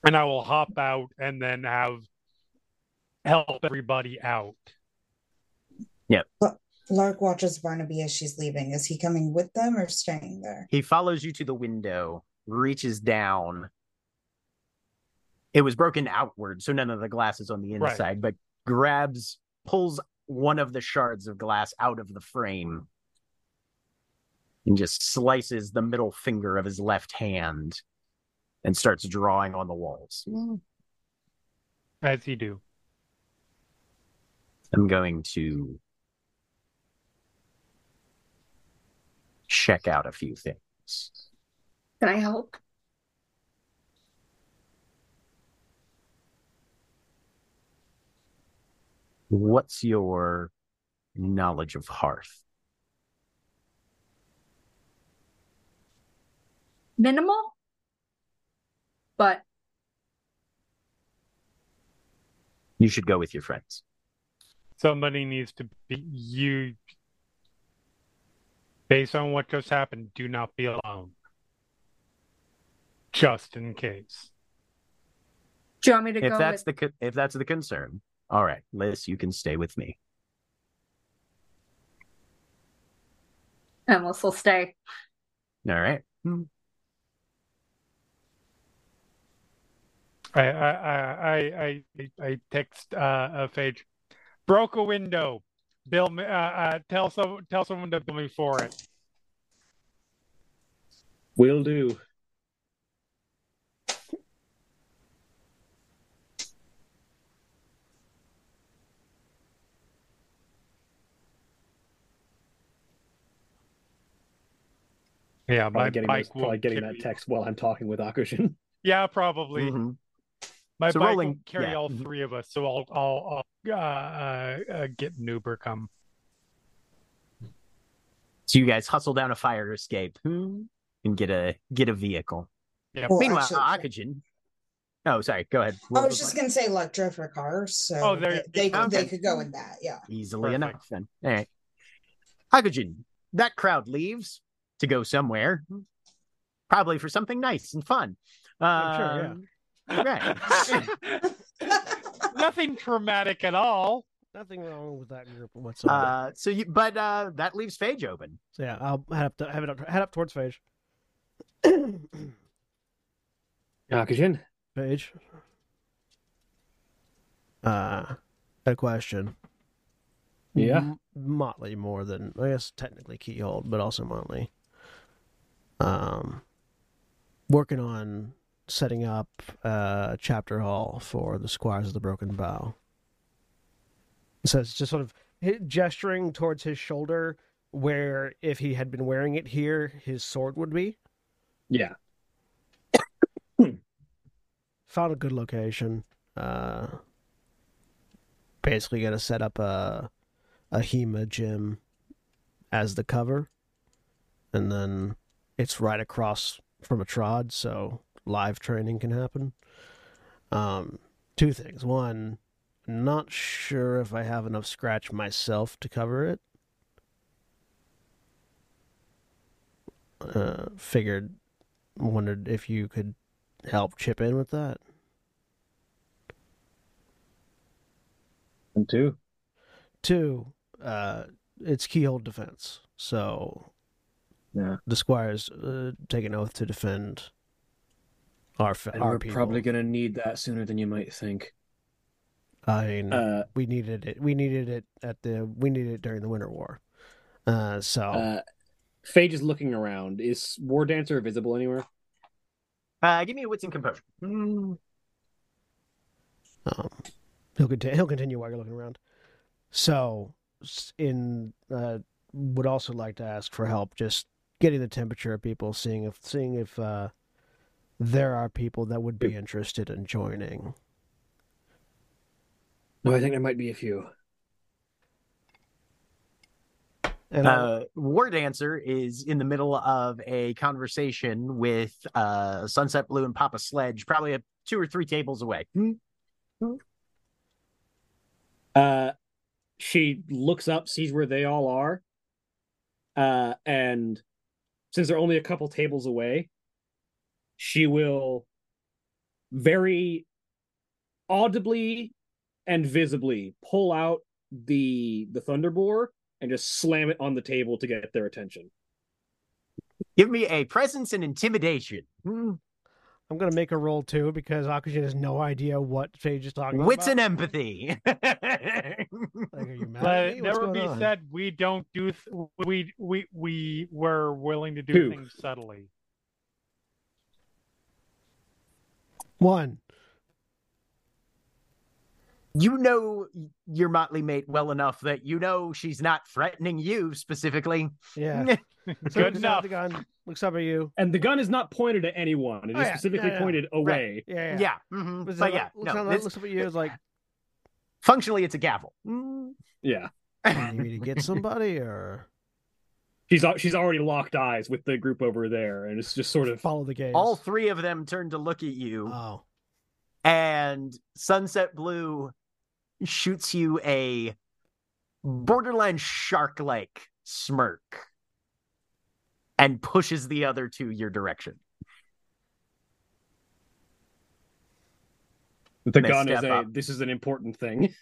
S4: And I will hop out and then have help everybody out. Yep.
S7: Lark watches Barnaby as she's leaving. Is he coming with them or staying there?
S1: He follows you to the window, reaches down. It was broken outward, so none of the glass is on the
S4: Right.
S1: inside, but grabs, pulls one of the shards of glass out of the frame and just slices the middle finger of his left hand and starts drawing on the walls. Mm.
S4: As you do.
S1: I'm going to check out a few things.
S2: Can I help?
S1: What's your knowledge of Hearth?
S2: Minimal, but
S1: You should go with your friends.
S4: Somebody needs to be you Based on what just happened, do not be alone. Just in case.
S2: Do you want me to
S1: If
S2: go
S1: that's
S2: with
S1: the if that's the concern, all right, Liss, you can stay with me.
S2: Emlis will stay.
S1: All right. Hmm.
S4: I I I I I, I text uh, uh Phage. Broke a window. Bill me uh, uh tell some tell someone to bill me for it.
S8: Will do.
S4: Yeah, my
S8: Probably getting,
S4: bike
S8: those- probably getting that text while I'm talking with Akujin.
S4: Yeah, probably.
S1: Mhm.
S4: My
S1: So
S4: bike
S1: rolling-
S4: will carry
S1: yeah.
S4: all
S1: Mhm.
S4: three of us, so I'll I'll, I'll uh, uh, uh, get an Uber come.
S1: So you guys hustle down a fire escape and get a get a vehicle.
S4: Yeah.
S7: Well,
S1: Meanwhile,
S7: actually-
S1: Akujin. Oh, sorry. Go ahead. What
S7: I was
S1: the
S7: just
S1: plan?
S7: gonna say like drove for cars, so
S4: Oh, there-
S7: they they, could they could go in that, yeah.
S1: easily
S4: Perfect.
S1: enough. Then, all right. Akujin. That crowd leaves to go somewhere, probably for something nice and fun.
S6: I'm sure, yeah.
S1: Right. *laughs*
S4: Nothing traumatic at all.
S6: Nothing wrong with that group whatsoever.
S1: Uh, so you, but uh, that leaves Phage open.
S6: so yeah, I'll head up to head up, head up towards Phage. *clears throat*
S8: Akujin?
S6: Phage. Uh, a question.
S8: Yeah?
S6: M- Motley more than I guess technically Keyhold, but also Motley. Um, working on setting up a chapter hall for the Squires of the Broken Bow. So it's just sort of gesturing towards his shoulder, where if he had been wearing it here, his sword would be.
S8: Yeah. *coughs*
S6: Found a good location. Uh, basically, gonna set up a a Hema gym as the cover, and then it's right across from a trod, so live training can happen. Um, two things. One, not sure if I have enough scratch myself to cover it. Uh, figured, wondered if you could help chip in with that.
S8: And two.
S6: Two, uh, it's Keyhold defense. So
S8: Yeah.
S6: the squires uh, take an oath to defend our fa-
S8: And
S6: our
S8: we're
S6: people.
S8: probably gonna need that sooner than you might think.
S6: I mean,
S8: Uh
S6: we needed it. We needed it at the. We needed it during the Winter War. Uh, so
S8: uh Phage is looking around. Is War Dancer visible anywhere?
S1: Uh, give me a wits and composure. Mm,
S6: um, he'll continue. He'll continue while you're looking around. So, in uh, would also like to ask for help, just getting the temperature of people, seeing if seeing if uh, there are people that would be interested in joining.
S8: No, I think there might be a few.
S6: And I'll-
S1: Uh, War Dancer is in the middle of a conversation with uh, Sunset Blue and Papa Sledge, probably a, two or three tables away.
S5: Uh, she looks up, sees where they all are, uh, and since they're only a couple tables away, she will very audibly and visibly pull out the the thunderbore and just slam it on the table to get their attention.
S1: Give me a presence and intimidation. Hmm.
S6: I'm gonna make a roll too because Akujin has no idea what Phage is talking about.
S1: Wits
S6: about.
S1: and empathy. *laughs*
S6: Like, are you mad
S4: Let
S6: at
S4: it
S6: me? What's
S4: never be
S6: on?
S4: said we don't do th- we we we were willing to do
S5: Who?
S4: things subtly.
S6: One.
S1: you know your motley mate well enough that you know she's not threatening you specifically.
S6: Yeah. *laughs* So
S4: Good enough.
S6: The gun looks up at you.
S5: And the gun is not pointed at anyone; it is
S6: Oh, yeah.
S5: specifically
S6: Yeah, yeah.
S5: pointed away.
S6: Yeah. Yeah.
S1: yeah. mhm.
S6: Looks
S1: But yeah,
S6: looks,
S1: no, this-
S6: looks up at you. It's like,
S1: functionally it's a gavel. Mm.
S5: Yeah,
S6: you need to get somebody or
S5: she's uh, she's already locked eyes with the group over there, and it's just sort of
S6: follow the gaze.
S1: All three of them turn to look at you,
S6: Oh.
S1: and Sunset Blue shoots you a borderline shark like smirk. and pushes the other two your direction.
S5: The gun is a
S1: up.
S5: this is an important thing.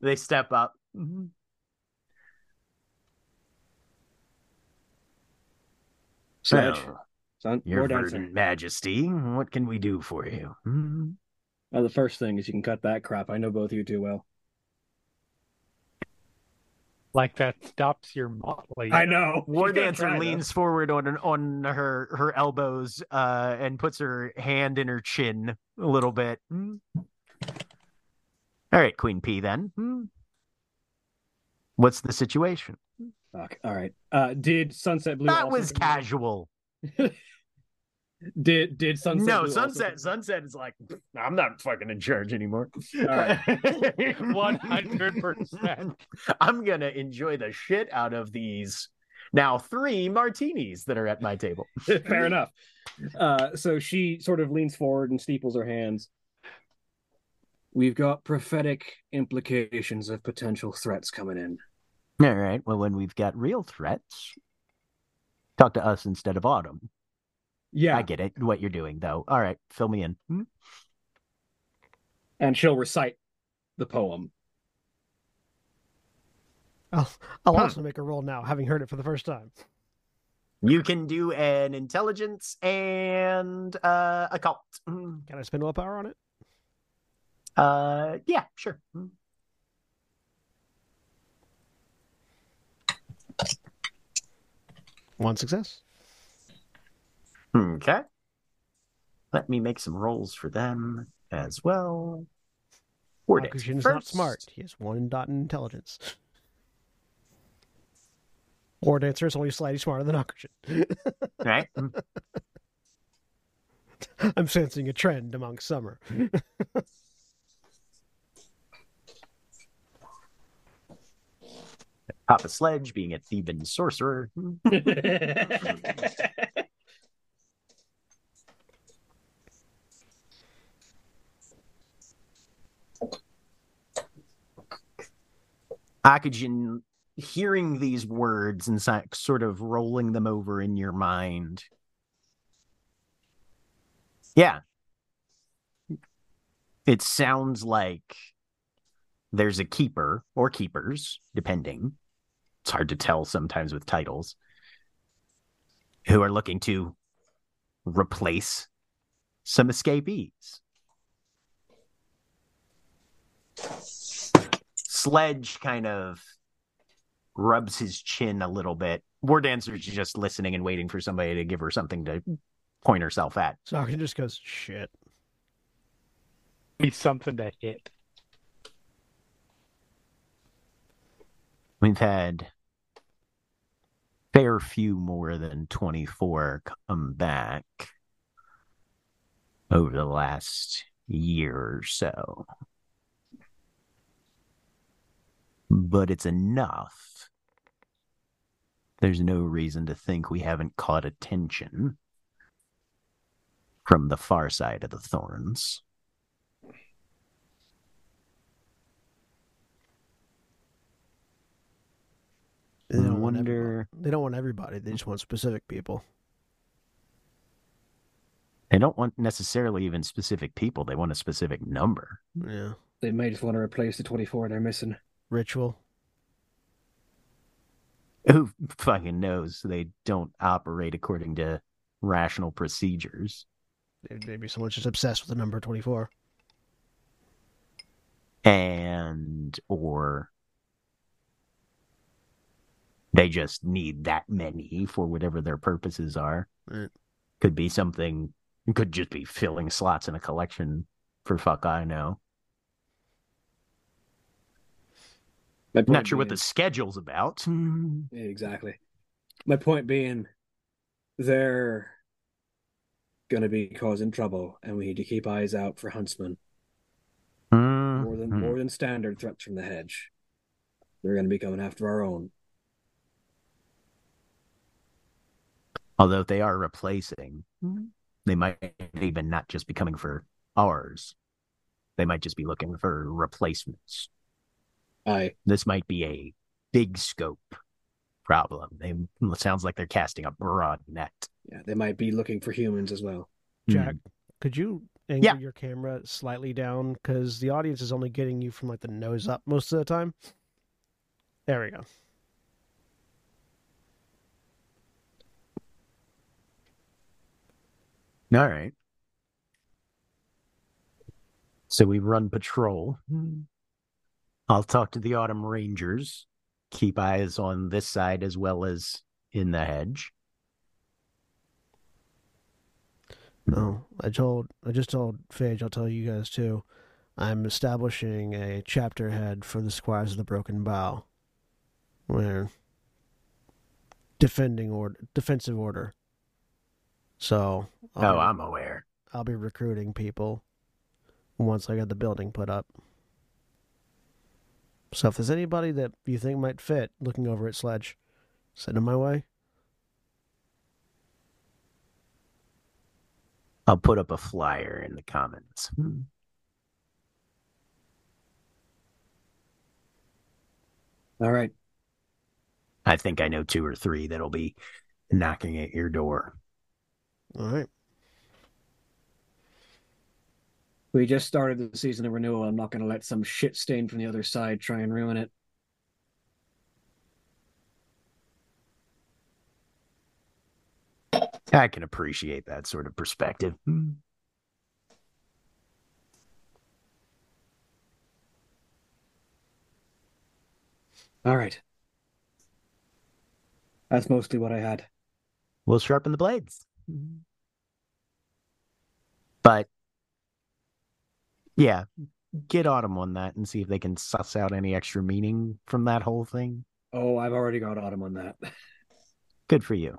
S1: They step up. Mm-hmm.
S5: Sledge,
S1: So,
S5: son,
S1: your
S5: war dancer.
S1: verdant majesty, what can we do for you? Hmm?
S5: Well, the first thing is you can cut that crap. I know both of you too well.
S4: Like that stops your motley.
S5: I know. *laughs*
S1: War dancer
S5: try, though.
S1: leans forward on on her her elbows uh, and puts her hand in her chin a little bit. Hmm? All right, Queen P. Then, Hmm? what's the situation?
S5: Fuck. All right. Uh, did Sunset Blue?
S1: that
S5: also
S1: was casual. *laughs*
S5: Did did Sunset?
S1: no,
S5: Blue
S1: sunset.
S5: bring-
S1: Sunset is like, I'm not fucking in charge anymore.
S5: All right. *laughs*
S4: 100%.
S1: I'm gonna enjoy the shit out of these now three martinis that are at my table. *laughs*
S5: Fair enough. Uh, so she sort of leans forward and steeples her hands. We've got prophetic implications of potential threats coming in.
S1: All right. Well, when we've got real threats, talk to us instead of Autumn.
S5: Yeah,
S1: I get it. What you're doing, though. All right, fill me in. Hmm?
S5: and she'll recite the poem.
S6: I'll, I'll
S1: Huh.
S6: also make a roll now, having heard it for the first time.
S1: You can do an intelligence and uh, occult. Hmm.
S6: Can I spend willpower on it?
S1: Uh, yeah, sure.
S6: One success.
S1: Okay. Let me make some rolls for them as well.
S6: Bakushin is not smart. He has one dot in intelligence. War Dancer is only slightly smarter than
S1: Akujin. *laughs* Right.
S6: I'm sensing a trend among summer. *laughs*
S1: Papa Sledge being a Theban sorcerer. *laughs* Akujin, hearing these words and sort of rolling them over in your mind. Yeah. It sounds like there's a keeper or keepers, depending. It's hard to tell sometimes with titles, who are looking to replace some escapees. Sledge kind of rubs his chin a little bit. War Dancer's just listening and waiting for somebody to give her something to point herself at.
S6: So Akujin just goes, shit.
S4: Need something to hit.
S1: We've had fair few more than 24 come back over the last year or so. But it's enough. There's no reason to think we haven't caught attention from the far side of the thorns.
S6: They don't want everybody. They don't want everybody. They just want specific people.
S1: They don't want necessarily even specific people. They want a specific number.
S6: Yeah.
S5: They may just want to replace the 24 they're missing.
S6: Ritual.
S1: Who fucking knows? They don't operate according to rational procedures.
S6: Maybe someone's just obsessed with the number 24.
S1: And, or they just need that many for whatever their purposes are.
S6: Right.
S1: Could be something, could just be filling slots in a collection for fuck I know. Not sure what the schedule's about. *laughs*
S5: Exactly. My point being, they're going to be causing trouble, and we need to keep eyes out for huntsmen more than
S1: Mhm.
S5: more than standard threats from the hedge. They're going to be coming after our own.
S1: Although if they are replacing, they might even not just be coming for ours. They might just be looking for replacements.
S5: Aye,
S1: This might be a big scope problem. They it sounds like they're casting a broad net.
S8: Yeah, they might be looking for humans as well.
S6: Jack,
S1: Hmm.
S6: could you angle
S1: Yeah.
S6: your camera slightly down because the audience is only getting you from like the nose up most of the time? There we go.
S1: All right. So we run patrol. I'll talk to the Autumn Rangers. Keep eyes on this side as well as in the hedge.
S6: Oh, I told, I just told Phage. I'll tell you guys too. I'm establishing a chapter head for the Squires of the Broken Bow. Where defending order, defensive order. So, I'll,
S1: oh,
S6: um,
S1: I'm aware.
S6: I'll be recruiting people once I get the building put up. So if there's anybody that you think might fit looking over at Sledge, send them my way.
S1: I'll put up a flyer in the comments. Hmm.
S8: All right.
S1: I think I know two or three that'll be knocking at your door.
S6: All right.
S8: We just started the season of renewal. I'm not going to let some shit stain from the other side try and ruin it.
S1: I can appreciate that sort of perspective.
S8: All right. That's mostly what I had.
S1: We'll sharpen the blades. Mm-hmm. But yeah, get Autumn on that and see if they can suss out any extra meaning from that whole thing.
S8: Oh, I've already got Autumn on that.
S1: Good for you.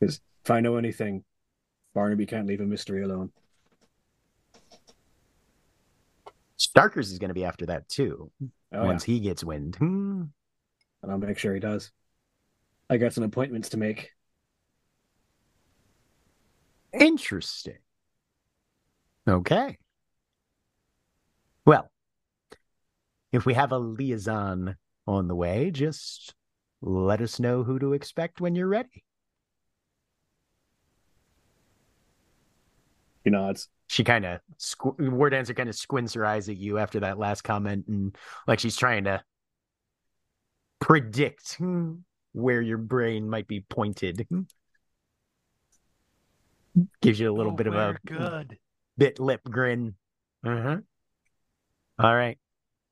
S8: Because if I know anything, Barnaby can't leave a mystery alone.
S1: Starkers is going to be after that too.
S8: Oh,
S1: once he gets wind. Hmm.
S8: And I'll make sure he does. I got some appointments to make.
S1: Interesting. Okay. Well, if we have a liaison on the way, just let us know who to expect when you're ready.
S8: He nods.
S1: She kind of, squ- War Dancer kind of squints her eyes at you after that last comment, and like she's trying to predict where your brain might be pointed. Gives you a little
S4: Oh,
S1: bit of a
S4: good.
S1: bit lip grin. Uh-huh. All right.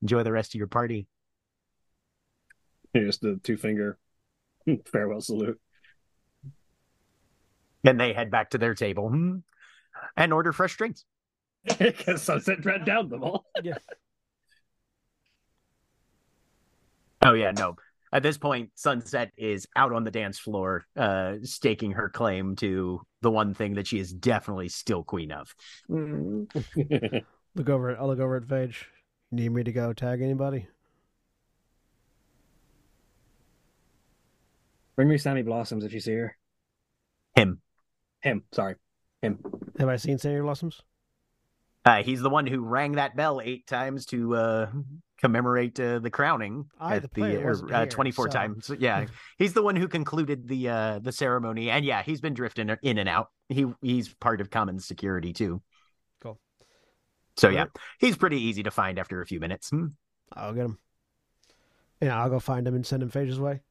S1: Enjoy the rest of your party.
S8: Here's the two finger *laughs* farewell salute.
S1: And they head back to their table hmm, and order fresh drinks. *laughs*
S8: Because Sunset Dread down them all. *laughs* yeah.
S1: Oh yeah, no. At this point, Sunset is out on the dance floor, uh, staking her claim to the one thing that she is definitely still queen of. *laughs*
S6: Look over. I'll look over at Phage. Need me to go tag anybody?
S8: Bring me Sammy Blossoms if you see her.
S1: Him.
S8: Him, sorry. Him.
S6: Have I seen Sandy Blossoms?
S1: Uh, he's the one who rang that bell eight times to uh, commemorate uh, the crowning
S6: I,
S1: at
S6: the
S1: the, or, uh,
S6: here,
S1: 24
S6: so-
S1: times. Yeah, he's the one who concluded the uh, the ceremony, and yeah, he's been drifting in and out. He he's part of common security too.
S6: Cool.
S1: So yeah,
S6: Alright.
S1: he's pretty easy to find after a few minutes. Hmm.
S6: I'll get him. Yeah, I'll go find him and send him Phage's way.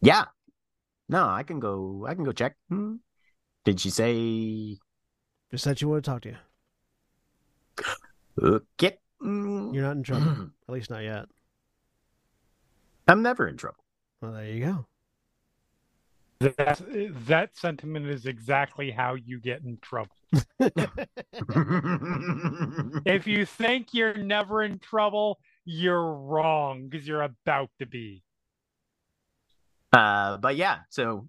S1: Yeah, no, I can go. I can go check. Hmm. Did she say?
S6: Just said she wanted to talk to you.
S1: Okay. Hmm.
S6: You're not in trouble. At least not yet.
S1: I'm never in trouble.
S6: Well, there you go.
S4: That, that sentiment is exactly how you get in trouble. *laughs* *laughs* If you think you're never in trouble, you're wrong because you're about to be.
S1: Uh, but yeah, so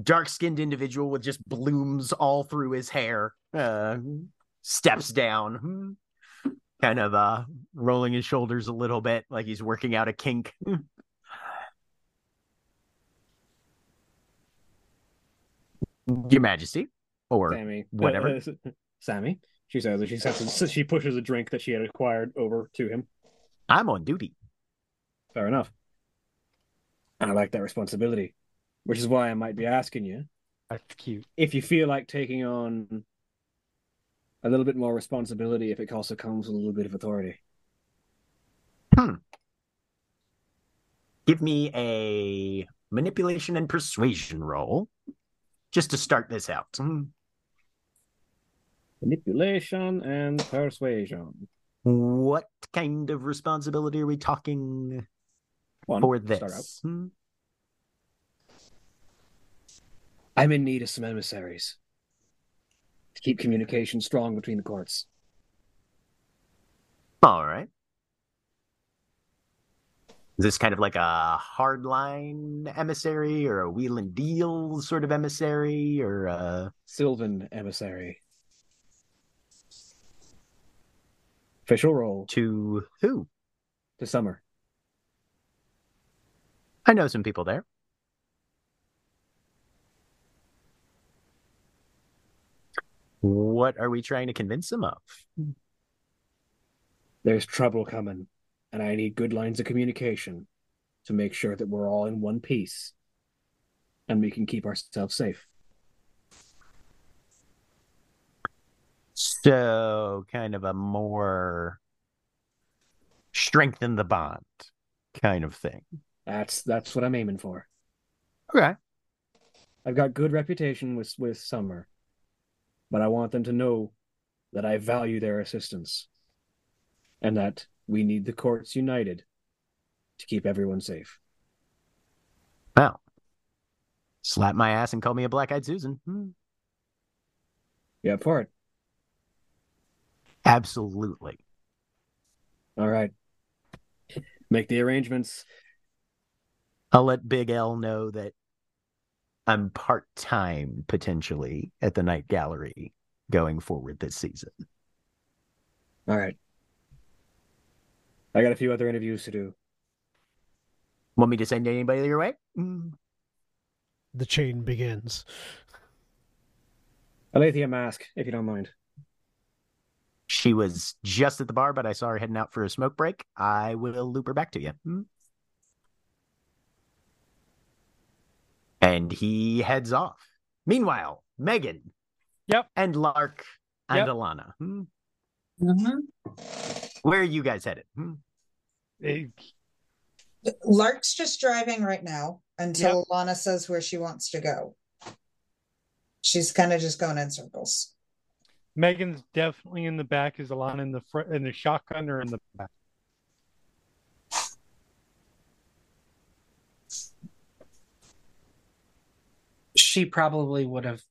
S1: dark skinned individual with just blooms all through his hair uh, steps down, kind of uh, rolling his shoulders a little bit like he's working out a kink. Your Majesty, or
S8: Sammy.
S1: whatever. *laughs*
S8: Sammy,
S5: She says she sets she pushes a drink that she had acquired over to him.
S1: I'm on duty.
S5: Fair enough. And I like that responsibility, which is why I might be asking you
S4: That's cute.
S5: if you feel like taking on a little bit more responsibility if it also comes with a little bit of authority. Hmm.
S1: Give me a manipulation and persuasion roll just to start this out. Hmm.
S5: Manipulation and persuasion.
S1: What kind of responsibility are we talking
S5: One,
S1: for
S5: start out.
S1: this? Hmm.
S5: I'm in need of some emissaries to keep communication strong between the courts.
S1: All right. Is this kind of like a hardline emissary or a wheel and deal sort of emissary or a
S5: Sylvan emissary. Official role
S1: to who?
S5: to Summer.
S1: I know some people there. What are we trying to convince them of?
S5: There's trouble coming, and I need good lines of communication to make sure that we're all in one piece and we can keep ourselves safe.
S1: So, kind of a more strengthen the bond kind of thing.
S5: That's that's what I'm aiming for.
S1: Okay.
S5: I've got good reputation with with Summer, but I want them to know that I value their assistance and that we need the courts united to keep everyone safe.
S1: Well, slap my ass and call me a black eyed Susan. Hmm.
S5: Up for it?
S1: Absolutely.
S5: All right. Make the arrangements.
S1: I'll let Big L know that I'm part time potentially at the Night Gallery going forward this season.
S5: All right. I got a few other interviews to do.
S1: Want me to send anybody your way? Mm.
S6: The chain begins.
S5: Alethea Mask, if you don't mind.
S1: She was just at the bar, but I saw her heading out for a smoke break. I will loop her back to you. Hmm. And he heads off. Meanwhile, Megan.
S4: Yep.
S1: And Lark and
S4: Yep.
S1: Alana. Hmm.
S7: Mhm.
S1: Where are you guys headed? Hmm.
S7: Lark's just driving right now until Alana says where she wants to go. She's kind of just going in circles.
S4: Megan's definitely in the back. Is Alana in the front? In the shotgun or in the back?
S3: She probably would have.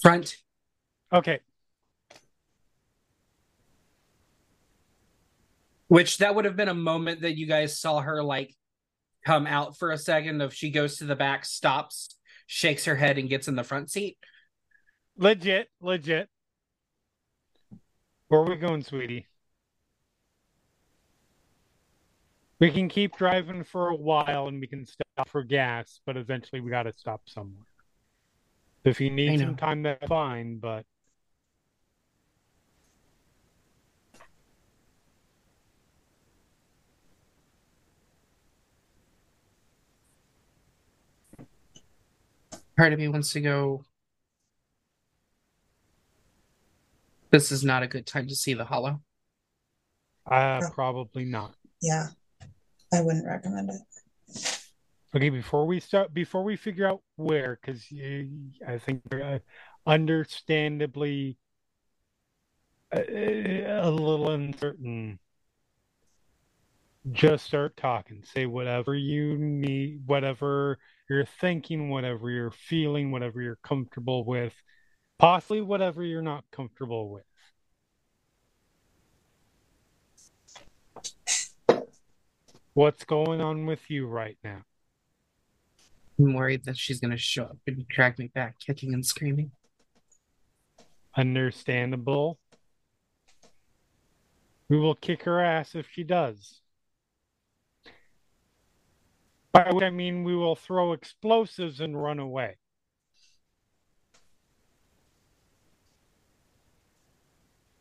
S3: Front.
S4: Okay.
S3: Which that would have been a moment that you guys saw her like come out for a second of she goes to the back, stops, shakes her head, and gets in the front seat.
S4: Legit. Legit. Where are we going, sweetie? We can keep driving for a while and we can stop for gas, but eventually we got to stop somewhere. If you need some time, that's fine, but
S3: Part of me wants to go. This is not a good time to see the hollow.
S4: uh,
S7: Yeah.
S4: probably not.
S7: Yeah, I wouldn't recommend it.
S4: Okay, before we start, before we figure out where, because I think uh, understandably uh, a little uncertain. Just start talking. Say whatever you need, whatever you're thinking, whatever you're feeling, whatever you're comfortable with, possibly whatever you're not comfortable with. What's going on with you right now?
S3: I'm worried that she's going to show up and drag me back, kicking and screaming.
S4: Understandable. We will kick her ass if she does. By which I mean we will throw explosives and run away.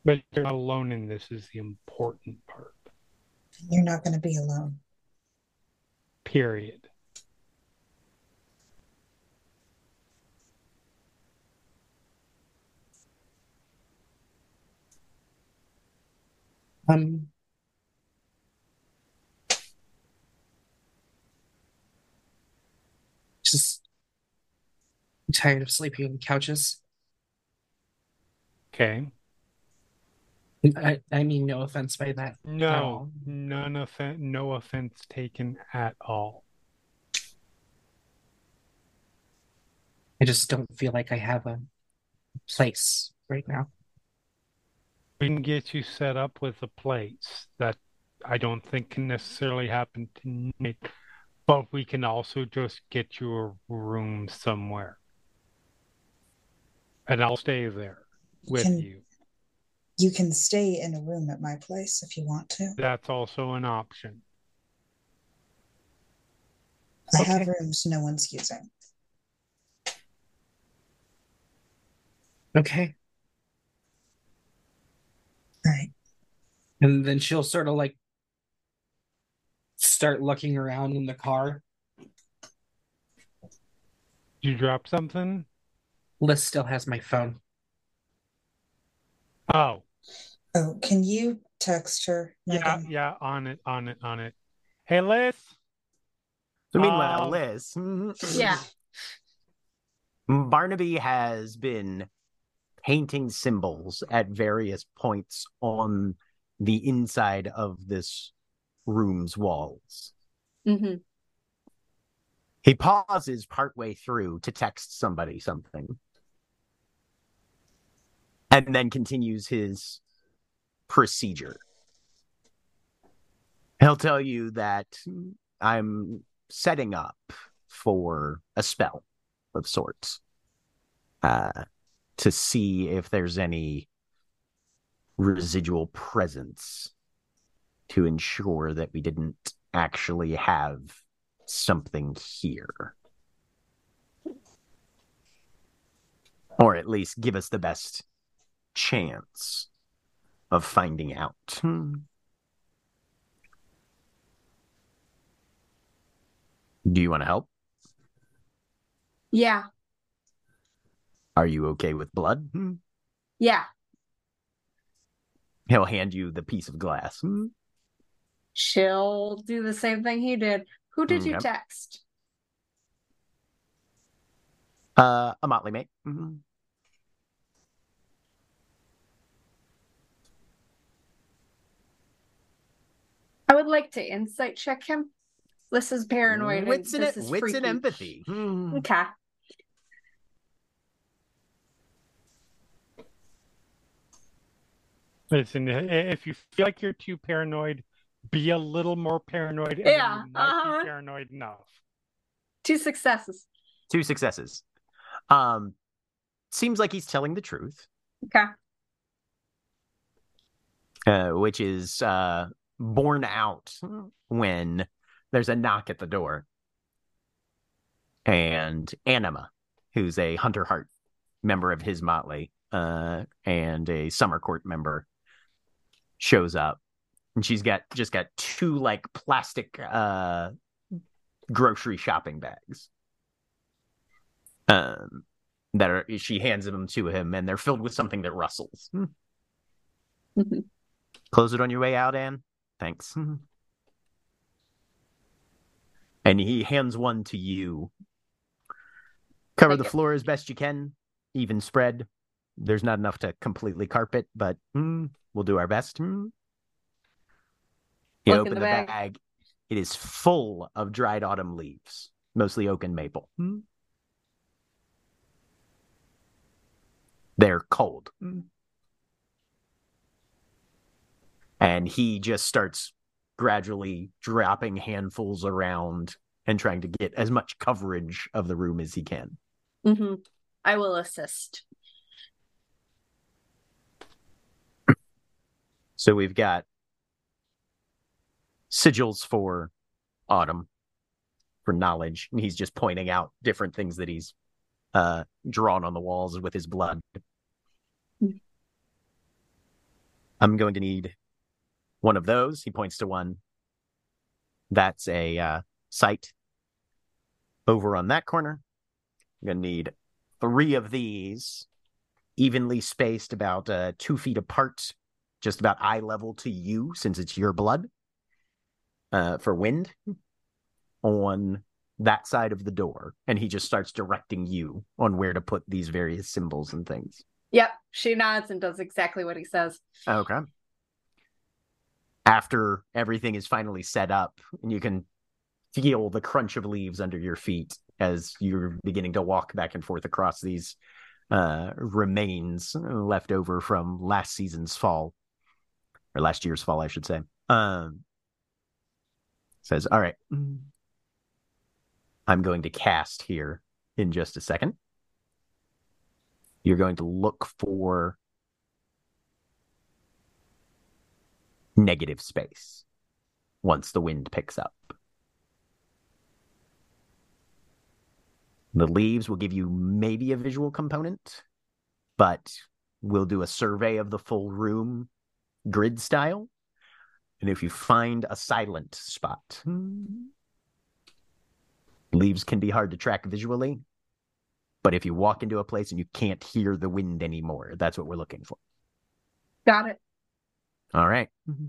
S4: But you're not alone in this is the important part.
S7: You're not going to be alone.
S4: Period.
S3: Um, just tired of sleeping on couches.
S4: Okay.
S3: I, I mean, no offense by that.
S4: No, none offense, no offense taken at all.
S3: I just don't feel like I have a place right now.
S4: We can get you set up with a place that I don't think can necessarily happen tonight, but we can also just get you a room somewhere. And I'll stay there with
S7: Can-
S4: you.
S7: You can stay in a room at my place if you want to.
S4: That's also an option.
S7: I have rooms no one's using.
S3: Okay.
S7: Right.
S3: And then she'll sort of like start looking around in the car.
S4: Did you drop something?
S3: Liss still has my phone.
S4: Oh,
S7: Oh, can you text her?
S4: yeah,
S7: Megan?
S4: yeah, on it, on it, on it. Hey, Liss.
S1: So meanwhile,
S4: Um,
S1: Liss,
S2: Yeah. *laughs*
S1: Barnaby has been painting symbols at various points on the inside of this room's walls.
S2: hmm
S1: He pauses partway through to text somebody something. And then continues his procedure. He'll tell you that I'm setting up for a spell of sorts uh, to see if there's any residual presence to ensure that we didn't actually have something here. Or at least give us the best chance of finding out. Hmm. Do you want to help?
S2: Yeah.
S1: Are you okay with blood? Hmm.
S2: Yeah.
S1: He'll hand you the piece of glass. Hmm.
S2: She'll do the same thing he did. Who did you
S1: Okay.
S2: text?
S1: Uh, a motley mate. Mhm.
S2: I would like to insight check him. This is paranoid. and
S1: Wits and
S2: this is
S1: wits
S2: freaky.
S1: and empathy. Hmm.
S2: Okay.
S4: Listen, if you feel like you're too paranoid, be a little more paranoid. and
S2: Yeah,
S4: you might
S2: uh-huh.
S4: be paranoid enough.
S2: Two successes.
S1: Two successes. Um, seems like he's telling the truth,
S2: Okay.
S1: uh, which is uh borne out when there's a knock at the door, and Anima, who's a Hunter Heart member of his motley, uh, and a Summer Court member, shows up, and she's got just got two like plastic uh grocery shopping bags. Um, that are she hands them to him, and they're filled with something that rustles. Hmm.
S2: Mhm.
S1: Close it on your way out, Anne. Thanks. *laughs* And he hands one to you. Cover
S2: Thank
S1: the
S2: you.
S1: floor as best you can, even spread. There's not enough to completely carpet, but hmm, we'll do our best. Hmm. You
S2: Look
S1: open the,
S2: bag.
S1: bag. It is full of dried autumn leaves, mostly oak and maple. Hmm. They're cold. And he just starts gradually dropping handfuls around and trying to get as much coverage of the room as he can.
S2: hmm I will assist. *clears throat*
S1: So we've got sigils for autumn, for knowledge. And he's just pointing out different things that he's uh, drawn on the walls with his blood. I'm going to need one of those. He points to one. That's a uh, sight over on that corner. I'm going to need three of these, evenly spaced about uh, two feet apart, just about eye level to you, since it's your blood, uh, for wind on that side of the door. And he just starts directing you on where to put these various symbols and things.
S2: Yep. She nods and does exactly what he says.
S1: Okay. After everything is finally set up, and you can feel the crunch of leaves under your feet as you're beginning to walk back and forth across these uh, remains left over from last season's fall, or last year's fall, I should say. Um, says, "All right, I'm going to cast here in just a second. You're going to look for negative space once the wind picks up. The leaves will give you maybe a visual component, but we'll do a survey of the full room grid style. And if you find a silent spot, leaves can be hard to track visually. But if you walk into a place and you can't hear the wind anymore, that's what we're looking for.
S2: Got it.
S1: All right. Mm-hmm.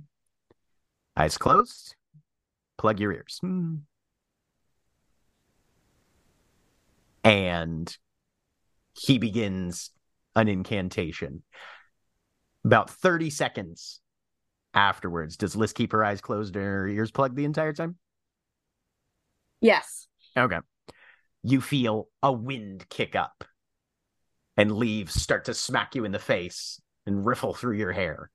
S1: Eyes closed. Plug your ears. Mm-hmm. And he begins an incantation. About 30 seconds afterwards, does Liss keep her eyes closed and her ears plugged the entire time?
S2: Yes.
S1: Okay. You feel a wind kick up and leaves start to smack you in the face and riffle through your hair.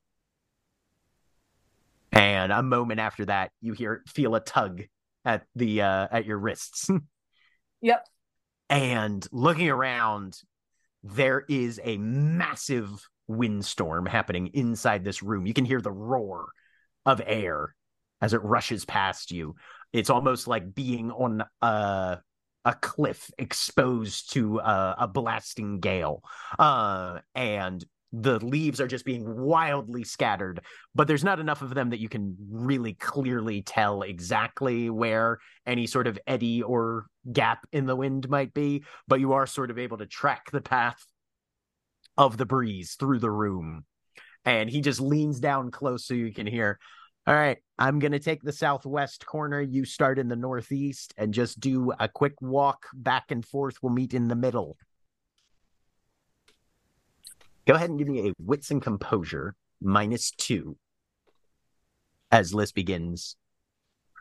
S1: And a moment after that, you hear feel a tug at the uh, at your wrists. *laughs*
S2: Yep.
S1: and looking around, there is a massive windstorm happening inside this room. You can hear the roar of air as it rushes past you. It's almost like being on a a cliff exposed to a, a blasting gale. Uh, and the leaves are just being wildly scattered, but there's not enough of them that you can really clearly tell exactly where any sort of eddy or gap in the wind might be, but you are sort of able to track the path of the breeze through the room. And he just leans down close so you can hear, all right, I'm going to take the southwest corner. You start in the northeast and just do a quick walk back and forth. We'll meet in the middle. Go ahead and give me a wits and composure minus two as Liss begins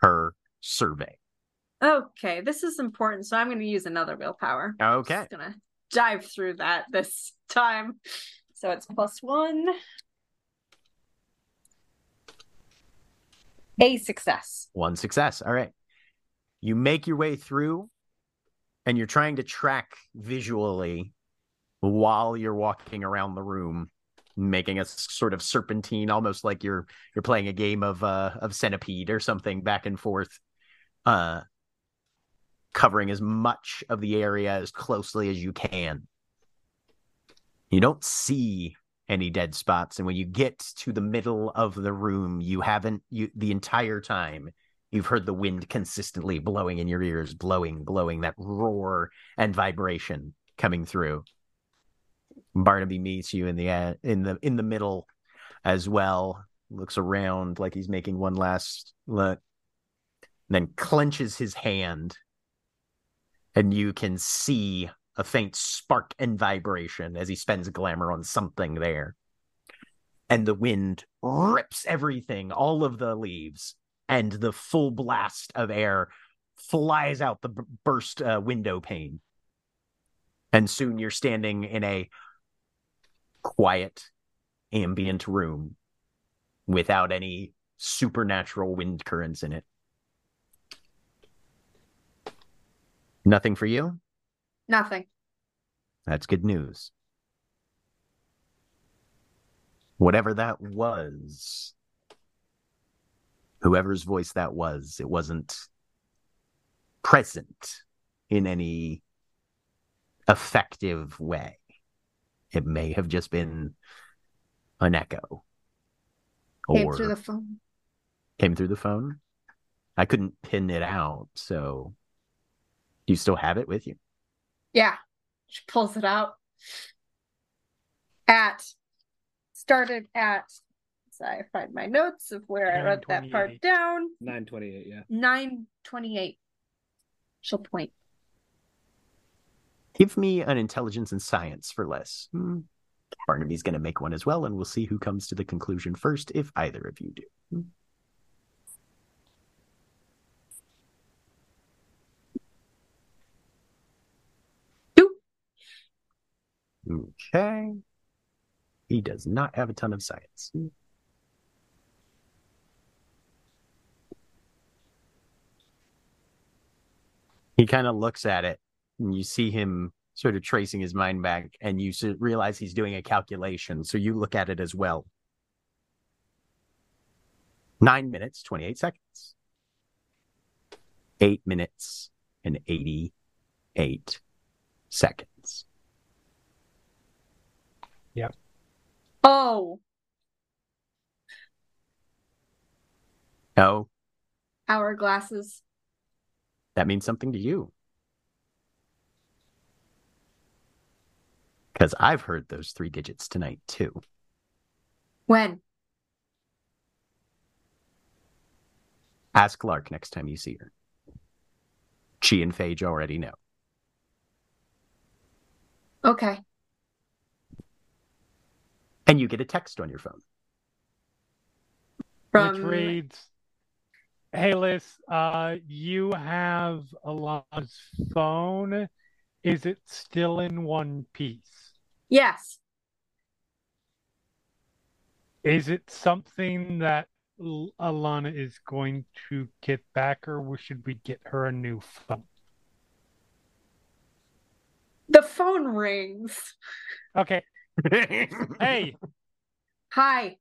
S1: her survey.
S2: Okay, this is important, so I'm going to use another willpower.
S1: Okay.
S2: I'm just gonna dive through that this time. So it's plus one. A success.
S1: One success. All right. You make your way through and you're trying to track visually while you're walking around the room, making a sort of serpentine, almost like you're you're playing a game of uh of centipede or something back and forth. Uh covering as much of the area as closely as you can. You don't see any dead spots and when you get to the middle of the room you haven't you the entire time you've heard the wind consistently blowing in your ears blowing blowing that roar and vibration coming through barnaby meets you in the in the in the middle as well looks around like he's making one last look then clenches his hand and you can see a faint spark and vibration as he spends glamour on something there. And the wind rips everything, all of the leaves, and the full blast of air flies out the burst uh, window pane. And soon you're standing in a quiet, ambient room without any supernatural wind currents in it. Nothing for you?
S2: Nothing.
S1: That's good news. Whatever that was, whoever's voice that was, it wasn't present in any effective way. It may have just been an echo.
S2: Came
S1: or
S2: through the phone.
S1: came through the phone. I couldn't pin it out, so you still have it with you?
S2: Yeah. She pulls it out. At started at so I find my notes of where I wrote that part down.
S5: Nine twenty-eight. Yeah.
S2: Nine twenty-eight. She'll point.
S1: Give me an intelligence and science for Liss. Hmm. Barnaby's going to make one as well, and we'll see who comes to the conclusion first, if either of you do. Hmm. Okay. He does not have a ton of science. Hmm. He kind of looks at it, and you see him sort of tracing his mind back, and you realize he's doing a calculation. So you look at it as well. Nine minutes, 28 seconds. Eight minutes and 88 seconds. Yeah.
S2: Oh,
S1: Oh,
S2: hourglasses.
S1: that means something to you. Because I've heard those three digits tonight, too.
S2: When?
S1: Ask Lark next time you see her. She and Phage already know.
S2: Okay.
S1: And you get a text on your phone.
S2: From
S4: which reads, "Hey Liss, uh, you have Alana's phone. Is it still in one piece?
S2: Yes.
S4: Is it something that Alana is going to get back, or should we get her a new phone?"
S2: The phone rings.
S4: Okay. Hey,
S2: Hi.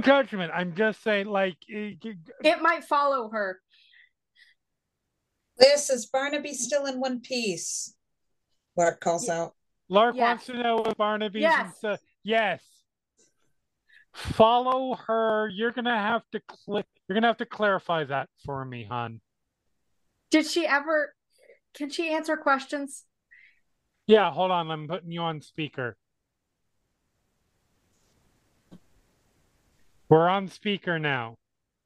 S4: judgment. I'm just saying, like, eh, g- g-
S2: It might follow her.
S7: This is Barnaby still in one piece? Lark calls out.
S4: Lark
S2: Yes.
S4: wants to know if Barnaby's
S2: Yes.
S4: in st- yes. Follow her. You're gonna have to click. You're gonna have to clarify that for me, hon.
S2: Did she ever can she answer questions?
S4: Yeah, hold on. I'm putting you on speaker. We're on speaker now.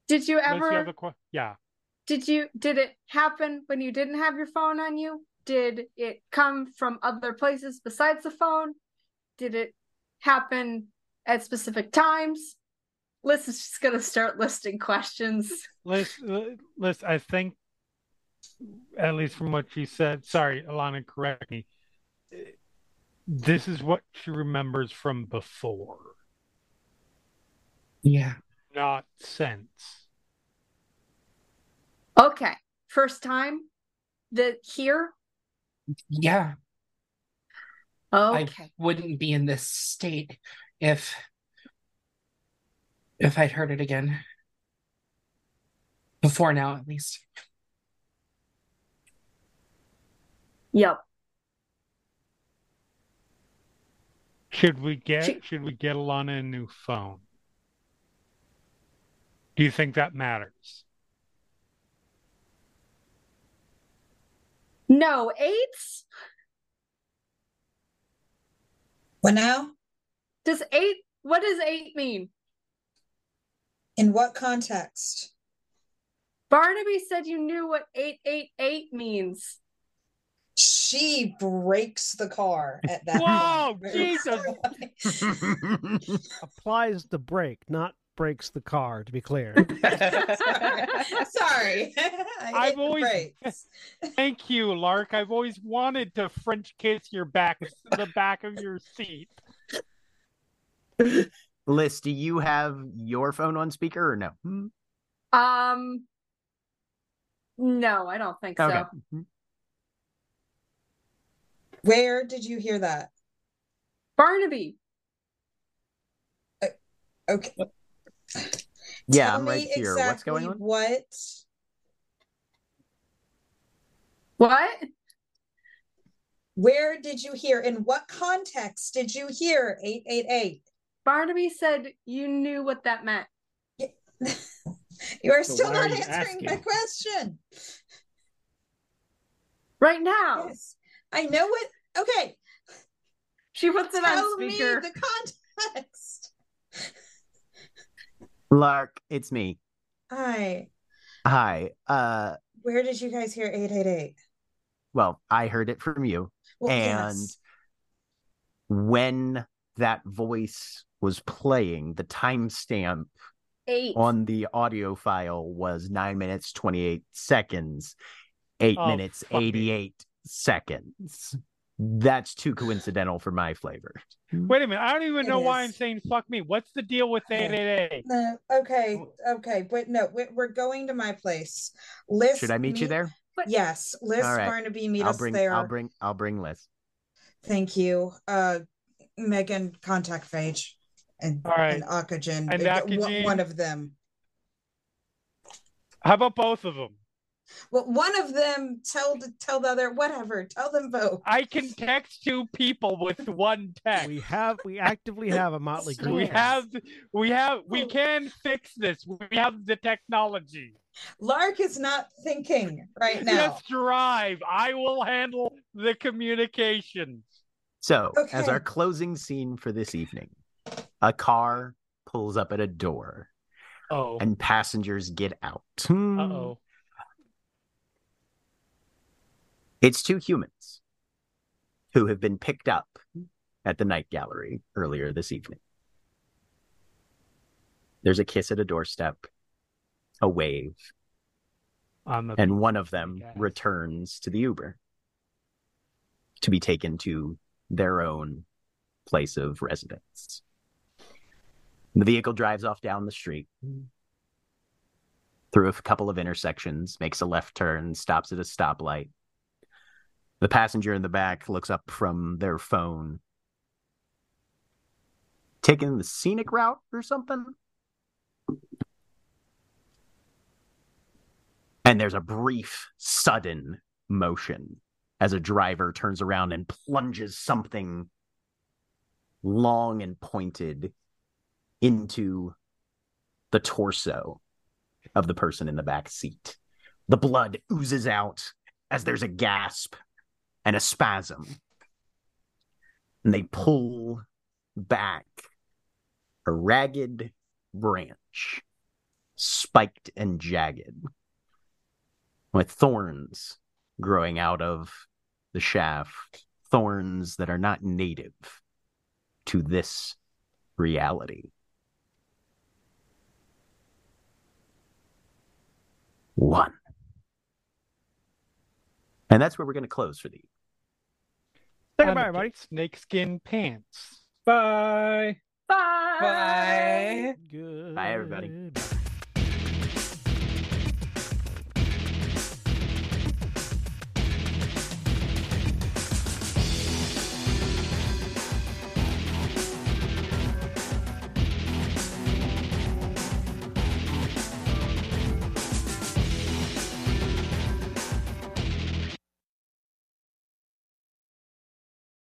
S2: Did you ever
S4: que- yeah.
S2: did you did it happen when you didn't have your phone on you? Did it come from other places besides the phone? Did it happen at specific times? Liss is just gonna start listing questions.
S4: Liss, Liss, I think, at least from what she said, sorry, Alana, correct me. This is what she remembers from before,
S3: Yeah.
S4: not since.
S2: Okay. First time that here?
S3: Yeah. I
S2: Okay.
S3: wouldn't be in this state if if I'd heard it again. Before now, at least.
S2: Yep.
S4: Should we get
S2: She-
S4: should we get Alana a new phone? Do you think that matters?
S2: No, eights?
S7: What now?
S2: Does eight what does eight mean?
S7: In what context?
S2: Barnaby said you knew what 888 means.
S7: She breaks the car at that
S4: Whoa,
S7: point. *laughs*
S4: Jesus! *laughs* *laughs*
S6: Applies the brake, not breaks the car, to be clear. *laughs*
S7: Sorry. *laughs* I
S4: I've always- *laughs* Thank you, Lark. I've always wanted to French kiss your back, the back of your seat.
S1: Liss, do you have your phone on speaker or no? Hmm?
S2: Um no, I don't think
S1: Okay.
S2: so.
S1: Mhm.
S7: Where did you hear that?
S2: Barnaby.
S7: Okay.
S1: Yeah,
S7: Tell
S1: I'm right
S7: me
S1: here. What's going on?
S7: What?
S2: What?
S7: Where did you hear? In what context did you hear 888?
S2: Barnaby said you knew what that meant.
S7: you are
S5: So
S7: still
S5: why are
S7: not
S5: you
S7: answering my question.
S2: Right now.
S7: Yes, I know what. Okay,
S2: She puts it
S7: tell
S2: on
S7: me
S2: speaker.
S7: the context.
S1: Lark, it's me.
S7: Hi,
S1: Hi. Uh,
S7: where did you guys hear eight eight eight?
S1: well, I heard it from you.
S7: Well,
S1: and
S7: yes.
S1: when that voice was playing, the timestamp
S2: Eight.
S1: on the audio file was nine minutes, 28 seconds, eight
S4: Oh,
S1: minutes,
S4: fuck me.
S1: 88 seconds. That's too coincidental for my flavor.
S4: Wait a minute. I don't even
S7: It
S4: know why. I'm saying fuck me. What's the deal with
S7: Okay.
S4: 888?
S7: No, okay, okay, but no, we- we're going to my place. Liss.
S1: Should I meet you there?
S7: Yes, list
S1: All right.
S7: Barnaby. Meet
S1: I'll
S7: us
S1: bring
S7: there.
S1: I'll bring I'll bring Liss.
S7: Thank you. Uh, Megan, contact Phage and
S4: All right.
S7: and Akujin.
S4: And
S7: uh,
S4: Akujin.
S7: one of them.
S4: How about both of them?
S7: Well, one of them tell the tell the other whatever. Tell them both.
S4: I can text two people with one text.
S6: We have we actively have a motley
S7: We
S6: crew.
S4: We have, we have, we
S7: Oh.
S4: can fix this. We have the technology.
S7: Lark is not thinking right now.
S4: Just drive. I will handle the communications.
S1: So, as our closing scene for this evening, a car pulls up at a door
S4: Oh.
S1: and passengers get out.
S4: Uh oh.
S1: It's two humans who have been picked up at the night gallery earlier this evening. There's a kiss at a doorstep, a wave,
S4: the
S1: and one of them returns to the Uber to be taken to their own place of residence. The vehicle drives off down the street through a couple of intersections, makes a left turn, stops at a stoplight. The passenger in the back looks up from their phone. Taking the scenic route or something? And there's a brief, sudden motion as a driver turns around and plunges something long and pointed into the torso of the person in the back seat. The blood oozes out as there's a gasp and a spasm. And they pull back a ragged branch, spiked and jagged, with thorns growing out of the shaft, thorns that are not native to this reality. One. And that's where we're going to close for the
S6: Say
S4: On
S6: goodbye,
S4: the
S6: everybody.
S4: Snakeskin pants.
S5: Bye.
S2: Bye.
S3: Bye.
S6: Good.
S1: Bye, everybody.